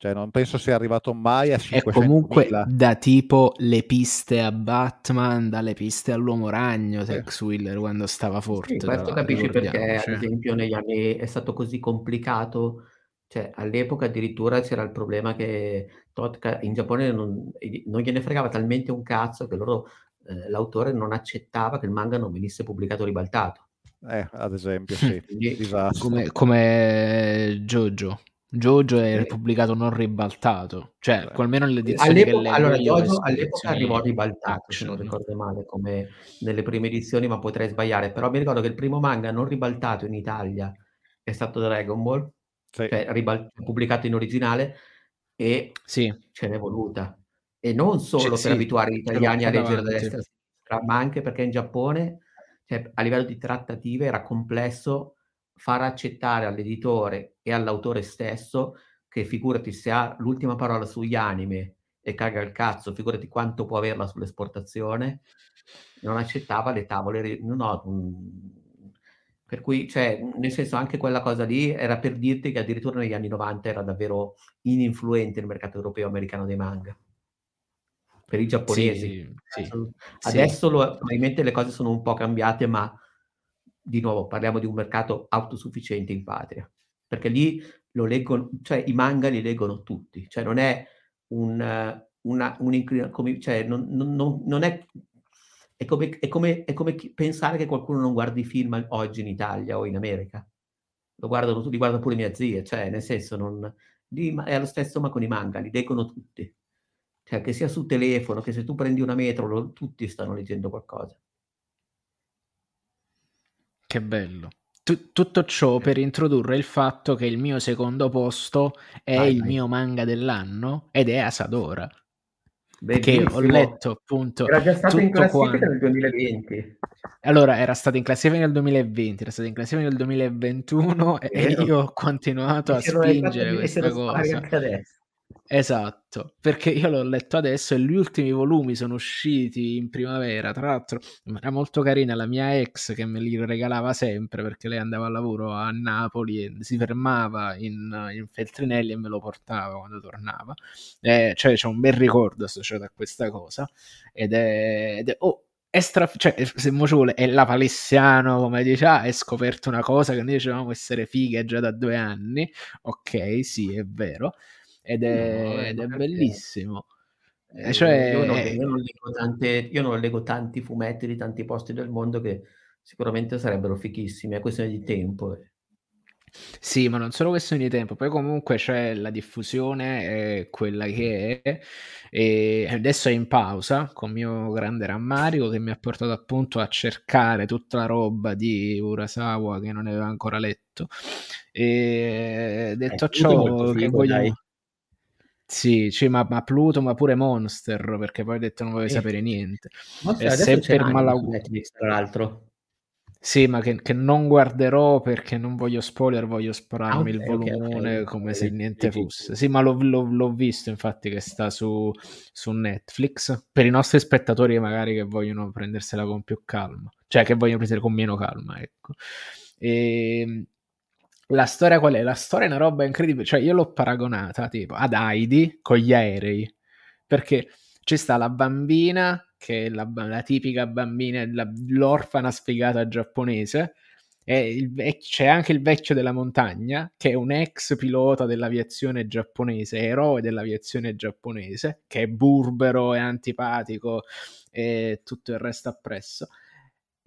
Cioè, non penso sia arrivato mai a 500 E comunque da tipo le piste a Batman, dalle piste all'uomo ragno. Tex Wheeler quando stava forte. Sì, questo capisci perché, cioè. ad esempio, negli anni è stato così complicato. Cioè, all'epoca addirittura c'era il problema che in Giappone non, non gliene fregava talmente un cazzo che loro, eh, l'autore non accettava che il manga non venisse pubblicato ribaltato. Eh, ad esempio, sì. come, come Jojo. Jojo è pubblicato non ribaltato, cioè almeno nell'edizione all'epoca, che allora, Jojo all'epoca arrivò ribaltato, action. se non ricordo male, come nelle prime edizioni, ma potrei sbagliare, però mi ricordo che il primo manga non ribaltato in Italia è stato Dragon Ball, sì. cioè ribal- pubblicato in originale e sì. ce n'è voluta. E non solo cioè, per sì, abituare gli italiani a leggere da destra a sinistra, ma anche perché in Giappone, cioè, a livello di trattative, era complesso far accettare all'editore e all'autore stesso che figurati se ha l'ultima parola sugli anime e caga il cazzo, figurati quanto può averla sull'esportazione, non accettava le tavole, no, no, per cui, cioè, nel senso, anche quella cosa lì era per dirti che addirittura negli anni 90 era davvero ininfluente nel mercato europeo americano dei manga. Per i giapponesi. Sì, sì, Adesso sì. Lo, probabilmente le cose sono un po' cambiate, ma di nuovo parliamo di un mercato autosufficiente in patria, perché lì lo leggono, cioè i manga li leggono tutti, cioè non è un, una, un cioè non, non, non è, è come, è, come, è come pensare che qualcuno non guardi film oggi in Italia o in America, lo guardano tutti, guardano pure mia zia, cioè nel senso non, lì è lo stesso ma con i manga, li leggono tutti, cioè che sia su telefono, che se tu prendi una metro, lo, tutti stanno leggendo qualcosa. Che bello. Tu- tutto ciò per introdurre il fatto che il mio secondo posto è vai, il vai. mio manga dell'anno ed è Asadora. Bellissimo. Che ho letto appunto. Era già stato in classifica quanto... nel 2020. Allora, era stato in classifica nel 2020, era stato in classifica nel 2021 e io ho continuato a spingere questa cosa. Anche adesso. Esatto, perché io l'ho letto adesso e gli ultimi volumi sono usciti in primavera. Tra l'altro, era molto carina la mia ex che me li regalava sempre perché lei andava a lavoro a Napoli e si fermava in, in Feltrinelli e me lo portava quando tornava. Eh, cioè, c'è un bel ricordo associato a questa cosa ed è, ed è oh, è stra... cioè, se mo ci vuole, è la palessiano, come dice, ah, hai scoperto una cosa che noi dicevamo essere fighe già da due anni. Ok, sì, è vero ed è, no, ed è bellissimo. Eh, cioè, io, non, io, non tante, io, non, leggo tanti fumetti di tanti posti del mondo che sicuramente sarebbero fichissimi, è questione di tempo. Eh. Sì, ma non solo questione di tempo, poi comunque c'è la diffusione, è quella che è, e adesso è in pausa con mio grande rammarico che mi ha portato appunto a cercare tutta la roba di Urasawa che non avevo ancora letto. E detto eh, ciò, che voglio... Dai. Sì, cioè, ma, ma, Pluto, ma pure Monster, perché poi ho detto non voglio eh. sapere niente. Monster, è sempre Netflix, tra l'altro. Sì, ma che, che, non guarderò perché non voglio spoiler, voglio spararmi ah, okay, il volumone okay, okay. come se niente fosse. Sì, ma l'ho, l'ho, l'ho, visto infatti che sta su, su, Netflix. Per i nostri spettatori magari che vogliono prendersela con più calma, cioè che vogliono prendere con meno calma, ecco. E ehm, la storia qual è? La storia è una roba incredibile, cioè io l'ho paragonata tipo ad Heidi con gli aerei, perché ci sta la bambina, che è la, la tipica bambina, la, l'orfana sfigata giapponese, e vec- c'è anche il vecchio della montagna, che è un ex pilota dell'aviazione giapponese, eroe dell'aviazione giapponese, che è burbero e antipatico e tutto il resto appresso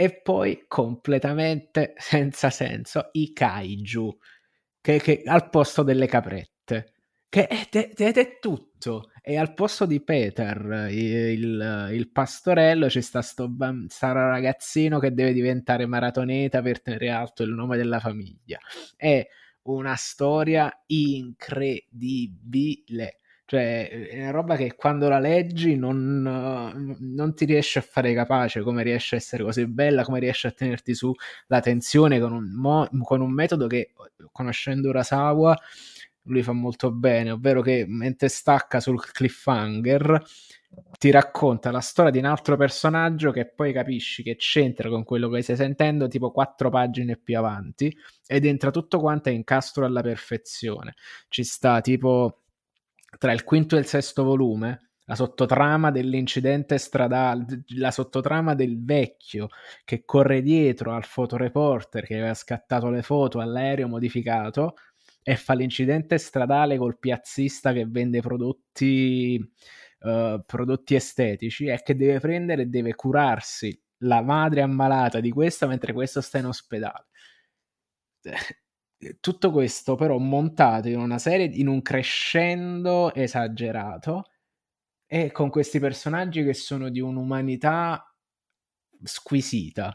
e poi completamente senza senso i kaiju che, che al posto delle caprette che è, ed è, tutto. E al posto di Peter il, il pastorello c'è sta sto, sto ragazzino che deve diventare maratoneta per tenere alto il nome della famiglia. È una storia incredibile cioè, è una roba che quando la leggi non, non, ti riesce a fare capace come riesce a essere così bella, come riesce a tenerti su la tensione con un, mo- con un metodo che, conoscendo Urasawa, lui fa molto bene, ovvero che mentre stacca sul cliffhanger ti racconta la storia di un altro personaggio che poi capisci che c'entra con quello che stai sentendo tipo quattro pagine più avanti ed entra tutto quanto in incastro alla perfezione. Ci sta tipo tra il quinto e il sesto volume, la sottotrama dell'incidente stradale, la sottotrama del vecchio che corre dietro al fotoreporter che aveva scattato le foto all'aereo modificato e fa l'incidente stradale col piazzista che vende prodotti, uh, prodotti estetici e che deve prendere e deve curarsi la madre ammalata di questa mentre questo sta in ospedale. Tutto questo però montato in una serie, in un crescendo esagerato e con questi personaggi che sono di un'umanità squisita.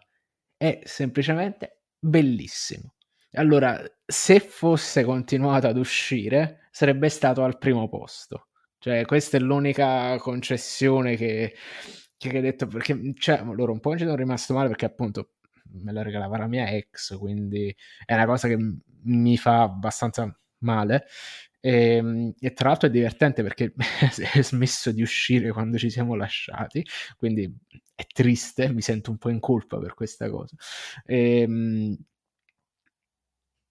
È semplicemente bellissimo. Allora, se fosse continuato ad uscire, sarebbe stato al primo posto. Cioè, questa è l'unica concessione che, che hai detto, perché cioè, loro un po' ci sono rimasto male perché appunto me la regalava la mia ex, quindi è una cosa che mi fa abbastanza male. E, ehm, e, tra l'altro è divertente perché è smesso di uscire quando ci siamo lasciati, quindi è triste, mi sento un po' in colpa per questa cosa. E, ehm,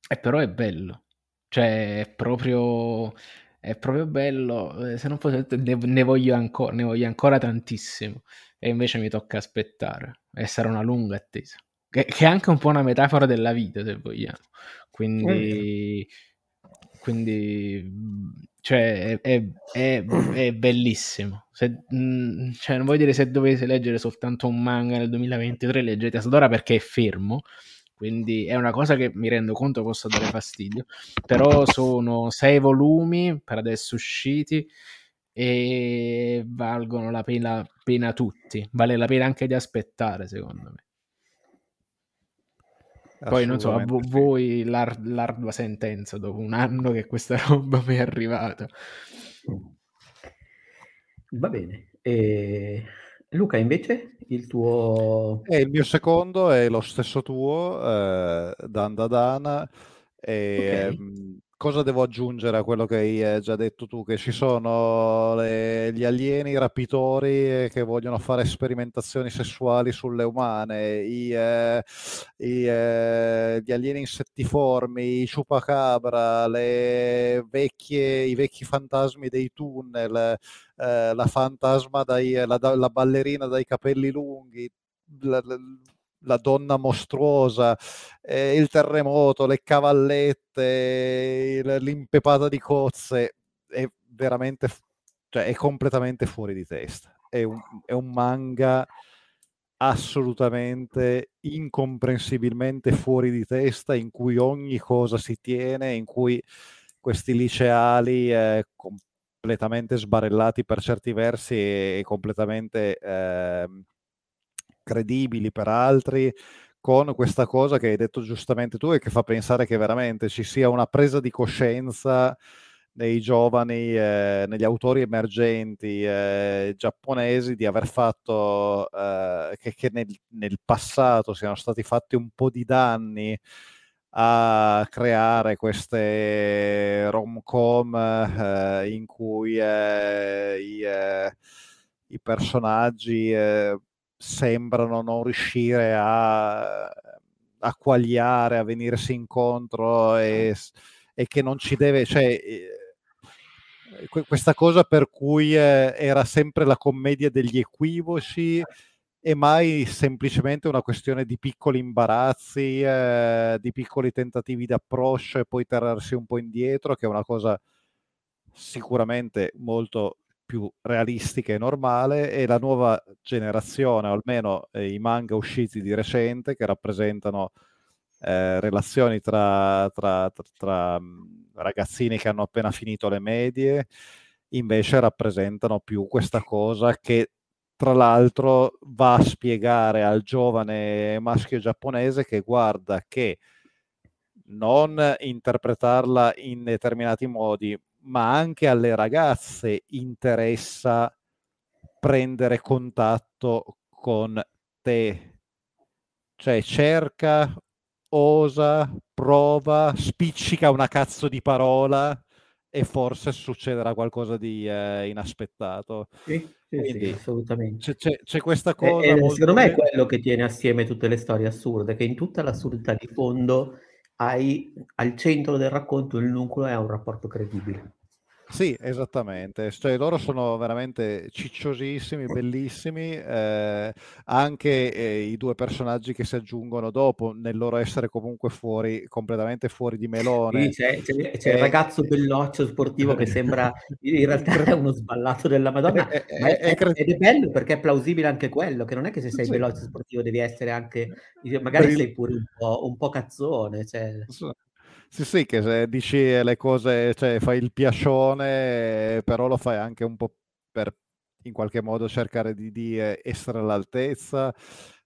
e però è bello, cioè è proprio, è proprio bello, eh, se non fosse ne, ne, voglio ancora, ne voglio ancora tantissimo. E invece mi tocca aspettare. E sarà una lunga attesa, che, che è anche un po' una metafora della vita se vogliamo, quindi, quindi cioè, è, è, è bellissimo. Se, mh, mm, cioè, non vuol dire se dovete leggere soltanto un manga nel 2023, leggete Asadora perché è fermo, quindi è una cosa che mi rendo conto possa dare fastidio, però sono sei volumi per adesso usciti e valgono la pena, pena tutti, vale la pena anche di aspettare secondo me. Poi non so, a vo- voi l'ar- l'ardua sentenza dopo un anno che questa roba mi è arrivata. Va bene. E Luca, invece, il tuo... Eh, il mio secondo è lo stesso tuo, eh, Dan Dana. E, okay. Cosa devo aggiungere a quello che hai già detto tu? Che ci sono le, gli alieni rapitori che vogliono fare sperimentazioni sessuali sulle umane, i, eh, i, eh, gli alieni insettiformi, i chupacabra, le vecchie, i vecchi fantasmi dei tunnel, eh, la fantasma, dai, la, la, ballerina dai capelli lunghi. La, la donna mostruosa, eh, il terremoto, le cavallette, l'impepata di cozze, è veramente, cioè è completamente fuori di testa. È un, è un manga assolutamente incomprensibilmente fuori di testa in cui ogni cosa si tiene, in cui questi liceali eh, completamente sbarellati per certi versi e, completamente eh, credibili per altri, con questa cosa che hai detto giustamente tu e che fa pensare che veramente ci sia una presa di coscienza nei giovani, eh, negli autori emergenti eh, giapponesi di aver fatto, eh, che, che nel, nel, passato siano stati fatti un po' di danni a creare queste rom-com eh, in cui eh, i, eh, i, personaggi sembrano non riuscire a, a quagliare, a venirsi incontro e, e che non ci deve, cioè, eh, questa cosa per cui eh, era sempre la commedia degli equivoci e mai semplicemente una questione di piccoli imbarazzi, eh, di piccoli tentativi di approccio e poi tirarsi un po' indietro, che è una cosa sicuramente molto più realistica e normale e la nuova generazione, o almeno eh, i manga usciti di recente che rappresentano eh, relazioni tra, tra, tra, tra, mm, ragazzini che hanno appena finito le medie, invece rappresentano più questa cosa che tra l'altro va a spiegare al giovane maschio giapponese che guarda che non interpretarla in determinati modi, ma anche alle ragazze interessa prendere contatto con te. Cioè cerca, osa, prova, spiccica una cazzo di parola e forse succederà qualcosa di eh, inaspettato. Sì, sì, sì assolutamente. C'è, c'è, questa cosa. E, secondo me è quello che tiene assieme tutte le storie assurde, che in tutta l'assurdità di fondo hai al centro del racconto il nucleo e ha un rapporto credibile. Sì, esattamente. Cioè, loro sono veramente cicciosissimi, bellissimi. Eh, anche eh, i due personaggi che si aggiungono dopo, nel loro essere comunque fuori, completamente fuori di melone. Sì, c'è, c'è, c'è il ragazzo belloccio sportivo che sembra in realtà è uno sballato della Madonna. È, è, è, ed è bello perché è plausibile anche quello, che non è che se sei sì. veloce sportivo devi essere anche, magari sei pure un po', un po cazzone. Cioè. Sì, sì, che dici le cose, cioè fai il piacione, però lo fai anche un po' per in qualche modo cercare di, di essere all'altezza.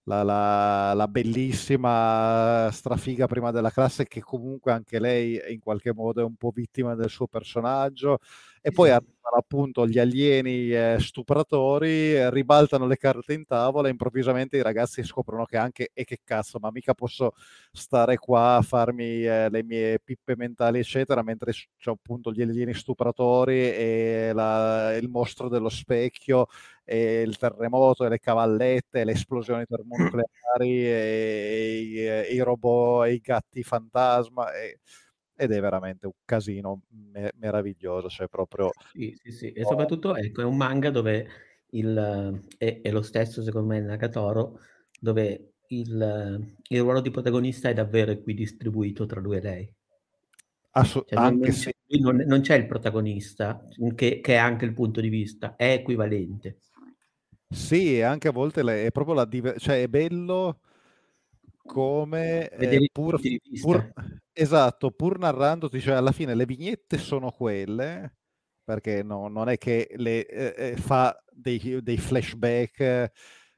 La, la, la, bellissima strafiga prima della classe che comunque anche lei in qualche modo è un po' vittima del suo personaggio e poi arrivano appunto gli alieni eh, stupratori, ribaltano le carte in tavola e improvvisamente i ragazzi scoprono che anche, e che cazzo, ma mica posso stare qua a farmi eh, le mie pippe mentali, eccetera, mentre c'è appunto gli alieni stupratori e la, il mostro dello specchio e il terremoto e le cavallette e le esplosioni termonucleari e, e, e i robot e i gatti fantasma. E, ed è veramente un casino me- meraviglioso, cioè proprio... Sì, sì, sì, e soprattutto ecco, è un manga dove il, è, è lo stesso secondo me il Nagatoro, dove il, il, ruolo di protagonista è davvero equidistribuito tra lui e lei. Assu- cioè, anche non, se... non, non, c'è il protagonista, che, che, è anche il punto di vista, è equivalente. Sì, anche a volte è proprio la diver- cioè è bello come eh, pur, pur, esatto, pur narrandoti, cioè alla fine le vignette sono quelle, perché no, non è che le, eh, eh fa dei, dei flashback,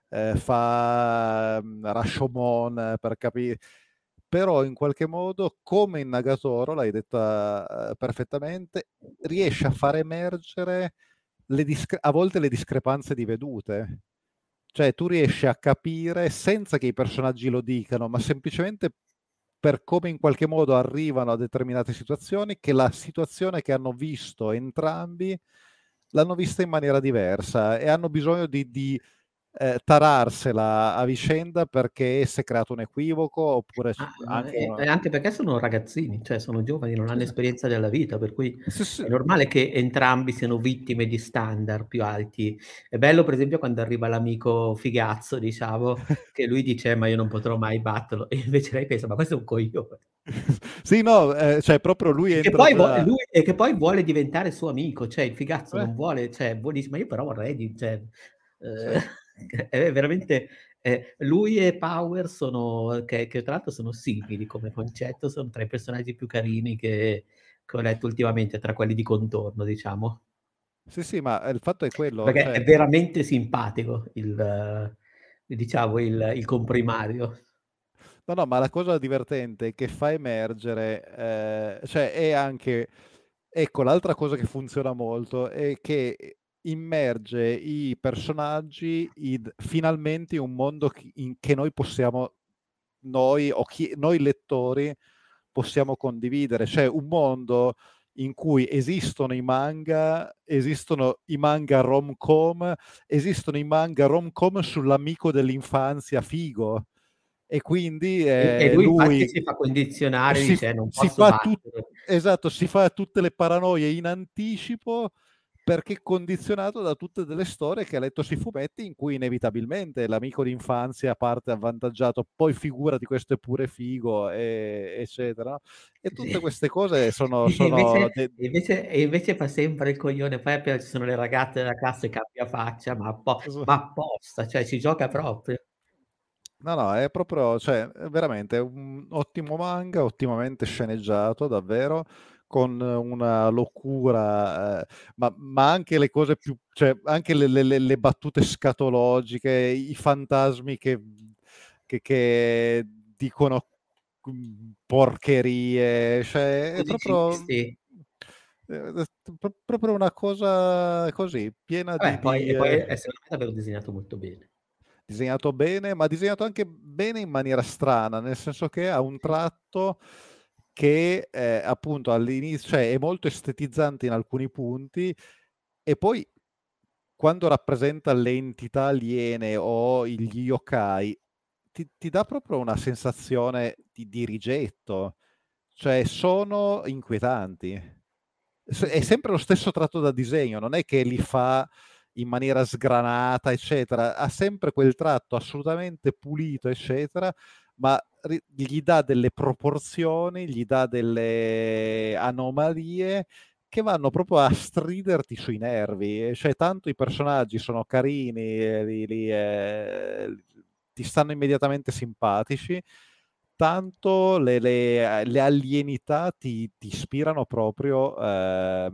eh, fa um, Rashomon per capire, però in qualche modo, come in Nagatoro, l'hai detta uh, perfettamente, riesce a far emergere discre- a volte le discrepanze di vedute cioè tu riesci a capire senza che i personaggi lo dicano, ma semplicemente per come in qualche modo arrivano a determinate situazioni, che la situazione che hanno visto entrambi l'hanno vista in maniera diversa e hanno bisogno di, di eh, tararsela a vicenda perché si è creato un equivoco oppure ah, anche, una... anche, perché sono ragazzini, cioè sono giovani, non hanno esperienza della vita, per cui sì, sì. è normale che entrambi siano vittime di standard più alti. È bello per esempio quando arriva l'amico figazzo, diciamo, che lui dice ma io non potrò mai batterlo e invece lei pensa ma questo è un coglione. sì, no, eh, cioè proprio lui entra... E poi, da... lui, e che poi vuole diventare suo amico, cioè il figazzo eh. non vuole, cioè, vuole, ma io però vorrei... Cioè, eh, è veramente eh, lui e Power sono che, che, tra l'altro sono simili come concetto, sono tra i personaggi più carini che, che, ho letto ultimamente, tra quelli di contorno, diciamo. Sì, sì, ma il fatto è quello. Perché cioè... è veramente simpatico il, diciamo, il, il comprimario. No, no, ma la cosa divertente che fa emergere, eh, cioè è anche, ecco, l'altra cosa che funziona molto è che immerge i personaggi in finalmente un mondo in, che noi possiamo, noi o chi, noi lettori, possiamo condividere, cioè un mondo in cui esistono i manga, esistono i manga rom-com, esistono i manga rom-com sull'amico dell'infanzia figo. E quindi eh, e lui, lui si fa condizionare, si, dice non si fa tut- esatto, si fa tutte le paranoie in anticipo perché condizionato da tutte delle storie che ha letto sui fumetti in cui inevitabilmente l'amico d'infanzia parte avvantaggiato, poi figura di questo è pure figo, e, eccetera. E tutte queste cose sono... sono invece, de... invece, invece, fa sempre il coglione, poi appena ci sono le ragazze della classe cambia faccia, ma, po- ma apposta, cioè ci gioca proprio. No, no, è proprio, cioè, veramente un ottimo manga, ottimamente sceneggiato, davvero con una locura, eh, ma, ma, anche le cose più, cioè anche le, le, le battute scatologiche, i fantasmi che, che, che dicono mm, porcherie, cioè è proprio, sì. è proprio una cosa così, piena Vabbè, di... Poi, di, poi eh, è me davvero disegnato molto bene disegnato bene, ma disegnato anche bene in maniera strana, nel senso che ha un tratto che eh, appunto all'inizio cioè, è molto estetizzante in alcuni punti e poi quando rappresenta le entità aliene o gli yokai ti, ti dà proprio una sensazione di, di rigetto, cioè sono inquietanti. è sempre lo stesso tratto da disegno, non è che li fa in maniera sgranata, eccetera, ha sempre quel tratto assolutamente pulito, eccetera, ma gli dà delle proporzioni, gli dà delle anomalie che vanno proprio a striderti sui nervi, cioè tanto i personaggi sono carini, li, li, eh, ti stanno immediatamente simpatici, tanto le, le, le alienità ti, ti, ispirano proprio eh,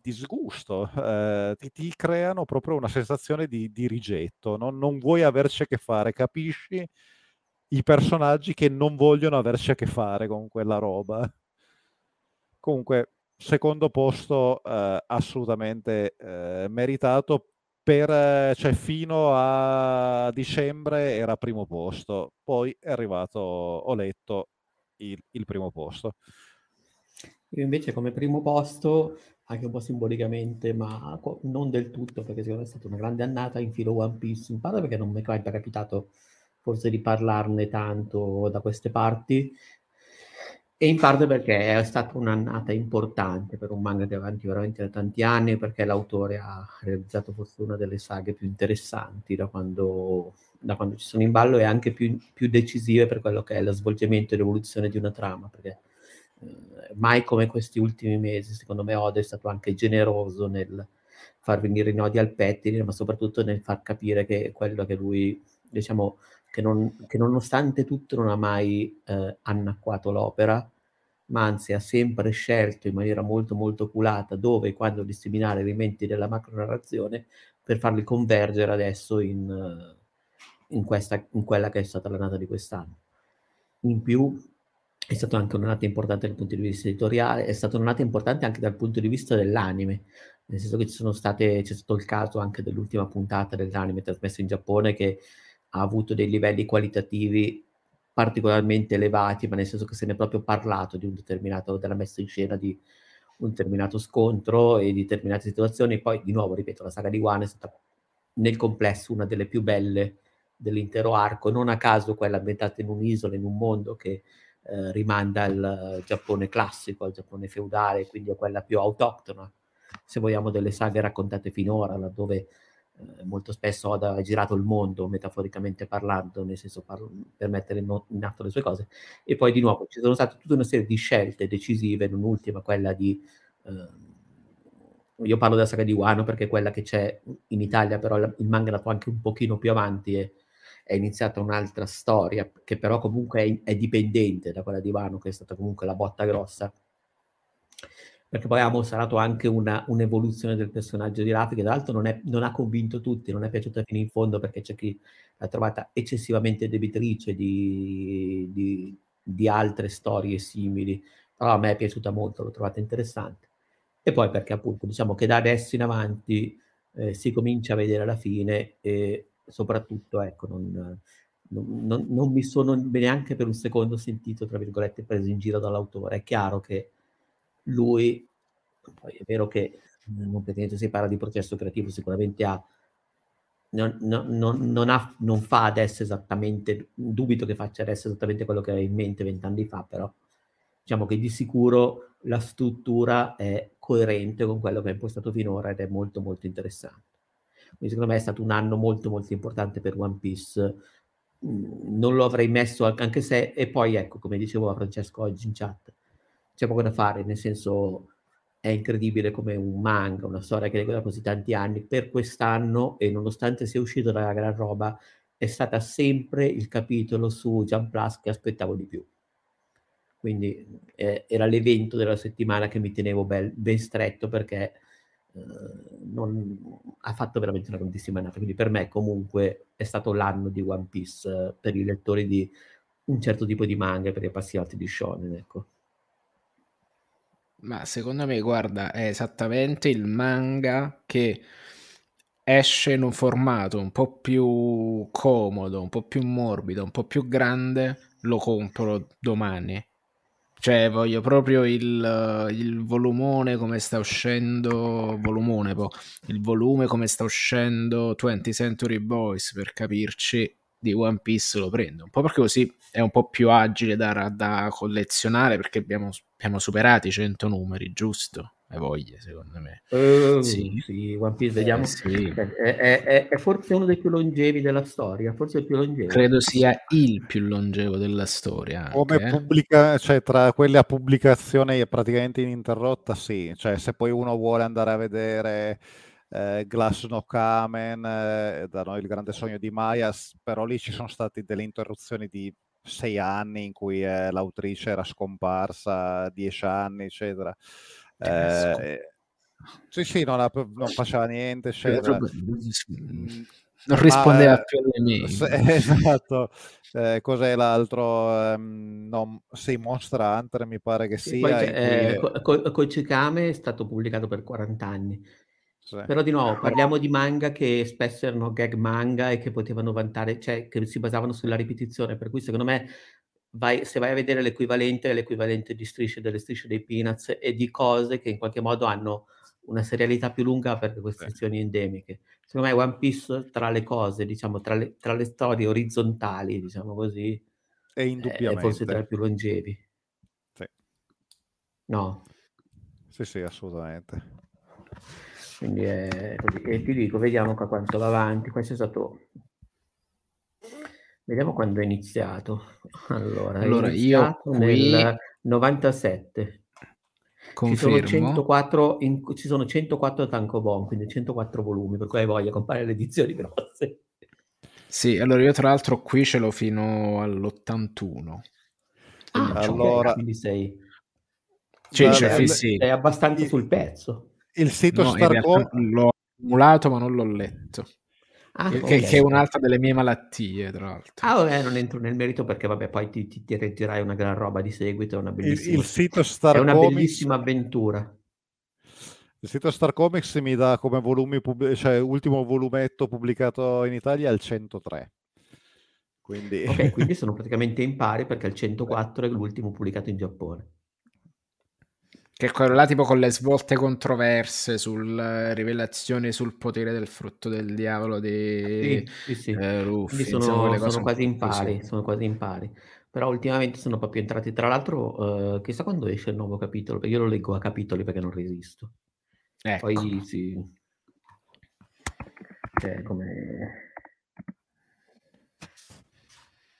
disgusto, eh, ti, ti, creano proprio una sensazione di, di rigetto, no? non vuoi averci a che fare, capisci i personaggi che non vogliono averci a che fare con quella roba. Comunque, secondo posto eh, assolutamente eh, meritato per, cioè, fino a dicembre era primo posto, poi è arrivato, ho letto, il, il primo posto. Io invece come primo posto, anche un po' simbolicamente, ma non del tutto, perché secondo me è stata una grande annata, in filo One Piece, in parte perché non mi è mai capitato forse di parlarne tanto da queste parti, e in parte perché è stata un'annata importante per un manga che è avanti veramente da tanti anni, perché l'autore ha realizzato forse una delle saghe più interessanti da quando, da quando ci sono in ballo e anche più, più, decisive per quello che è lo svolgimento e l'evoluzione di una trama, perché eh, mai come questi ultimi mesi, secondo me Oda è stato anche generoso nel far venire i nodi al pettine, ma soprattutto nel far capire che quello che lui, diciamo, che, non, che nonostante tutto non ha mai eh, annacquato l'opera, ma anzi ha sempre scelto in maniera molto molto oculata dove e quando disseminare elementi della macronarrazione per farli convergere adesso in, in, questa, in quella che è stata la nata di quest'anno. In più è stata anche un'annata importante dal punto di vista editoriale, è stata un'annata importante anche dal punto di vista dell'anime, nel senso che state, c'è stato il caso anche dell'ultima puntata dell'anime trasmesso in Giappone che ha avuto dei livelli qualitativi particolarmente elevati, ma nel senso che se ne è proprio parlato di un determinato, della messa in scena di un determinato scontro e di determinate situazioni. Poi, di nuovo, ripeto, la saga di One è stata nel complesso una delle più belle dell'intero arco, non a caso quella ambientata in un'isola, in un mondo che eh, rimanda al Giappone classico, al Giappone feudale, quindi a quella più autoctona, se vogliamo, delle saghe raccontate finora, laddove eh, molto spesso ha girato il mondo, metaforicamente parlando, nel senso par- per mettere in, in, atto le sue cose. E poi di nuovo ci sono state tutta una serie di scelte decisive, non ultima quella di... Eh, io parlo della saga di Wano perché è quella che c'è in Italia, però il manga è andato anche un pochino più avanti e è iniziata un'altra storia, che però comunque è, è dipendente da quella di Wano, che è stata comunque la botta grossa perché poi ha mostrato anche una, un'evoluzione del personaggio di Raffi, che tra l'altro non, è, non, ha convinto tutti, non è piaciuta fino in fondo perché c'è chi l'ha trovata eccessivamente debitrice di, di, di altre storie simili, però a me è piaciuta molto, l'ho trovata interessante. E poi perché appunto diciamo che da adesso in avanti eh, si comincia a vedere la fine e soprattutto ecco, non, non, non, mi sono neanche per un secondo sentito, tra virgolette, preso in giro dall'autore. È chiaro che lui, poi è vero che non praticamente si parla di processo creativo, sicuramente ha non, non, non, ha, non, fa adesso esattamente, dubito che faccia adesso esattamente quello che aveva in mente vent'anni fa, però diciamo che di sicuro la struttura è coerente con quello che ha impostato finora ed è molto molto interessante. Quindi secondo me è stato un anno molto molto importante per One Piece. Mm, non lo avrei messo anche se, e poi ecco, come dicevo a Francesco oggi in chat, c'è poco da fare, nel senso è incredibile come un manga, una storia che da così tanti anni, per quest'anno, e nonostante sia uscito dalla gran roba, è stata sempre il capitolo su Jump Plus che aspettavo di più. Quindi eh, era l'evento della settimana che mi tenevo bel, ben stretto perché eh, non, ha fatto veramente una grandissima annata. Quindi per me comunque è stato l'anno di One Piece eh, per i lettori di un certo tipo di manga, per gli appassionati di shonen, ecco. Ma secondo me, guarda, è esattamente il manga che esce in un formato un po' più comodo, un po' più morbido, un po' più grande, lo compro domani. Cioè, voglio proprio il, il volumone come sta uscendo, volumone, po', il volume come sta uscendo 20th Century Boys, per capirci, di One Piece lo prendo, un po' perché così è un po' più agile da, da collezionare perché abbiamo, abbiamo superato i 100 numeri, giusto? Hai voglia, secondo me. Uh, sì. sì. One Piece, vediamo. Eh, sì. è, è, è, è, forse uno dei più longevi della storia, forse il più longevo. Credo sia il più longevo della storia. Anche, Come eh. pubblica, cioè tra quelle a pubblicazione praticamente ininterrotta, sì. Cioè, se poi uno vuole andare a vedere eh, Glass no Kamen, eh, da noi il grande sogno di Mayas, però lì ci sono state delle interruzioni di sei anni in cui eh, l'autrice era scomparsa, dieci anni, eccetera. Eh, sì, sì, non, ha, non faceva niente, eccetera. Mm, non rispondeva Ma, più alle mail. Esatto. Eh, cos'è l'altro? Um, no, sì, Monster Hunter mi pare che sia. Poi, eh, cui... Kochikame è stato pubblicato per 40 anni. Sì. Però di nuovo parliamo di manga che spesso erano gag manga e che potevano vantare, cioè che si basavano sulla ripetizione, per cui secondo me vai, se vai a vedere l'equivalente, è l'equivalente di strisce delle strisce dei Peanuts e di cose che in qualche modo hanno una serialità più lunga per questioni endemiche. Secondo me One Piece tra le cose, diciamo, tra le, tra le storie orizzontali, diciamo così, è indubbiamente. È forse tra i più longevi. Sì. No. Sì, sì, assolutamente. Quindi è così. E ti dico, vediamo qua quanto va avanti. Questo è stato Vediamo quando è iniziato. Allora, allora io qui... nel 97. Confermo. Ci sono 104, in, ci sono 104 tankobon, quindi 104 volumi, per cui hai voglia di comprare le edizioni grosse. Sì, allora io tra l'altro qui ce l'ho fino all'81. Ah, allora... quindi sei... Cioè, cioè, sì. Sei abbastanza sul pezzo. Il sito no, Starcore... L'ho accumulato ma non l'ho letto. Ah, che, okay. che, è un'altra delle mie malattie, tra l'altro. Ah, vabbè, non entro nel merito perché, vabbè, poi ti, ti, ti reggerai una gran roba di seguito. È una bellissima, il, il sito Star è una Comics, bellissima avventura. Il sito Star Comics mi dà come volumi, pub- cioè ultimo volumetto pubblicato in Italia il 103. Quindi... Okay, quindi sono praticamente in pari perché il 104 è l'ultimo pubblicato in Giappone. Che è quello là tipo con le svolte controverse sulle rivelazioni sul potere del frutto del diavolo di sì, sì, sì. Eh, Ruffi, sono, insomma, sono quasi in pari, sono quasi in pari. Però ultimamente sono proprio entrati. Tra l'altro, eh, chissà quando esce il nuovo capitolo, perché io lo leggo a capitoli perché non resisto. Ecco. Poi sì. Cioè, come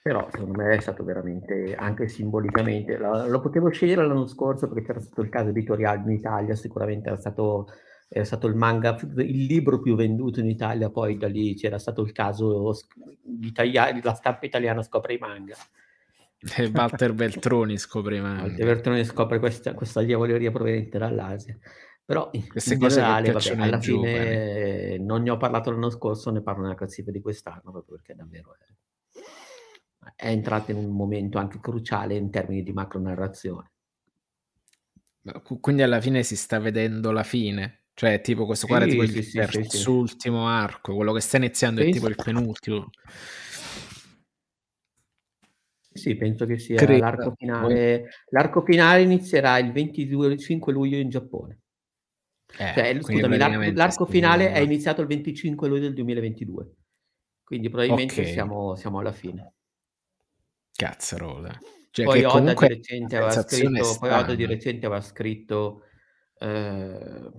però secondo me è stato veramente, anche simbolicamente, lo, lo potevo scegliere l'anno scorso perché c'era stato il caso editoriale in Italia, sicuramente era stato, era stato il manga, il libro più venduto in Italia, poi da lì c'era stato il caso italiano, la stampa italiana scopre i manga. E Walter Beltroni scopre i manga. Walter Beltroni scopre questa, questa diavoleria proveniente dall'Asia. Però Queste in generale, vabbè, alla fine non ne ho parlato l'anno scorso, ne parlo nella classifica di quest'anno, proprio perché davvero è è entrata in un momento anche cruciale in termini di macro narrazione. Quindi alla fine si sta vedendo la fine, cioè tipo questo qua sì, è tipo sì, il sì, terzultimo arco, quello che sta iniziando è tipo il penultimo. Sì, penso che sia Credo. l'arco finale. L'arco finale inizierà il 22 5 luglio in Giappone. Eh, cioè, scusami, l'arco, l'arco finale è iniziato il 25 luglio del 2022. Quindi probabilmente okay. siamo, siamo alla fine. Cazzarola. Cioè, poi Oda di recente aveva scritto, poi Oda di recente aveva scritto, eh,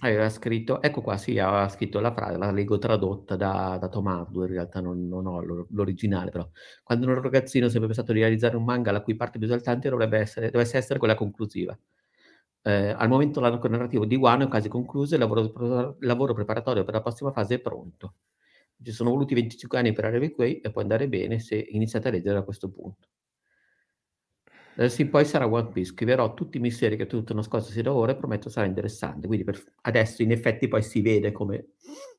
aveva scritto, ecco qua, sì, aveva scritto la frase, la leggo tradotta da, da Tom Hardu, in realtà non, non ho l'originale, però. Quando un ragazzino sempre pensato di realizzare un manga la cui parte più esaltante dovrebbe essere, dovesse essere quella conclusiva. Eh, al momento l'arco narrativo di Wano è quasi concluso e il lavoro, lavoro preparatorio per la prossima fase è pronto. Ci sono voluti 25 anni per arrivare qui e può andare bene se iniziate a leggere a questo punto. Adesso in poi sarà One Piece, scriverò tutti i misteri che tutto nascosto si da ora e prometto sarà interessante. Quindi per, adesso in effetti poi si vede come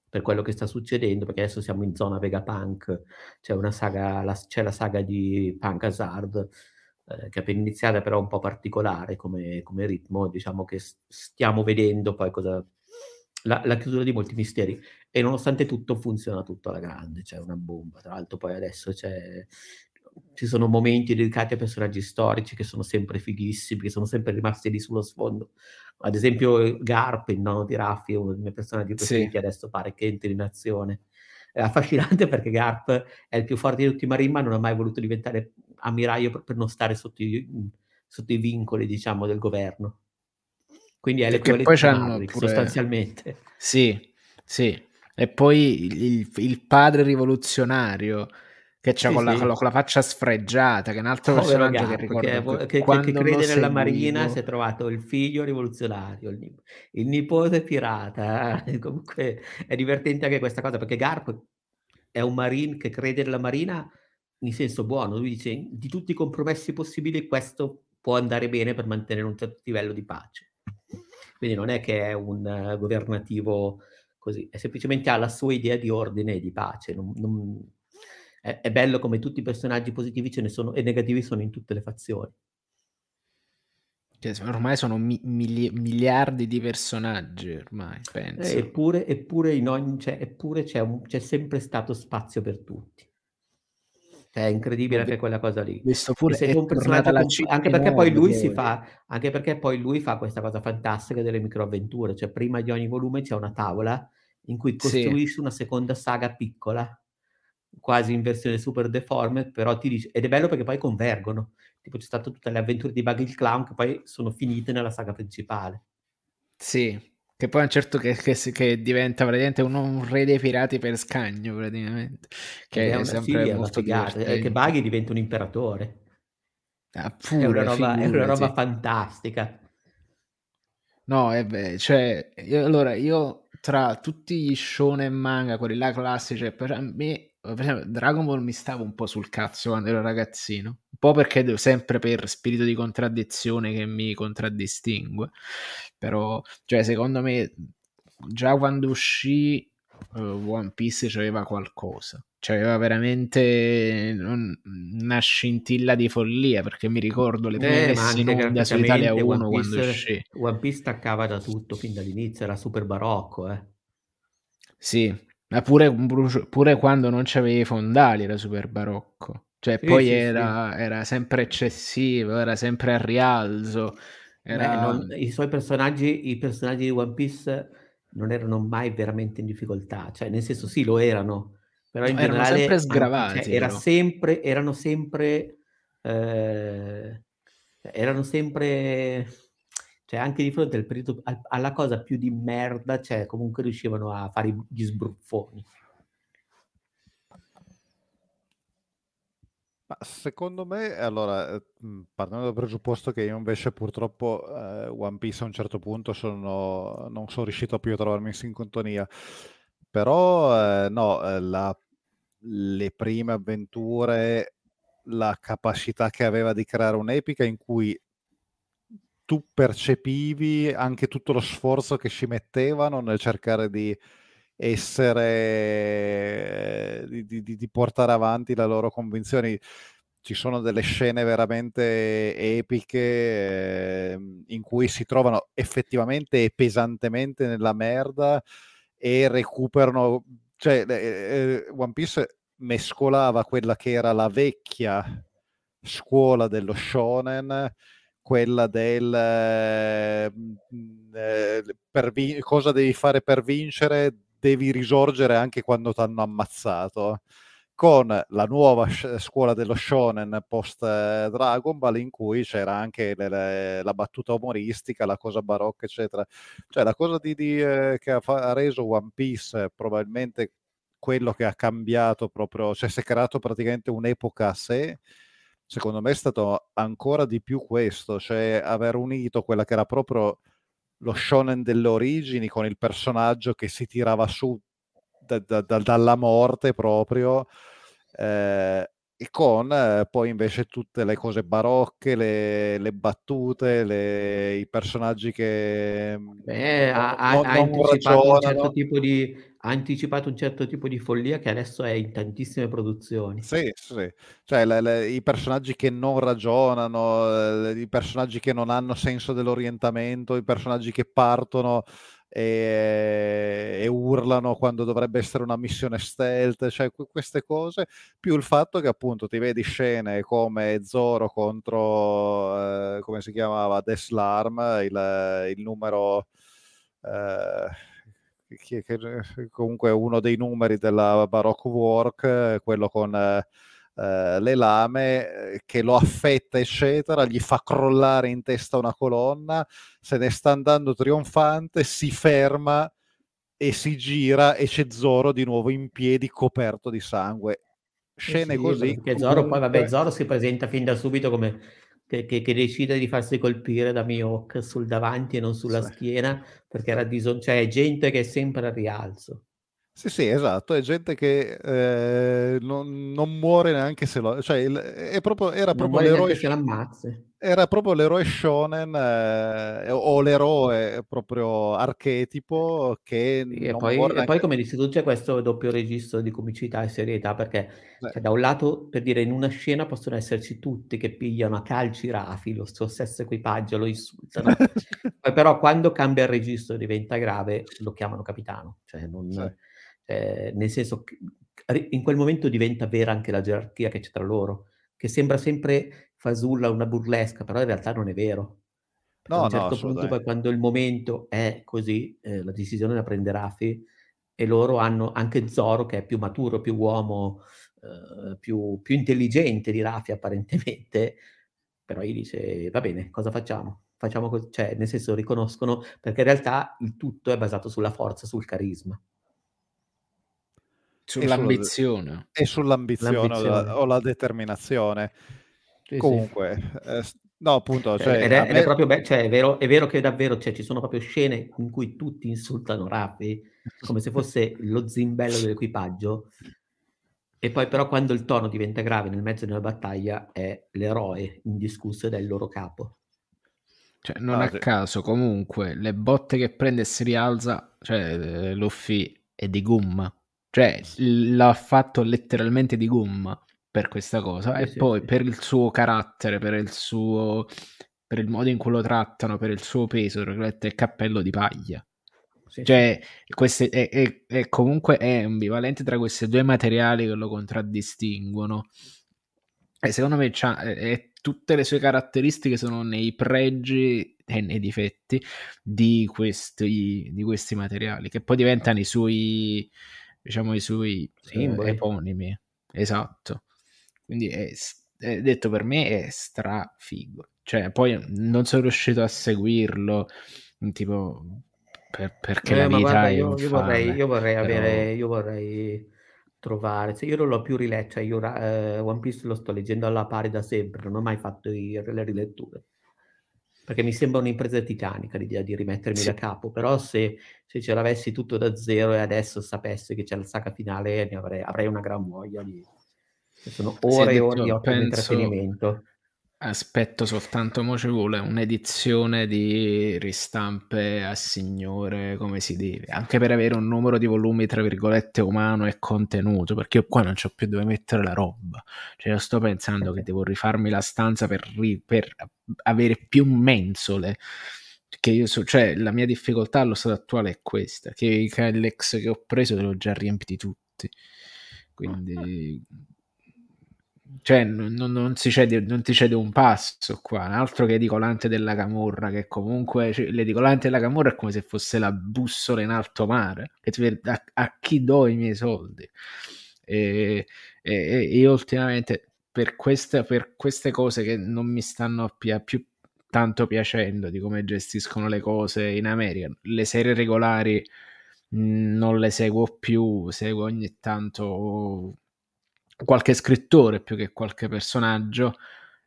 per quello che sta succedendo, perché adesso siamo in zona Vegapunk, c'è una saga, la, c'è la saga di Punk Hazard, eh, che è appena iniziata però un po' particolare come, come ritmo, diciamo che stiamo vedendo poi cosa, la, la, chiusura di molti misteri e nonostante tutto funziona tutto alla grande, c'è una bomba. Tra l'altro poi adesso ci sono momenti dedicati a personaggi storici che sono sempre fighissimi, che sono sempre rimasti lì sullo sfondo. Ad esempio Garp, il nono di Raffi, uno dei miei personaggi preferiti, sì. adesso pare che entri in azione. è affascinante perché Garp è il più forte di tutti i Marine, ma non ha mai voluto diventare ammiraglio per, per non stare sotto i, sotto i, vincoli, diciamo, del governo. Quindi è Maverick, pure... sostanzialmente. Sì, sì. E poi il, il padre rivoluzionario che c'ha sì, con, sì. La, con, la, faccia sfregiata, che è un altro Povero personaggio Gap, che ricordo che, che, che crede nella marina si è trovato il figlio rivoluzionario, il, il nipote pirata. Comunque è divertente anche questa cosa perché Garp è un marine che crede nella marina in senso buono. Lui dice di tutti i compromessi possibili questo può andare bene per mantenere un certo livello di pace. Quindi non è che è un uh, governativo così, è semplicemente ha la sua idea di ordine e di pace. Non, non, è, è, bello come tutti i personaggi positivi ce ne sono e negativi sono in tutte le fazioni. Cioè, ormai sono mi, mili, miliardi di personaggi, ormai penso. Eh, eppure, eppure, in ogni, cioè, eppure c'è, un, c'è sempre stato spazio per tutti. Cioè, è incredibile anche quella cosa lì. Visto pure è un personaggio comp- anche perché poi lui si fa anche perché poi lui fa questa cosa fantastica delle microavventure, cioè prima di ogni volume c'è una tavola in cui costruisci sì. una seconda saga piccola quasi in versione super deforme, però ti dice, ed è bello perché poi convergono. Tipo c'è stato tutte le avventure di Buggy il Clown che poi sono finite nella saga principale. Sì, che poi a un certo che, che, che diventa praticamente un, un, re dei pirati per scagno, praticamente. Che è, è sempre sì, molto figata, è che Buggy diventa un imperatore. Ah, pure, è, una roba, è, una roba, fantastica. No, è beh, cioè, io, allora io tra tutti gli shonen manga, quelli là classici, per me per esempio, Dragon Ball mi stava un po' sul cazzo quando ero ragazzino, un po' perché sempre per spirito di contraddizione che mi contraddistingue, però, cioè, secondo me, già quando uscì uh, One Piece c'aveva qualcosa, c'aveva veramente una scintilla di follia, perché mi ricordo le prime eh, messe in onda su Italia 1 One Piece, quando uscì. One Piece staccava da tutto fin dall'inizio, era super barocco, eh. Sì, ma pure, pure quando non c'avevi i fondali era super barocco. Cioè, sì, poi sì, era, sì. era, sempre eccessivo, era sempre a rialzo. Era... Non, I suoi personaggi, i personaggi di One Piece non erano mai veramente in difficoltà. Cioè, nel senso, sì, lo erano, però in no, generale... Erano sempre sgravati. Cioè, era sempre, erano sempre... Eh, erano sempre cioè anche di fronte al periodo, alla cosa più di merda, cioè comunque riuscivano a fare gli sbruffoni. Ma secondo me, allora, eh, partendo dal presupposto che io invece purtroppo eh, One Piece a un certo punto sono, non sono riuscito più a trovarmi in sintonia, però eh, no, eh, la, le prime avventure, la capacità che aveva di creare un'epica in cui tu percepivi anche tutto lo sforzo che ci mettevano nel cercare di essere, di, di, di portare avanti le loro convinzioni. Ci sono delle scene veramente epiche eh, in cui si trovano effettivamente e pesantemente nella merda e recuperano, cioè eh, One Piece mescolava quella che era la vecchia scuola dello shonen quella del eh, eh, per vi- cosa devi fare per vincere, devi risorgere anche quando ti hanno ammazzato. Con la nuova scuola dello shonen post eh, Dragon Ball, in cui c'era anche le, le, la battuta umoristica, la cosa barocca, eccetera. Cioè, la cosa di, di, eh, che ha, fa- ha reso One Piece probabilmente quello che ha cambiato proprio, cioè si è creato praticamente un'epoca a sé secondo me è stato ancora di più questo, cioè aver unito quella che era proprio lo shonen delle origini con il personaggio che si tirava su da, da, da, dalla morte proprio eh, e con eh, poi invece tutte le cose barocche, le, le battute, le, i personaggi che Beh, non, ha, ha, ha anticipato un certo tipo di ha anticipato un certo tipo di follia che adesso è in tantissime produzioni. Sì, sì. Cioè le, le, i personaggi che non ragionano, eh, i personaggi che non hanno senso dell'orientamento, i personaggi che partono e, e, urlano quando dovrebbe essere una missione stealth, cioè queste cose, più il fatto che appunto ti vedi scene come Zoro contro, eh, come si chiamava, Deslarm, il, il numero... Eh, che, che, comunque uno dei numeri della Baroque Work, quello con eh, eh, le lame, eh, che lo affetta, eccetera, gli fa crollare in testa una colonna, se ne sta andando trionfante, si ferma e si gira e c'è Zoro di nuovo in piedi coperto di sangue. Scene sì, così. Perché Zoro, comunque... poi vabbè, Zoro si presenta fin da subito come che, che, che, decide di farsi colpire da Mihawk sul davanti e non sulla sì. schiena, perché era dison- cioè gente che è sempre a rialzo. Sì, sì, esatto, è gente che eh, non, non, muore neanche se lo... Cioè, il, è proprio, era, proprio l'eroe, era proprio l'eroe shonen eh, o l'eroe proprio archetipo che... E poi, e poi, come tu, c'è questo doppio registro di comicità e serietà, perché cioè, da un lato, per dire, in una scena possono esserci tutti che pigliano a calci Rafi, lo suo stesso equipaggio, lo insultano. poi però quando cambia il registro e diventa grave, lo chiamano capitano. Cioè non... Sì eh, nel senso che in quel momento diventa vera anche la gerarchia che c'è tra loro, che sembra sempre fasulla, una burlesca, però in realtà non è vero. No, a un certo no, punto, poi, quando il momento è così, eh, la decisione la prende Rafi e loro hanno anche Zoro che è più maturo, più uomo, eh, più, più, intelligente di Rafi apparentemente, però gli dice va bene, cosa facciamo? Facciamo così, cioè nel senso riconoscono, perché in realtà il tutto è basato sulla forza, sul carisma. Sull'ambizione. E sull'ambizione o la, o la, determinazione. Sì, Comunque, sì. Eh, no, appunto. Cioè, ed, è, me... ed è, proprio be- cioè, è, vero, è, vero, che davvero cioè, ci sono proprio scene in cui tutti insultano Raffi come se fosse lo zimbello dell'equipaggio. E poi, però, quando il tono diventa grave nel mezzo della battaglia, è l'eroe indiscusso del loro capo. Cioè, non ah, a sì. caso, comunque, le botte che prende e si rialza, cioè, eh, Luffy è di gomma. Cioè, l'ha fatto letteralmente di gomma per questa cosa. Sì, e sì, poi sì. per il suo carattere, per il suo. per il modo in cui lo trattano, per il suo peso, è cappello di paglia. Cioè, queste, è, è, è, comunque è ambivalente tra questi due materiali che lo contraddistinguono. E secondo me è, tutte le sue caratteristiche sono nei pregi e nei difetti di questi, di questi materiali, che poi diventano i suoi diciamo i suoi Simboli. Eh, eponimi. Esatto. Quindi è, è, detto per me è strafigo. Cioè, poi non sono riuscito a seguirlo, tipo, per, perché eh, la vita guarda, io, io, vorrei, io vorrei però... avere, io vorrei trovare, se io non l'ho più riletto, cioè io uh, One Piece lo sto leggendo alla pari da sempre, non ho mai fatto i, le riletture perché mi sembra un'impresa titanica l'idea di rimettermi sì. da capo, però se, se, ce l'avessi tutto da zero e adesso sapessi che c'è la saga finale, avrei, avrei, una gran voglia di... Sono ore e ore di ottimo penso... intrattenimento. Aspetto soltanto, mo ci vuole un'edizione di ristampe a signore come si deve, anche per avere un numero di volumi tra virgolette umano e contenuto, perché io qua non c'ho più dove mettere la roba. Cioè, io sto pensando che devo rifarmi la stanza per, ri- per avere più mensole. Che io so, cioè, la mia difficoltà allo stato attuale è questa: che i Kellex che ho preso li ho già riempiti tutti. Quindi cioè non, non, cede, non ti cede un passo qua, altro che edicolante della Camorra, che comunque cioè, l'edicolante della Camorra è come se fosse la bussola in alto mare, che ti, a, a chi do i miei soldi? E, e, e io ultimamente per queste, per queste, cose che non mi stanno più, più tanto piacendo di come gestiscono le cose in America, le serie regolari mh, non le seguo più, seguo ogni tanto qualche scrittore più che qualche personaggio.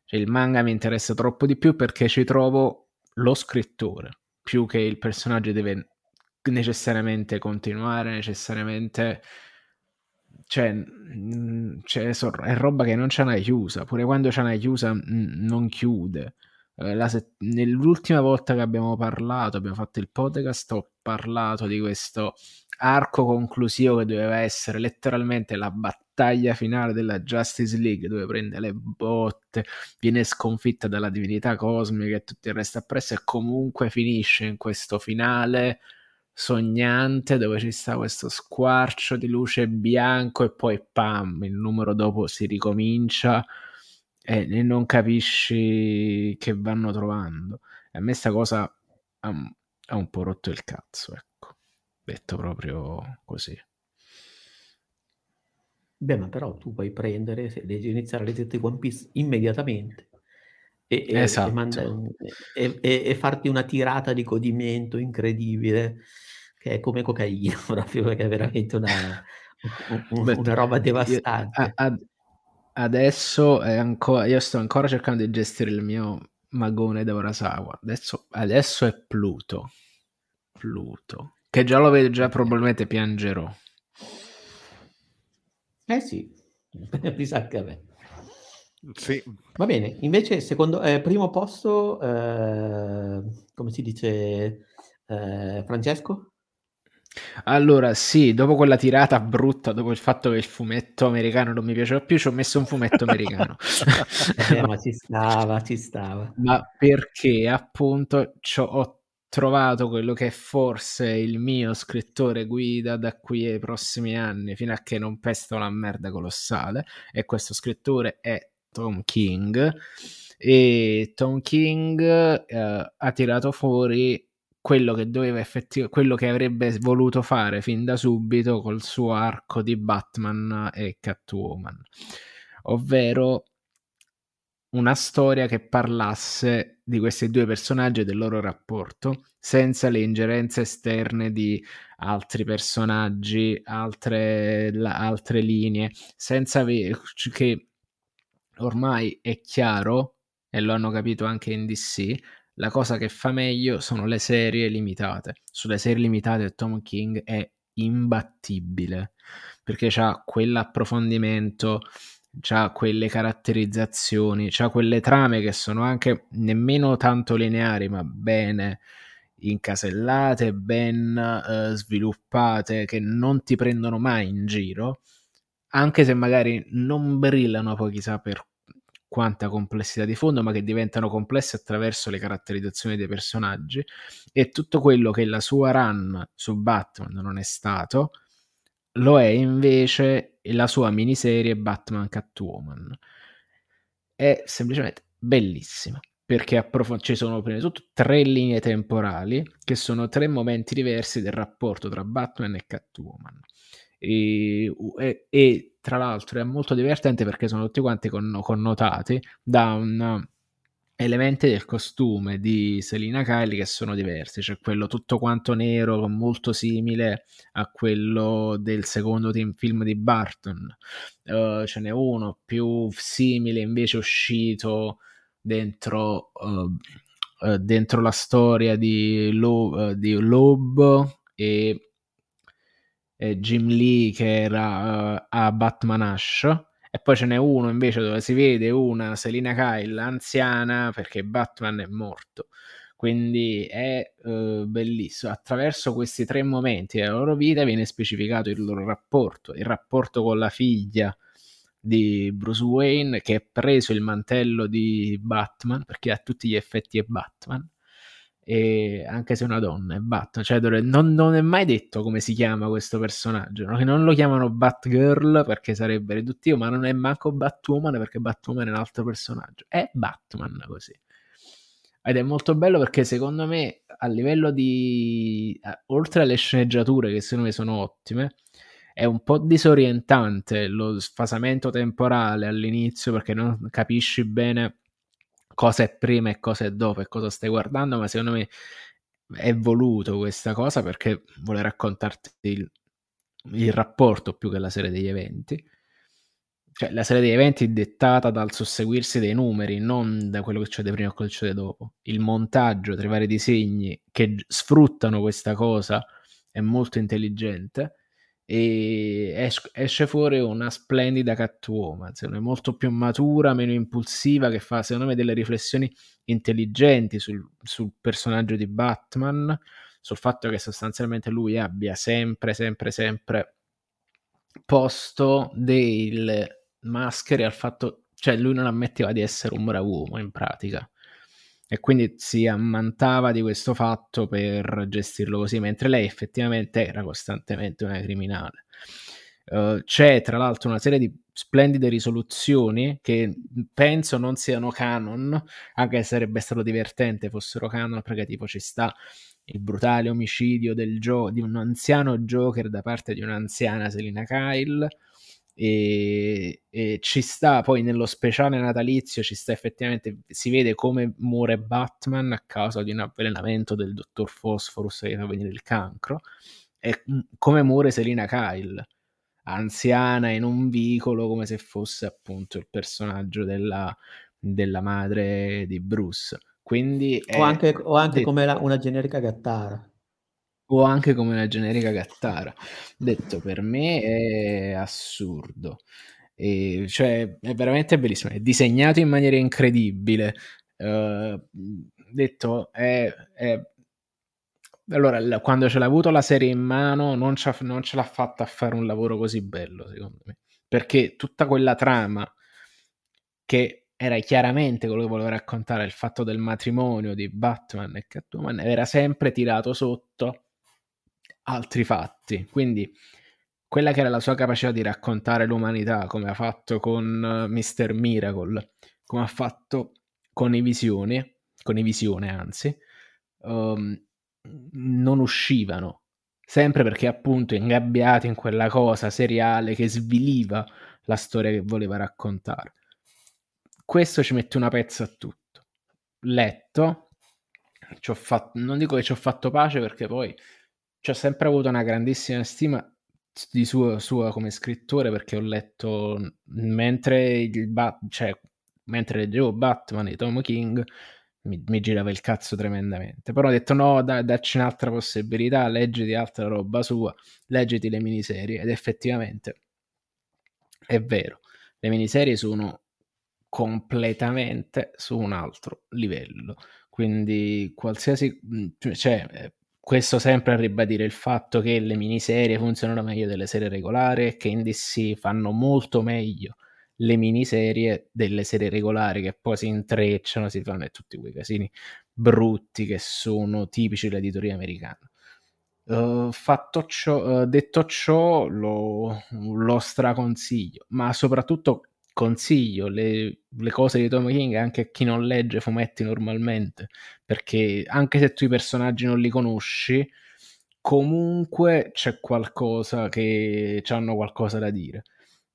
Cioè, il manga mi interessa troppo di più perché ci trovo lo scrittore più che il personaggio deve necessariamente continuare, necessariamente cioè, cioè è roba che non c'è una chiusa, pure quando c'è una chiusa non chiude. Eh, set- nell'ultima volta che abbiamo parlato, abbiamo fatto il podcast, ho parlato di questo arco conclusivo che doveva essere letteralmente la battaglia finale della Justice League dove prende le botte, viene sconfitta dalla divinità cosmica e tutto il resto appresso e comunque finisce in questo finale sognante dove ci sta questo squarcio di luce bianco e poi pam, il numero dopo si ricomincia e, non capisci che vanno trovando. E a me sta cosa ha, un po' rotto il cazzo, ecco. Detto proprio così. Beh, ma però tu puoi prendere, se devi iniziare a leggere One Piece immediatamente e, e, esatto. e, manda, e, farti una tirata di godimento incredibile, che è come cocaina, proprio perché è veramente una, una, una roba devastante. Io, adesso è ancora, io sto ancora cercando di gestire il mio magone da Urasawa. Adesso, adesso è Pluto. Pluto. Che già lo vedo, già probabilmente piangerò. Eh sì, mi sa che a me. Sì. Va bene, invece secondo eh, primo posto, eh, come si dice, eh, Francesco? Allora, sì, dopo quella tirata brutta, dopo il fatto che il fumetto americano non mi piaceva più, ci ho messo un fumetto americano. eh, ma ci stava, ci stava. Ma perché appunto ho trovato quello che è forse il mio scrittore guida da qui ai prossimi anni, fino a che non pesta una merda colossale, e questo scrittore è Tom King. E Tom King eh, ha tirato fuori quello che doveva effettivamente, quello che avrebbe voluto fare fin da subito col suo arco di Batman e Catwoman, ovvero una storia che parlasse di questi due personaggi e del loro rapporto senza le ingerenze esterne di altri personaggi, altre, la, altre linee, senza che ormai è chiaro, e lo hanno capito anche in DC, la cosa che fa meglio sono le serie limitate. Sulle serie limitate Tom King è imbattibile perché ha quell'approfondimento c'ha quelle caratterizzazioni, c'ha quelle trame che sono anche nemmeno tanto lineari, ma bene incasellate, ben eh, sviluppate, che non ti prendono mai in giro, anche se magari non brillano poi chissà per quanta complessità di fondo, ma che diventano complesse attraverso le caratterizzazioni dei personaggi. E tutto quello che la sua run su Batman non è stato, lo è invece la sua miniserie Batman Catwoman. È semplicemente bellissima perché approf- ci sono prima di tutto tre linee temporali che sono tre momenti diversi del rapporto tra Batman e Catwoman. E, e, e tra l'altro è molto divertente perché sono tutti quanti con- connotati da un elementi del costume di Selina Kyle che sono diversi, c'è quello tutto quanto nero, molto simile a quello del secondo team film di Barton, uh, ce n'è uno più simile invece uscito dentro, uh, uh, dentro la storia di, Lo- di Loeb e, e, Jim Lee che era a Batman Ash e poi ce n'è uno invece dove si vede una Selina Kyle anziana perché Batman è morto. Quindi è uh, bellissimo. Attraverso questi tre momenti della loro vita viene specificato il loro rapporto, il rapporto con la figlia di Bruce Wayne che ha preso il mantello di Batman perché a tutti gli effetti è Batman e anche se una donna è Batman, cioè non, non, è mai detto come si chiama questo personaggio, no? non lo chiamano Batgirl perché sarebbe riduttivo, ma non è manco Batwoman perché Batwoman è un altro personaggio, è Batman così. Ed è molto bello perché secondo me a livello di... oltre alle sceneggiature che secondo me sono ottime, è un po' disorientante lo sfasamento temporale all'inizio perché non capisci bene cosa è prima e cosa è dopo e cosa stai guardando, ma secondo me è voluto questa cosa perché vuole raccontarti il, il rapporto più che la serie degli eventi. Cioè, la serie degli eventi è dettata dal susseguirsi dei numeri, non da quello che c'è prima o quello che c'è dopo. Il montaggio tra i vari disegni che sfruttano questa cosa è molto intelligente e es- esce fuori una splendida Catwoman, secondo me molto più matura, meno impulsiva, che fa secondo me delle riflessioni intelligenti sul, sul personaggio di Batman, sul fatto che sostanzialmente lui abbia sempre, sempre, sempre posto delle maschere al fatto, cioè lui non ammetteva di essere un brav'uomo in pratica e quindi si ammantava di questo fatto per gestirlo così, mentre lei effettivamente era costantemente una criminale. Uh, c'è tra l'altro una serie di splendide risoluzioni che penso non siano canon, anche se sarebbe stato divertente fossero canon, perché tipo ci sta il brutale omicidio gio- di un anziano Joker da parte di un'anziana Selina Kyle. E, e, ci sta poi nello speciale natalizio ci sta effettivamente si vede come muore Batman a causa di un avvelenamento del dottor Phosphorus che fa venire il cancro e come muore Selina Kyle anziana in un vicolo come se fosse appunto il personaggio della, della madre di Bruce quindi o anche, o anche come la, una generica gattara. O anche come una generica gattara. Detto per me è assurdo. E, cioè, è veramente bellissimo. È disegnato in maniera incredibile. Uh, detto, è, è... Allora, quando ce l'ha avuto la serie in mano, non, non ce l'ha fatta a fare un lavoro così bello, secondo me. Perché tutta quella trama che era chiaramente quello che voleva raccontare, il fatto del matrimonio di Batman e Catwoman, era sempre tirato sotto altri fatti. Quindi quella che era la sua capacità di raccontare l'umanità, come ha fatto con Mr. Miracle, come ha fatto con i visioni, con i visione anzi, um, non uscivano. Sempre perché appunto ingabbiati in quella cosa seriale che sviliva la storia che voleva raccontare questo ci mette una pezza a tutto. Letto, fatto, non dico che ci ho fatto pace perché poi ci ho sempre avuto una grandissima stima di suo, sua come scrittore perché ho letto mentre, il Bat, cioè, mentre leggevo Batman di Tom King mi, mi, girava il cazzo tremendamente però ho detto no dai, dacci un'altra possibilità leggiti altra roba sua leggiti le miniserie ed effettivamente è vero le miniserie sono completamente su un altro livello. Quindi qualsiasi... Cioè, cioè, eh, questo sempre a ribadire il fatto che le miniserie funzionano meglio delle serie regolari e che in DC fanno molto meglio le miniserie delle serie regolari che poi si intrecciano, si fanno e tutti quei casini brutti che sono tipici dell'editoria americana. Uh, fatto ciò, uh, detto ciò, lo, lo straconsiglio, ma soprattutto consiglio le, le, cose di Tom King anche a chi non legge fumetti normalmente, perché anche se tu i personaggi non li conosci, comunque c'è qualcosa che hanno qualcosa da dire.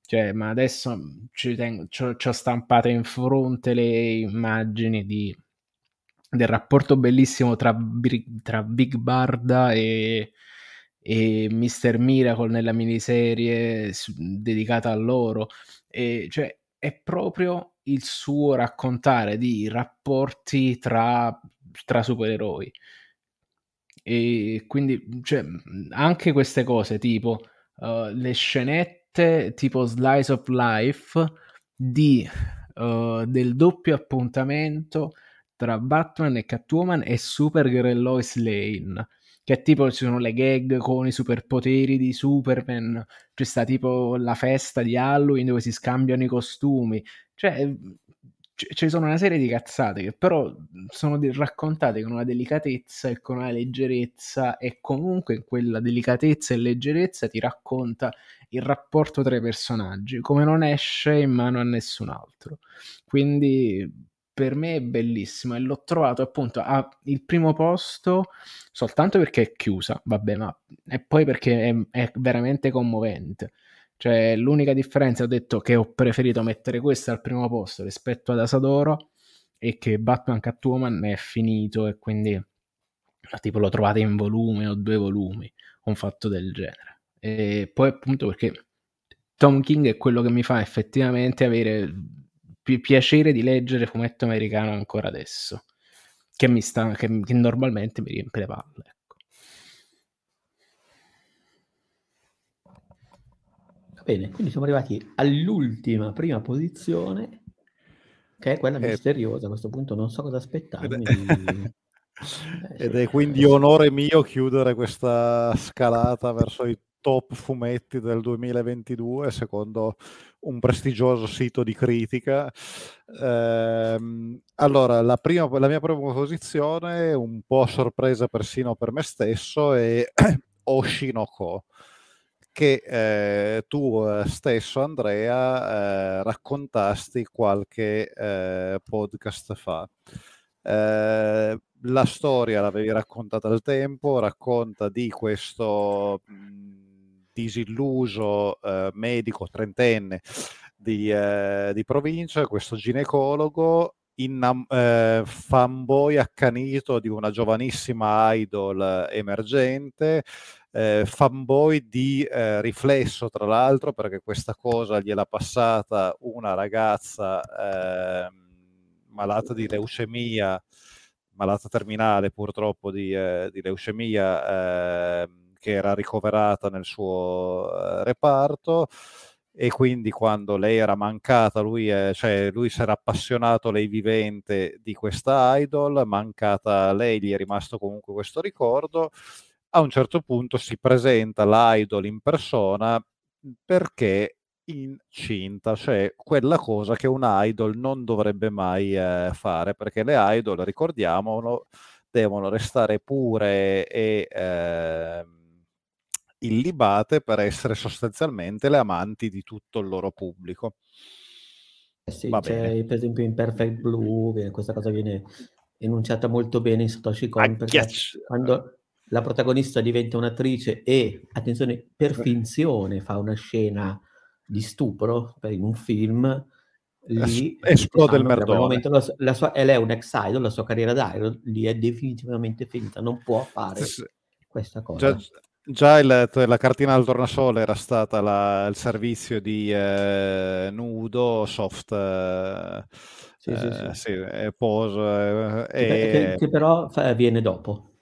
Cioè, ma adesso ci, tengo, ci, ho, ci ho stampate in fronte le immagini di, del rapporto bellissimo tra, tra Big Barda e, e Mr. Miracle nella miniserie dedicata a loro e, cioè, è proprio il suo raccontare di rapporti tra, tra supereroi. E quindi, cioè, anche queste cose, tipo uh, le scenette tipo Slice of Life di, uh, del doppio appuntamento tra Batman e Catwoman e Supergirl e Lois Lane che tipo ci sono le gag con i superpoteri di Superman, c'è sta tipo la festa di Halloween dove si scambiano i costumi, cioè ci sono una serie di cazzate che però sono raccontate con una delicatezza e con una leggerezza e comunque quella delicatezza e leggerezza ti racconta il rapporto tra i personaggi come non esce in mano a nessun altro. Quindi per me è bellissimo e l'ho trovato appunto al primo posto soltanto perché è chiusa, vabbè, ma e poi perché è, è, veramente commovente. Cioè, l'unica differenza ho detto che ho preferito mettere questa al primo posto rispetto ad Asadoro è che Batman Catwoman è finito e quindi tipo lo trovate in volume o due volumi, un fatto del genere. E poi appunto perché Tom King è quello che mi fa effettivamente avere pi- piacere di leggere fumetto americano ancora adesso, che, mi sta, che, che normalmente mi riempie le palle. Ecco. Va bene, quindi siamo arrivati all'ultima prima posizione, che è quella eh, misteriosa. A questo punto non so cosa aspettarmi. Ed, ed è quindi onore mio chiudere questa scalata verso i top fumetti del 2022 secondo un prestigioso sito di critica. Eh, allora, la, prima, la mia prima posizione, un po' sorpresa persino per me stesso, è Oshinoko, che eh, tu eh, stesso, Andrea, eh, raccontasti qualche eh, podcast fa. Eh, la storia l'avevi raccontata al tempo, racconta di questo mh, disilluso eh, medico trentenne di, di provincia, questo ginecologo innam- eh, fanboy accanito di una giovanissima idol emergente, eh, fanboy di eh, riflesso tra l'altro perché questa cosa gliel'ha passata una ragazza ehm, malata di leucemia, malata terminale purtroppo di, eh, di leucemia ehm, che era ricoverata nel suo eh, reparto e quindi quando lei era mancata, lui, è, cioè, lui si era appassionato lei vivente di questa idol, mancata lei, gli è rimasto comunque questo ricordo. A un certo punto si presenta l'idol in persona perché incinta, cioè quella cosa che un idol non dovrebbe mai eh, fare, perché le idol, ricordiamolo, devono restare pure e... Eh, illibate per essere sostanzialmente le amanti di tutto il loro pubblico. Eh sì, c'è per esempio in Perfect Blue, questa cosa viene enunciata molto bene in Satoshi Kon, perché yes. quando la protagonista diventa un'attrice e, attenzione, per finzione fa una scena di stupro in un film, lì esplode il merdone. La, la sua, lei è un ex idol, la sua carriera da idol lì è definitivamente finita, non può fare sì. questa cosa. Già, Già il, la cartina al tornasole era stata la, il servizio di eh, nudo, soft, eh, sì, sì, sì. Eh, sì, pose. Che, che, che, però viene dopo.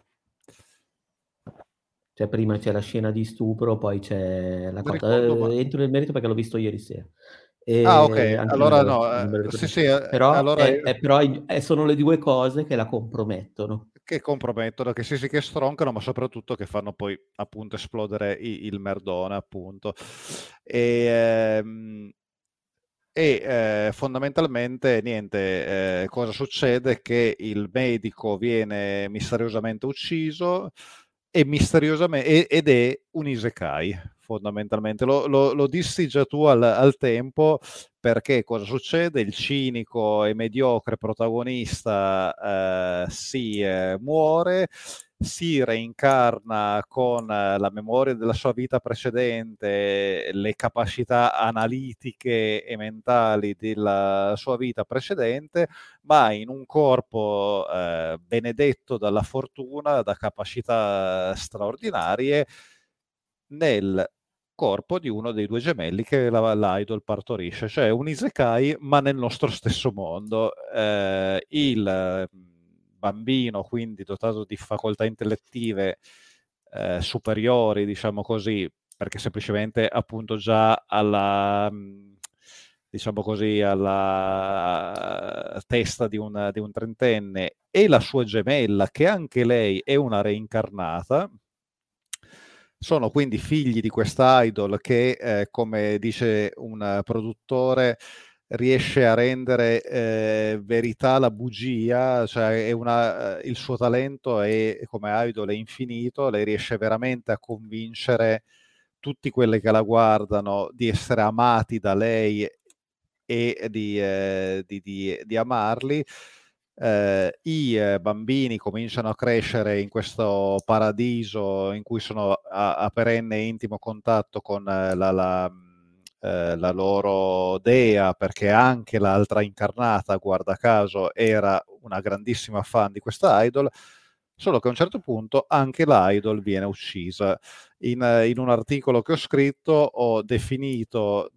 Cioè, prima c'è la scena di stupro, poi c'è la cosa. Eh, entro nel merito perché l'ho visto ieri sera. E ah, ok. Allora, no. sì, sì, però, allora... È, è, però è, sono le due cose che la compromettono che compromettono, che sì, sì che stroncano, ma soprattutto che fanno poi appunto esplodere il, il merdone, appunto. E, ehm, e eh, fondamentalmente niente, eh, cosa succede? Che il medico viene misteriosamente ucciso e misteriosamente, ed è un isekai fondamentalmente. Lo, lo, lo dissi già tu al, al, tempo perché cosa succede? Il cinico e mediocre protagonista eh, si eh, muore, si reincarna con eh, la memoria della sua vita precedente, le capacità analitiche e mentali della sua vita precedente, ma in un corpo eh, benedetto dalla fortuna, da capacità straordinarie nel corpo di uno dei due gemelli che la, l'idol partorisce, cioè un isekai ma nel nostro stesso mondo. Eh, il bambino, quindi dotato di facoltà intellettive eh, superiori, diciamo così, perché semplicemente appunto già alla diciamo così, alla testa di un, di un trentenne e la sua gemella, che anche lei è una reincarnata, sono quindi figli di questa idol che, eh, come dice un produttore, riesce a rendere eh, verità la bugia, cioè una, eh, il suo talento è, come idol è infinito, lei riesce veramente a convincere tutti quelli che la guardano di essere amati da lei e di, eh, di, di, di amarli eh, i eh, bambini cominciano a crescere in questo paradiso in cui sono a, a perenne intimo contatto con eh, la, la, eh, la, loro dea, perché anche l'altra incarnata, guarda caso, era una grandissima fan di questa idol. Solo che a un certo punto anche l'idol viene uccisa. In, in un articolo che ho scritto ho definito,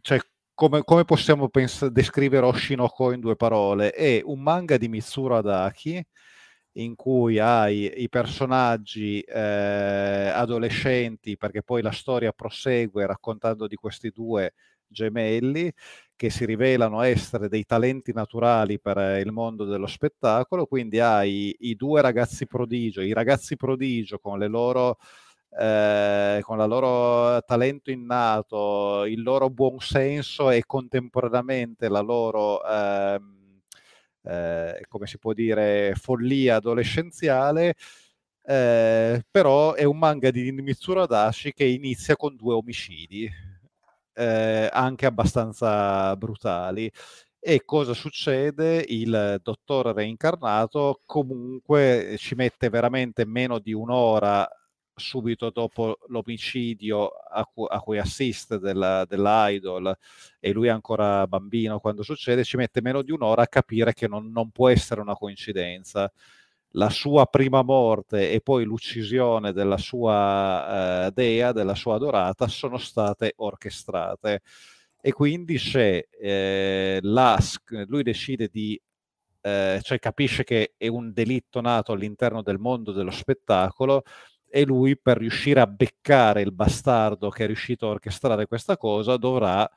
cioè come, come possiamo pens- descrivere Oshinoko in due parole? È un manga di Mitsuru Adaki in cui hai i personaggi eh, adolescenti, perché poi la storia prosegue raccontando di questi due gemelli che si rivelano essere dei talenti naturali per il mondo dello spettacolo, quindi hai i, due ragazzi prodigio, i ragazzi prodigio con le loro eh, con il loro talento innato, il loro buon senso e contemporaneamente la loro, ehm, eh, come si può dire, follia adolescenziale, Eh, però è un manga di Mitsuru Adachi che inizia con due omicidi, eh, anche abbastanza brutali. E cosa succede? Il dottore reincarnato comunque ci mette veramente meno di un'ora subito dopo l'omicidio a, cu- a cui assiste della, dell'idol e lui è ancora bambino quando succede, ci mette meno di un'ora a capire che non, non può essere una coincidenza. La sua prima morte e poi l'uccisione della sua eh, dea, della sua adorata, sono state orchestrate. E quindi c'è eh, l'ASC, lui decide di eh, cioè capisce che è un delitto nato all'interno del mondo dello spettacolo e lui per riuscire a beccare il bastardo che è riuscito a orchestrare questa cosa dovrà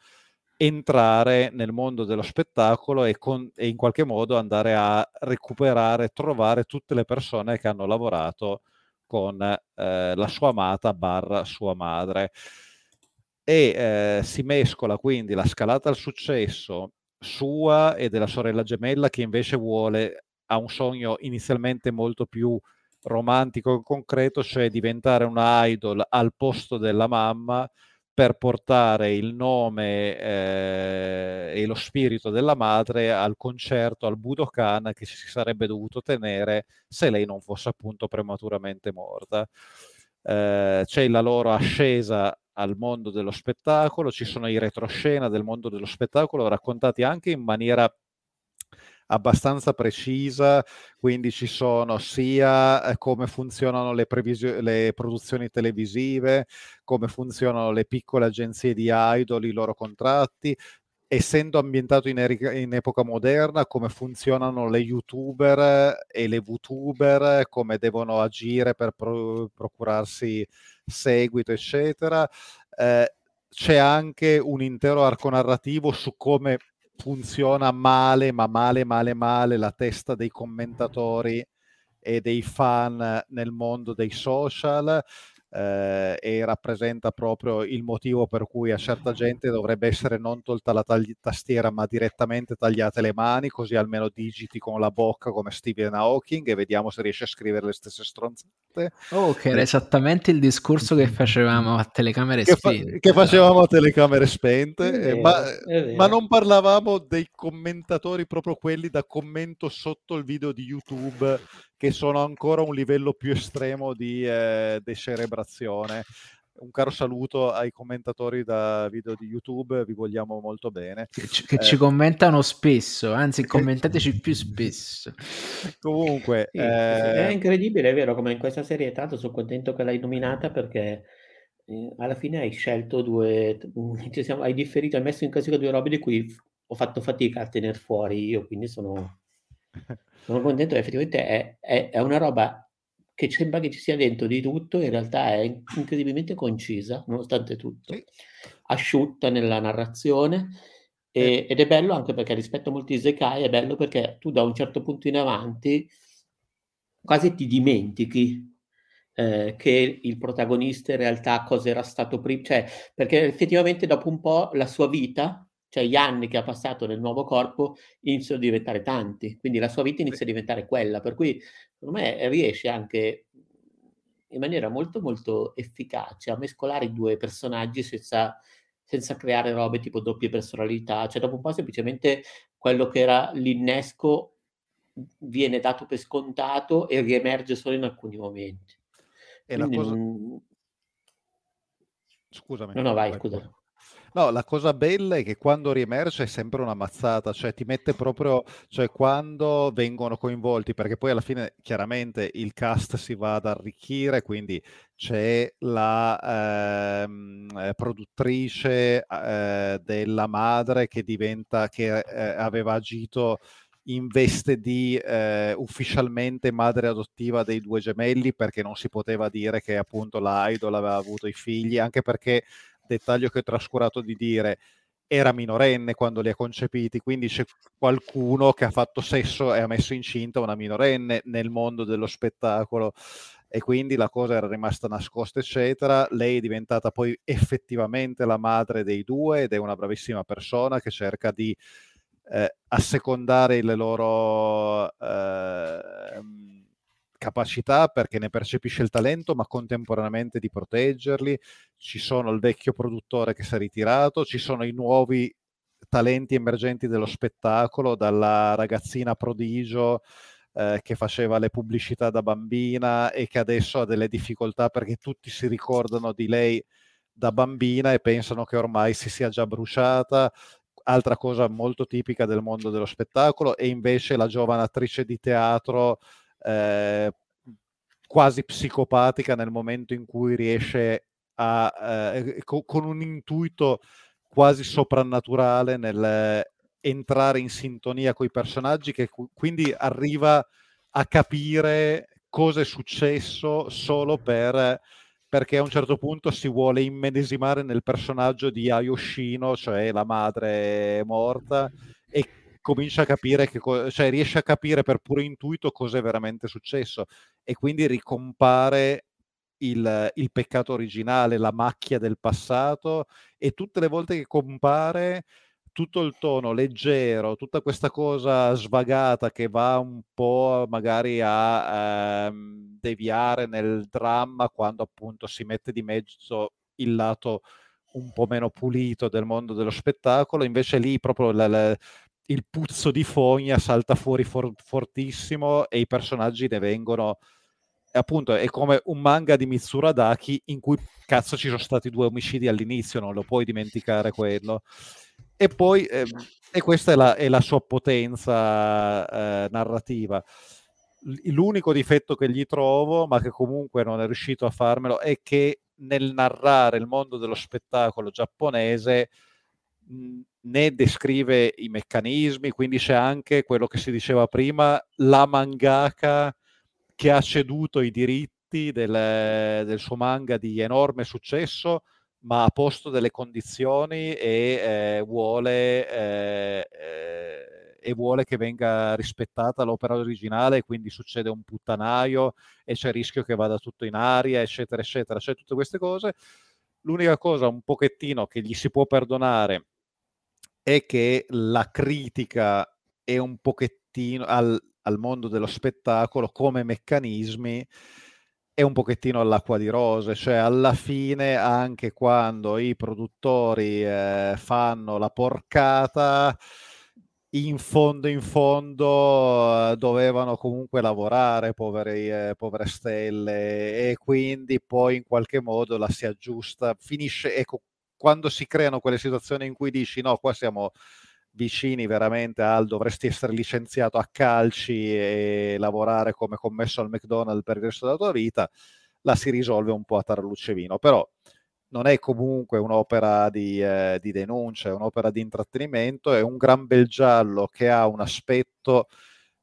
entrare nel mondo dello spettacolo e, con, e in qualche modo andare a recuperare, trovare tutte le persone che hanno lavorato con eh, la sua amata barra sua madre. E eh, si mescola quindi la scalata al successo sua e della sorella gemella che invece vuole, ha un sogno inizialmente molto più romantico e concreto, cioè diventare una idol al posto della mamma per portare il nome eh, e lo spirito della madre al concerto al Budokan che si sarebbe dovuto tenere se lei non fosse appunto prematuramente morta. Eh, c'è la loro ascesa al mondo dello spettacolo, ci sono i retroscena del mondo dello spettacolo raccontati anche in maniera abbastanza precisa, quindi ci sono sia eh, come funzionano le, previsio- le produzioni televisive, come funzionano le piccole agenzie di idol, i loro contratti, essendo ambientato in, erica, in, epoca moderna, come funzionano le youtuber e le VTuber, come devono agire per pro- procurarsi seguito, eccetera. Eh, c'è anche un intero arco narrativo su come funziona male, ma male, male, male la testa dei commentatori e dei fan nel mondo dei social eh, e rappresenta proprio il motivo per cui a certa gente dovrebbe essere non tolta la tagli- tastiera ma direttamente tagliate le mani così almeno digiti con la bocca come Stephen Hawking e vediamo se riesce a scrivere le stesse stronzate. Oh, che era esattamente il discorso che facevamo a telecamere che spente. Fa- che facevamo a telecamere spente, vero, eh, ma, ma non parlavamo dei commentatori proprio quelli da commento sotto il video di YouTube che sono ancora un livello più estremo di eh, decerebrazione. Un caro saluto ai commentatori da video di YouTube, vi vogliamo molto bene. Che, ci, che eh, ci commentano spesso, anzi commentateci più spesso. Comunque... Sì, eh... È incredibile, è vero, come in questa serie, tanto sono contento che l'hai nominata perché eh, alla fine hai scelto due, siamo, hai differito, hai messo in classifica due robe di cui ho fatto fatica a tenere fuori io, quindi sono sono contento effettivamente è, è, è, una roba che sembra che ci sia dentro di tutto, in realtà è incredibilmente concisa, nonostante tutto, sì. asciutta nella narrazione e, ed è bello anche perché rispetto a molti Isekai è bello perché tu da un certo punto in avanti quasi ti dimentichi eh, che il protagonista in realtà cosa era stato prima, cioè perché effettivamente dopo un po' la sua vita cioè gli anni che ha passato nel nuovo corpo iniziano a diventare tanti, quindi la sua vita inizia a diventare quella, per cui secondo me riesce anche in maniera molto molto efficace a mescolare i due personaggi senza, senza creare robe tipo doppie personalità, cioè dopo un po' semplicemente quello che era l'innesco viene dato per scontato e riemerge solo in alcuni momenti. E Quindi la cosa... Scusami. No, no, vai, scusa. No, la cosa bella è che quando riemerge è sempre una mazzata, cioè ti mette proprio, cioè quando vengono coinvolti, perché poi alla fine chiaramente il cast si va ad arricchire, quindi c'è la ehm, eh, produttrice eh, della madre che diventa, che eh, aveva agito in veste di eh, ufficialmente madre adottiva dei due gemelli perché non si poteva dire che appunto la idol aveva avuto i figli, anche perché dettaglio che ho trascurato di dire, era minorenne quando li ha concepiti, quindi c'è qualcuno che ha fatto sesso e ha messo incinta una minorenne nel mondo dello spettacolo e quindi la cosa era rimasta nascosta, eccetera. Lei è diventata poi effettivamente la madre dei due ed è una bravissima persona che cerca di eh, assecondare le loro eh, capacità perché ne percepisce il talento, ma contemporaneamente di proteggerli. Ci sono il vecchio produttore che si è ritirato, ci sono i nuovi talenti emergenti dello spettacolo, dalla ragazzina prodigio eh, che faceva le pubblicità da bambina e che adesso ha delle difficoltà perché tutti si ricordano di lei da bambina e pensano che ormai si sia già bruciata, altra cosa molto tipica del mondo dello spettacolo, e invece la giovane attrice di teatro eh, quasi psicopatica nel momento in cui riesce a, eh, co- con un intuito quasi soprannaturale nel entrare in sintonia con i personaggi, che quindi arriva a capire cosa è successo solo per perché a un certo punto si vuole immedesimare nel personaggio di Ayoshino, cioè la madre morta, e comincia a capire che co- cioè riesce a capire per puro intuito cosa è veramente successo e quindi ricompare il, il, peccato originale, la macchia del passato e tutte le volte che compare tutto il tono leggero, tutta questa cosa svagata che va un po' magari a ehm, deviare nel dramma quando appunto si mette di mezzo il lato un po' meno pulito del mondo dello spettacolo, invece lì proprio la, la, il puzzo di fogna salta fuori for- fortissimo e i personaggi ne vengono appunto è come un manga di Mitsuradaki in cui cazzo ci sono stati due omicidi all'inizio, non lo puoi dimenticare quello. E poi, eh, e questa è la, è la sua potenza eh, narrativa. L'unico difetto che gli trovo, ma che comunque non è riuscito a farmelo, è che nel narrare il mondo dello spettacolo giapponese mh, ne descrive i meccanismi, quindi c'è anche quello che si diceva prima, la mangaka che ha ceduto i diritti del, del suo manga di enorme successo ma ha posto delle condizioni e eh, vuole, eh, eh, e vuole che venga rispettata l'opera originale, quindi succede un puttanaio e c'è il rischio che vada tutto in aria, eccetera, eccetera. C'è tutte queste cose. L'unica cosa un pochettino che gli si può perdonare è che la critica è un pochettino al, al mondo dello spettacolo come meccanismi è un pochettino all'acqua di rose, cioè alla fine anche quando i produttori eh, fanno la porcata, in fondo in fondo eh, dovevano comunque lavorare, poveri, eh, povere stelle, e quindi poi in qualche modo la si aggiusta, finisce, ecco, quando si creano quelle situazioni in cui dici no, qua siamo vicini veramente al dovresti essere licenziato a calci e lavorare come commesso al McDonald's per il resto della tua vita, la si risolve un po' a tarlucce vino. Però non è comunque un'opera di, eh, di denuncia, è un'opera di intrattenimento, è un gran bel giallo che ha un aspetto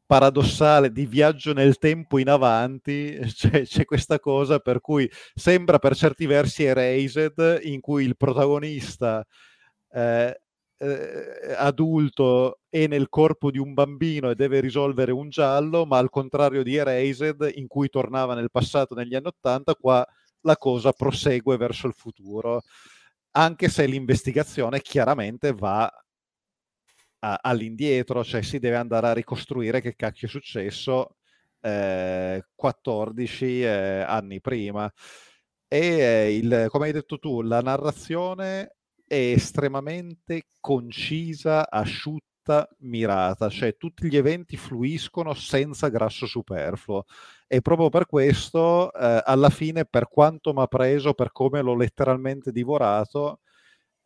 paradossale di viaggio nel tempo in avanti, c'è, c'è, questa cosa per cui sembra per certi versi Erased, in cui il protagonista eh, eh, adulto è nel corpo di un bambino e deve risolvere un giallo, ma al contrario di Erased, in cui tornava nel passato negli anni Ottanta, qua la cosa prosegue verso il futuro, anche se l'investigazione chiaramente va a, all'indietro, cioè si deve andare a ricostruire che cacchio è successo eh, 14 eh, anni prima. E eh, il, come hai detto tu, la narrazione è estremamente concisa, asciutta, mirata, cioè tutti gli eventi fluiscono senza grasso superfluo e proprio per questo eh, alla fine per quanto mi ha preso, per come l'ho letteralmente divorato,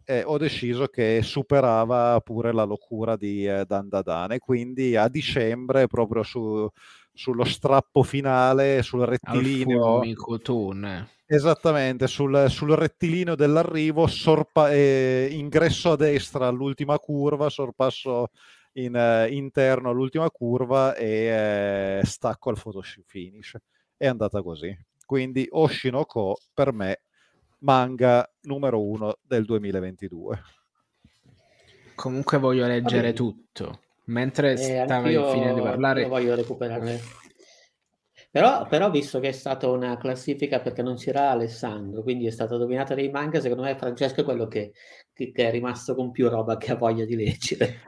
eh, ho deciso che superava pure la locura di eh, Dandadan e quindi a dicembre proprio su, sullo strappo finale, sul rettilineo... Esattamente, sul, sul, rettilineo dell'arrivo, sorpa- eh, ingresso a destra all'ultima curva, sorpasso in, eh, interno all'ultima curva e eh, stacco al photo finish. È andata così. Quindi Oshinoko per me manga numero uno del 2022. Comunque voglio leggere tutto. Mentre eh, stavi finendo di parlare... Io voglio recuperare però, però, visto che è stata una classifica perché non c'era Alessandro, quindi è stata dominata dai manga, secondo me Francesco è quello che, che, è rimasto con più roba che ha voglia di leggere.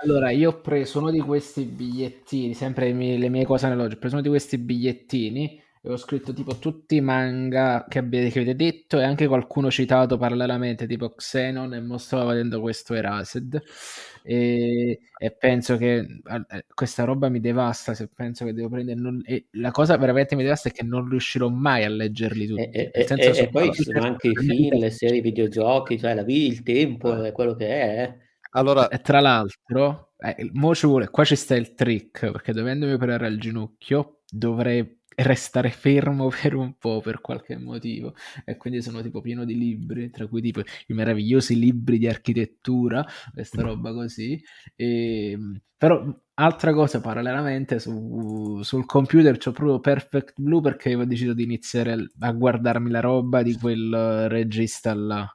Allora, io ho preso uno di questi bigliettini, sempre le mie, le mie cose analogiche, ho preso uno di questi bigliettini ho scritto tipo tutti i manga che, abbiate, che avete detto e anche qualcuno citato parallelamente, tipo Xenon e mo stavo vedendo questo Erased e, e penso che eh, questa roba mi devasta se penso che devo prendere non, e la cosa veramente mi devasta è che non riuscirò mai a leggerli tutti. E, e, e poi ci sono anche i film, le serie, i videogiochi, cioè la vita, il tempo, è quello che è eh. Allora, tra l'altro, eh, mo ci vuole, qua ci sta il trick, perché dovendomi operare al ginocchio dovrei restare fermo per un po' per qualche motivo e quindi sono tipo pieno di libri tra cui tipo i meravigliosi libri di architettura questa roba così e, ehm, però altra cosa parallelamente su, sul computer c'ho proprio Perfect Blue perché avevo deciso di iniziare a guardarmi la roba di quel regista là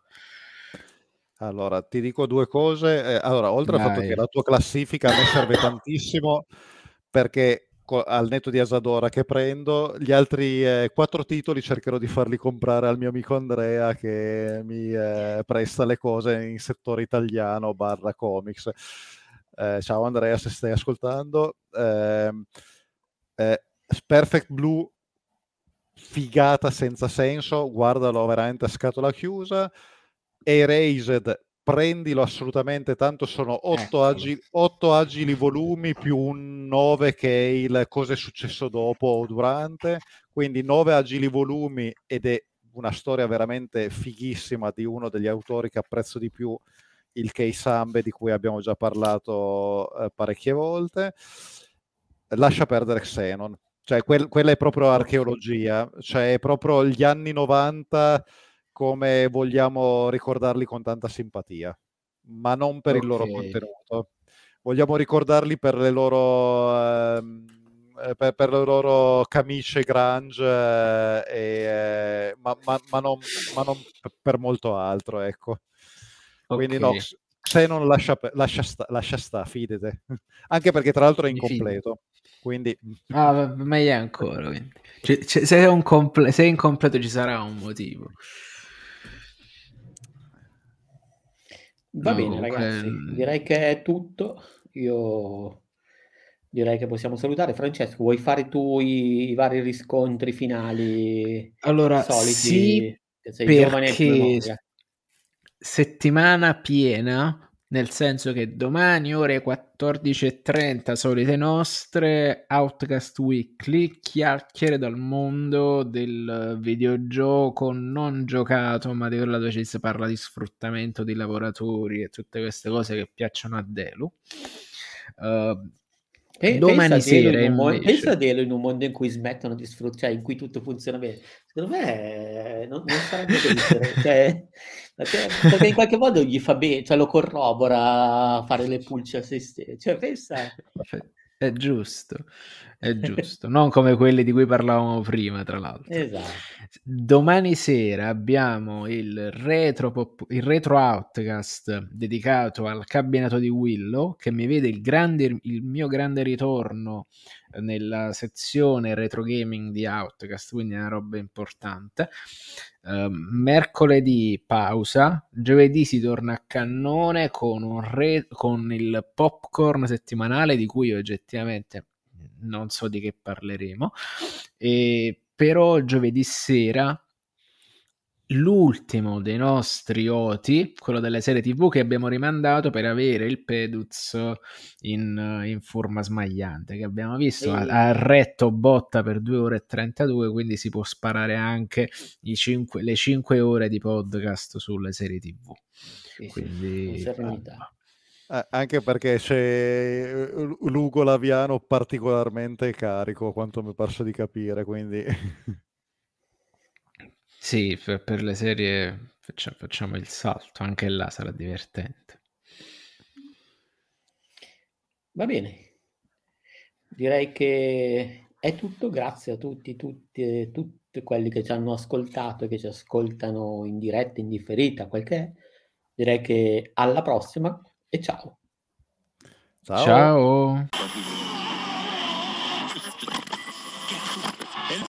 allora, ti dico due cose. Eh, allora, oltre Dai. al fatto che la tua classifica a me serve tantissimo perché al netto di Asadora che prendo, gli altri eh, quattro titoli cercherò di farli comprare al mio amico Andrea che mi eh, presta le cose in settore italiano barra comics. Eh, ciao Andrea se stai ascoltando. Ehm, eh, Perfect Blue, figata senza senso, guardalo veramente a scatola chiusa. Erased prendilo assolutamente, tanto sono otto, agi, otto agili volumi più un 9 che è il cosa è successo dopo o durante, quindi nove agili volumi ed è una storia veramente fighissima di uno degli autori che apprezzo di più, il Kei Sambe di cui abbiamo già parlato eh, parecchie volte. Lascia perdere Xenon, cioè quel, quella è proprio archeologia, cioè è proprio gli anni 90 come vogliamo ricordarli con tanta simpatia, ma non per okay. il loro contenuto. Vogliamo ricordarli per le loro, ehm, eh, per, per, le loro camicie grunge, eh, eh, ma, ma, ma, non, ma, non, per molto altro, ecco. Okay. Quindi no, se non lascia, lascia, sta, lascia sta, fidete. Anche perché tra l'altro è incompleto. Quindi... Ah, meglio ancora. Cioè, cioè, se, è un comple- se è incompleto ci sarà un motivo. Va bene, ragazzi, eh... direi che è tutto. Io direi che possiamo salutare. Francesco, vuoi fare tu i, i vari riscontri finali allora, soliti? Sì, perché settimana piena nel senso che domani ore 14.30 solite nostre Outcast Weekly chiacchiere dal mondo del videogioco non giocato ma di quella dove ci si parla di sfruttamento di lavoratori e tutte queste cose che piacciono a Delu uh, Pe- domani sera in mondo, pensa a Delo in un mondo in cui smettono di sfruttare, cioè in cui tutto funziona bene. Secondo me non, non sarebbe così. cioè, perché in qualche modo gli fa bene, cioè lo corrobora fare le pulce a se stesso. Cioè, pensa. È giusto, è giusto. non come quelli di cui parlavamo prima, tra l'altro. Esatto. Domani sera abbiamo il retro, pop, il retro Outcast dedicato al cabinato di Willow, che mi vede il, grande, il mio grande ritorno nella sezione retro gaming di Outcast, quindi è una roba importante. Uh, mercoledì pausa, giovedì si torna a cannone con, re- con il popcorn settimanale di cui oggettivamente non so di che parleremo, e però giovedì sera l'ultimo dei nostri oti, quello delle serie TV che abbiamo rimandato per avere il Peduz in, in forma smagliante, che abbiamo visto, ha, ha, retto botta per 2 ore e 32, quindi si può sparare anche 5, le 5 ore di podcast sulle serie TV. Sì, quindi... Sì, eh, anche perché c'è Lugo Laviano particolarmente carico, quanto mi pare di capire, quindi... Sì, per, per le serie facciamo, facciamo il salto, anche là sarà divertente. Va bene, direi che è tutto, grazie a tutti, tutti, tutti quelli che ci hanno ascoltato e che ci ascoltano in diretta, in differita, quel che è. Direi che alla prossima e ciao. Ciao. ciao.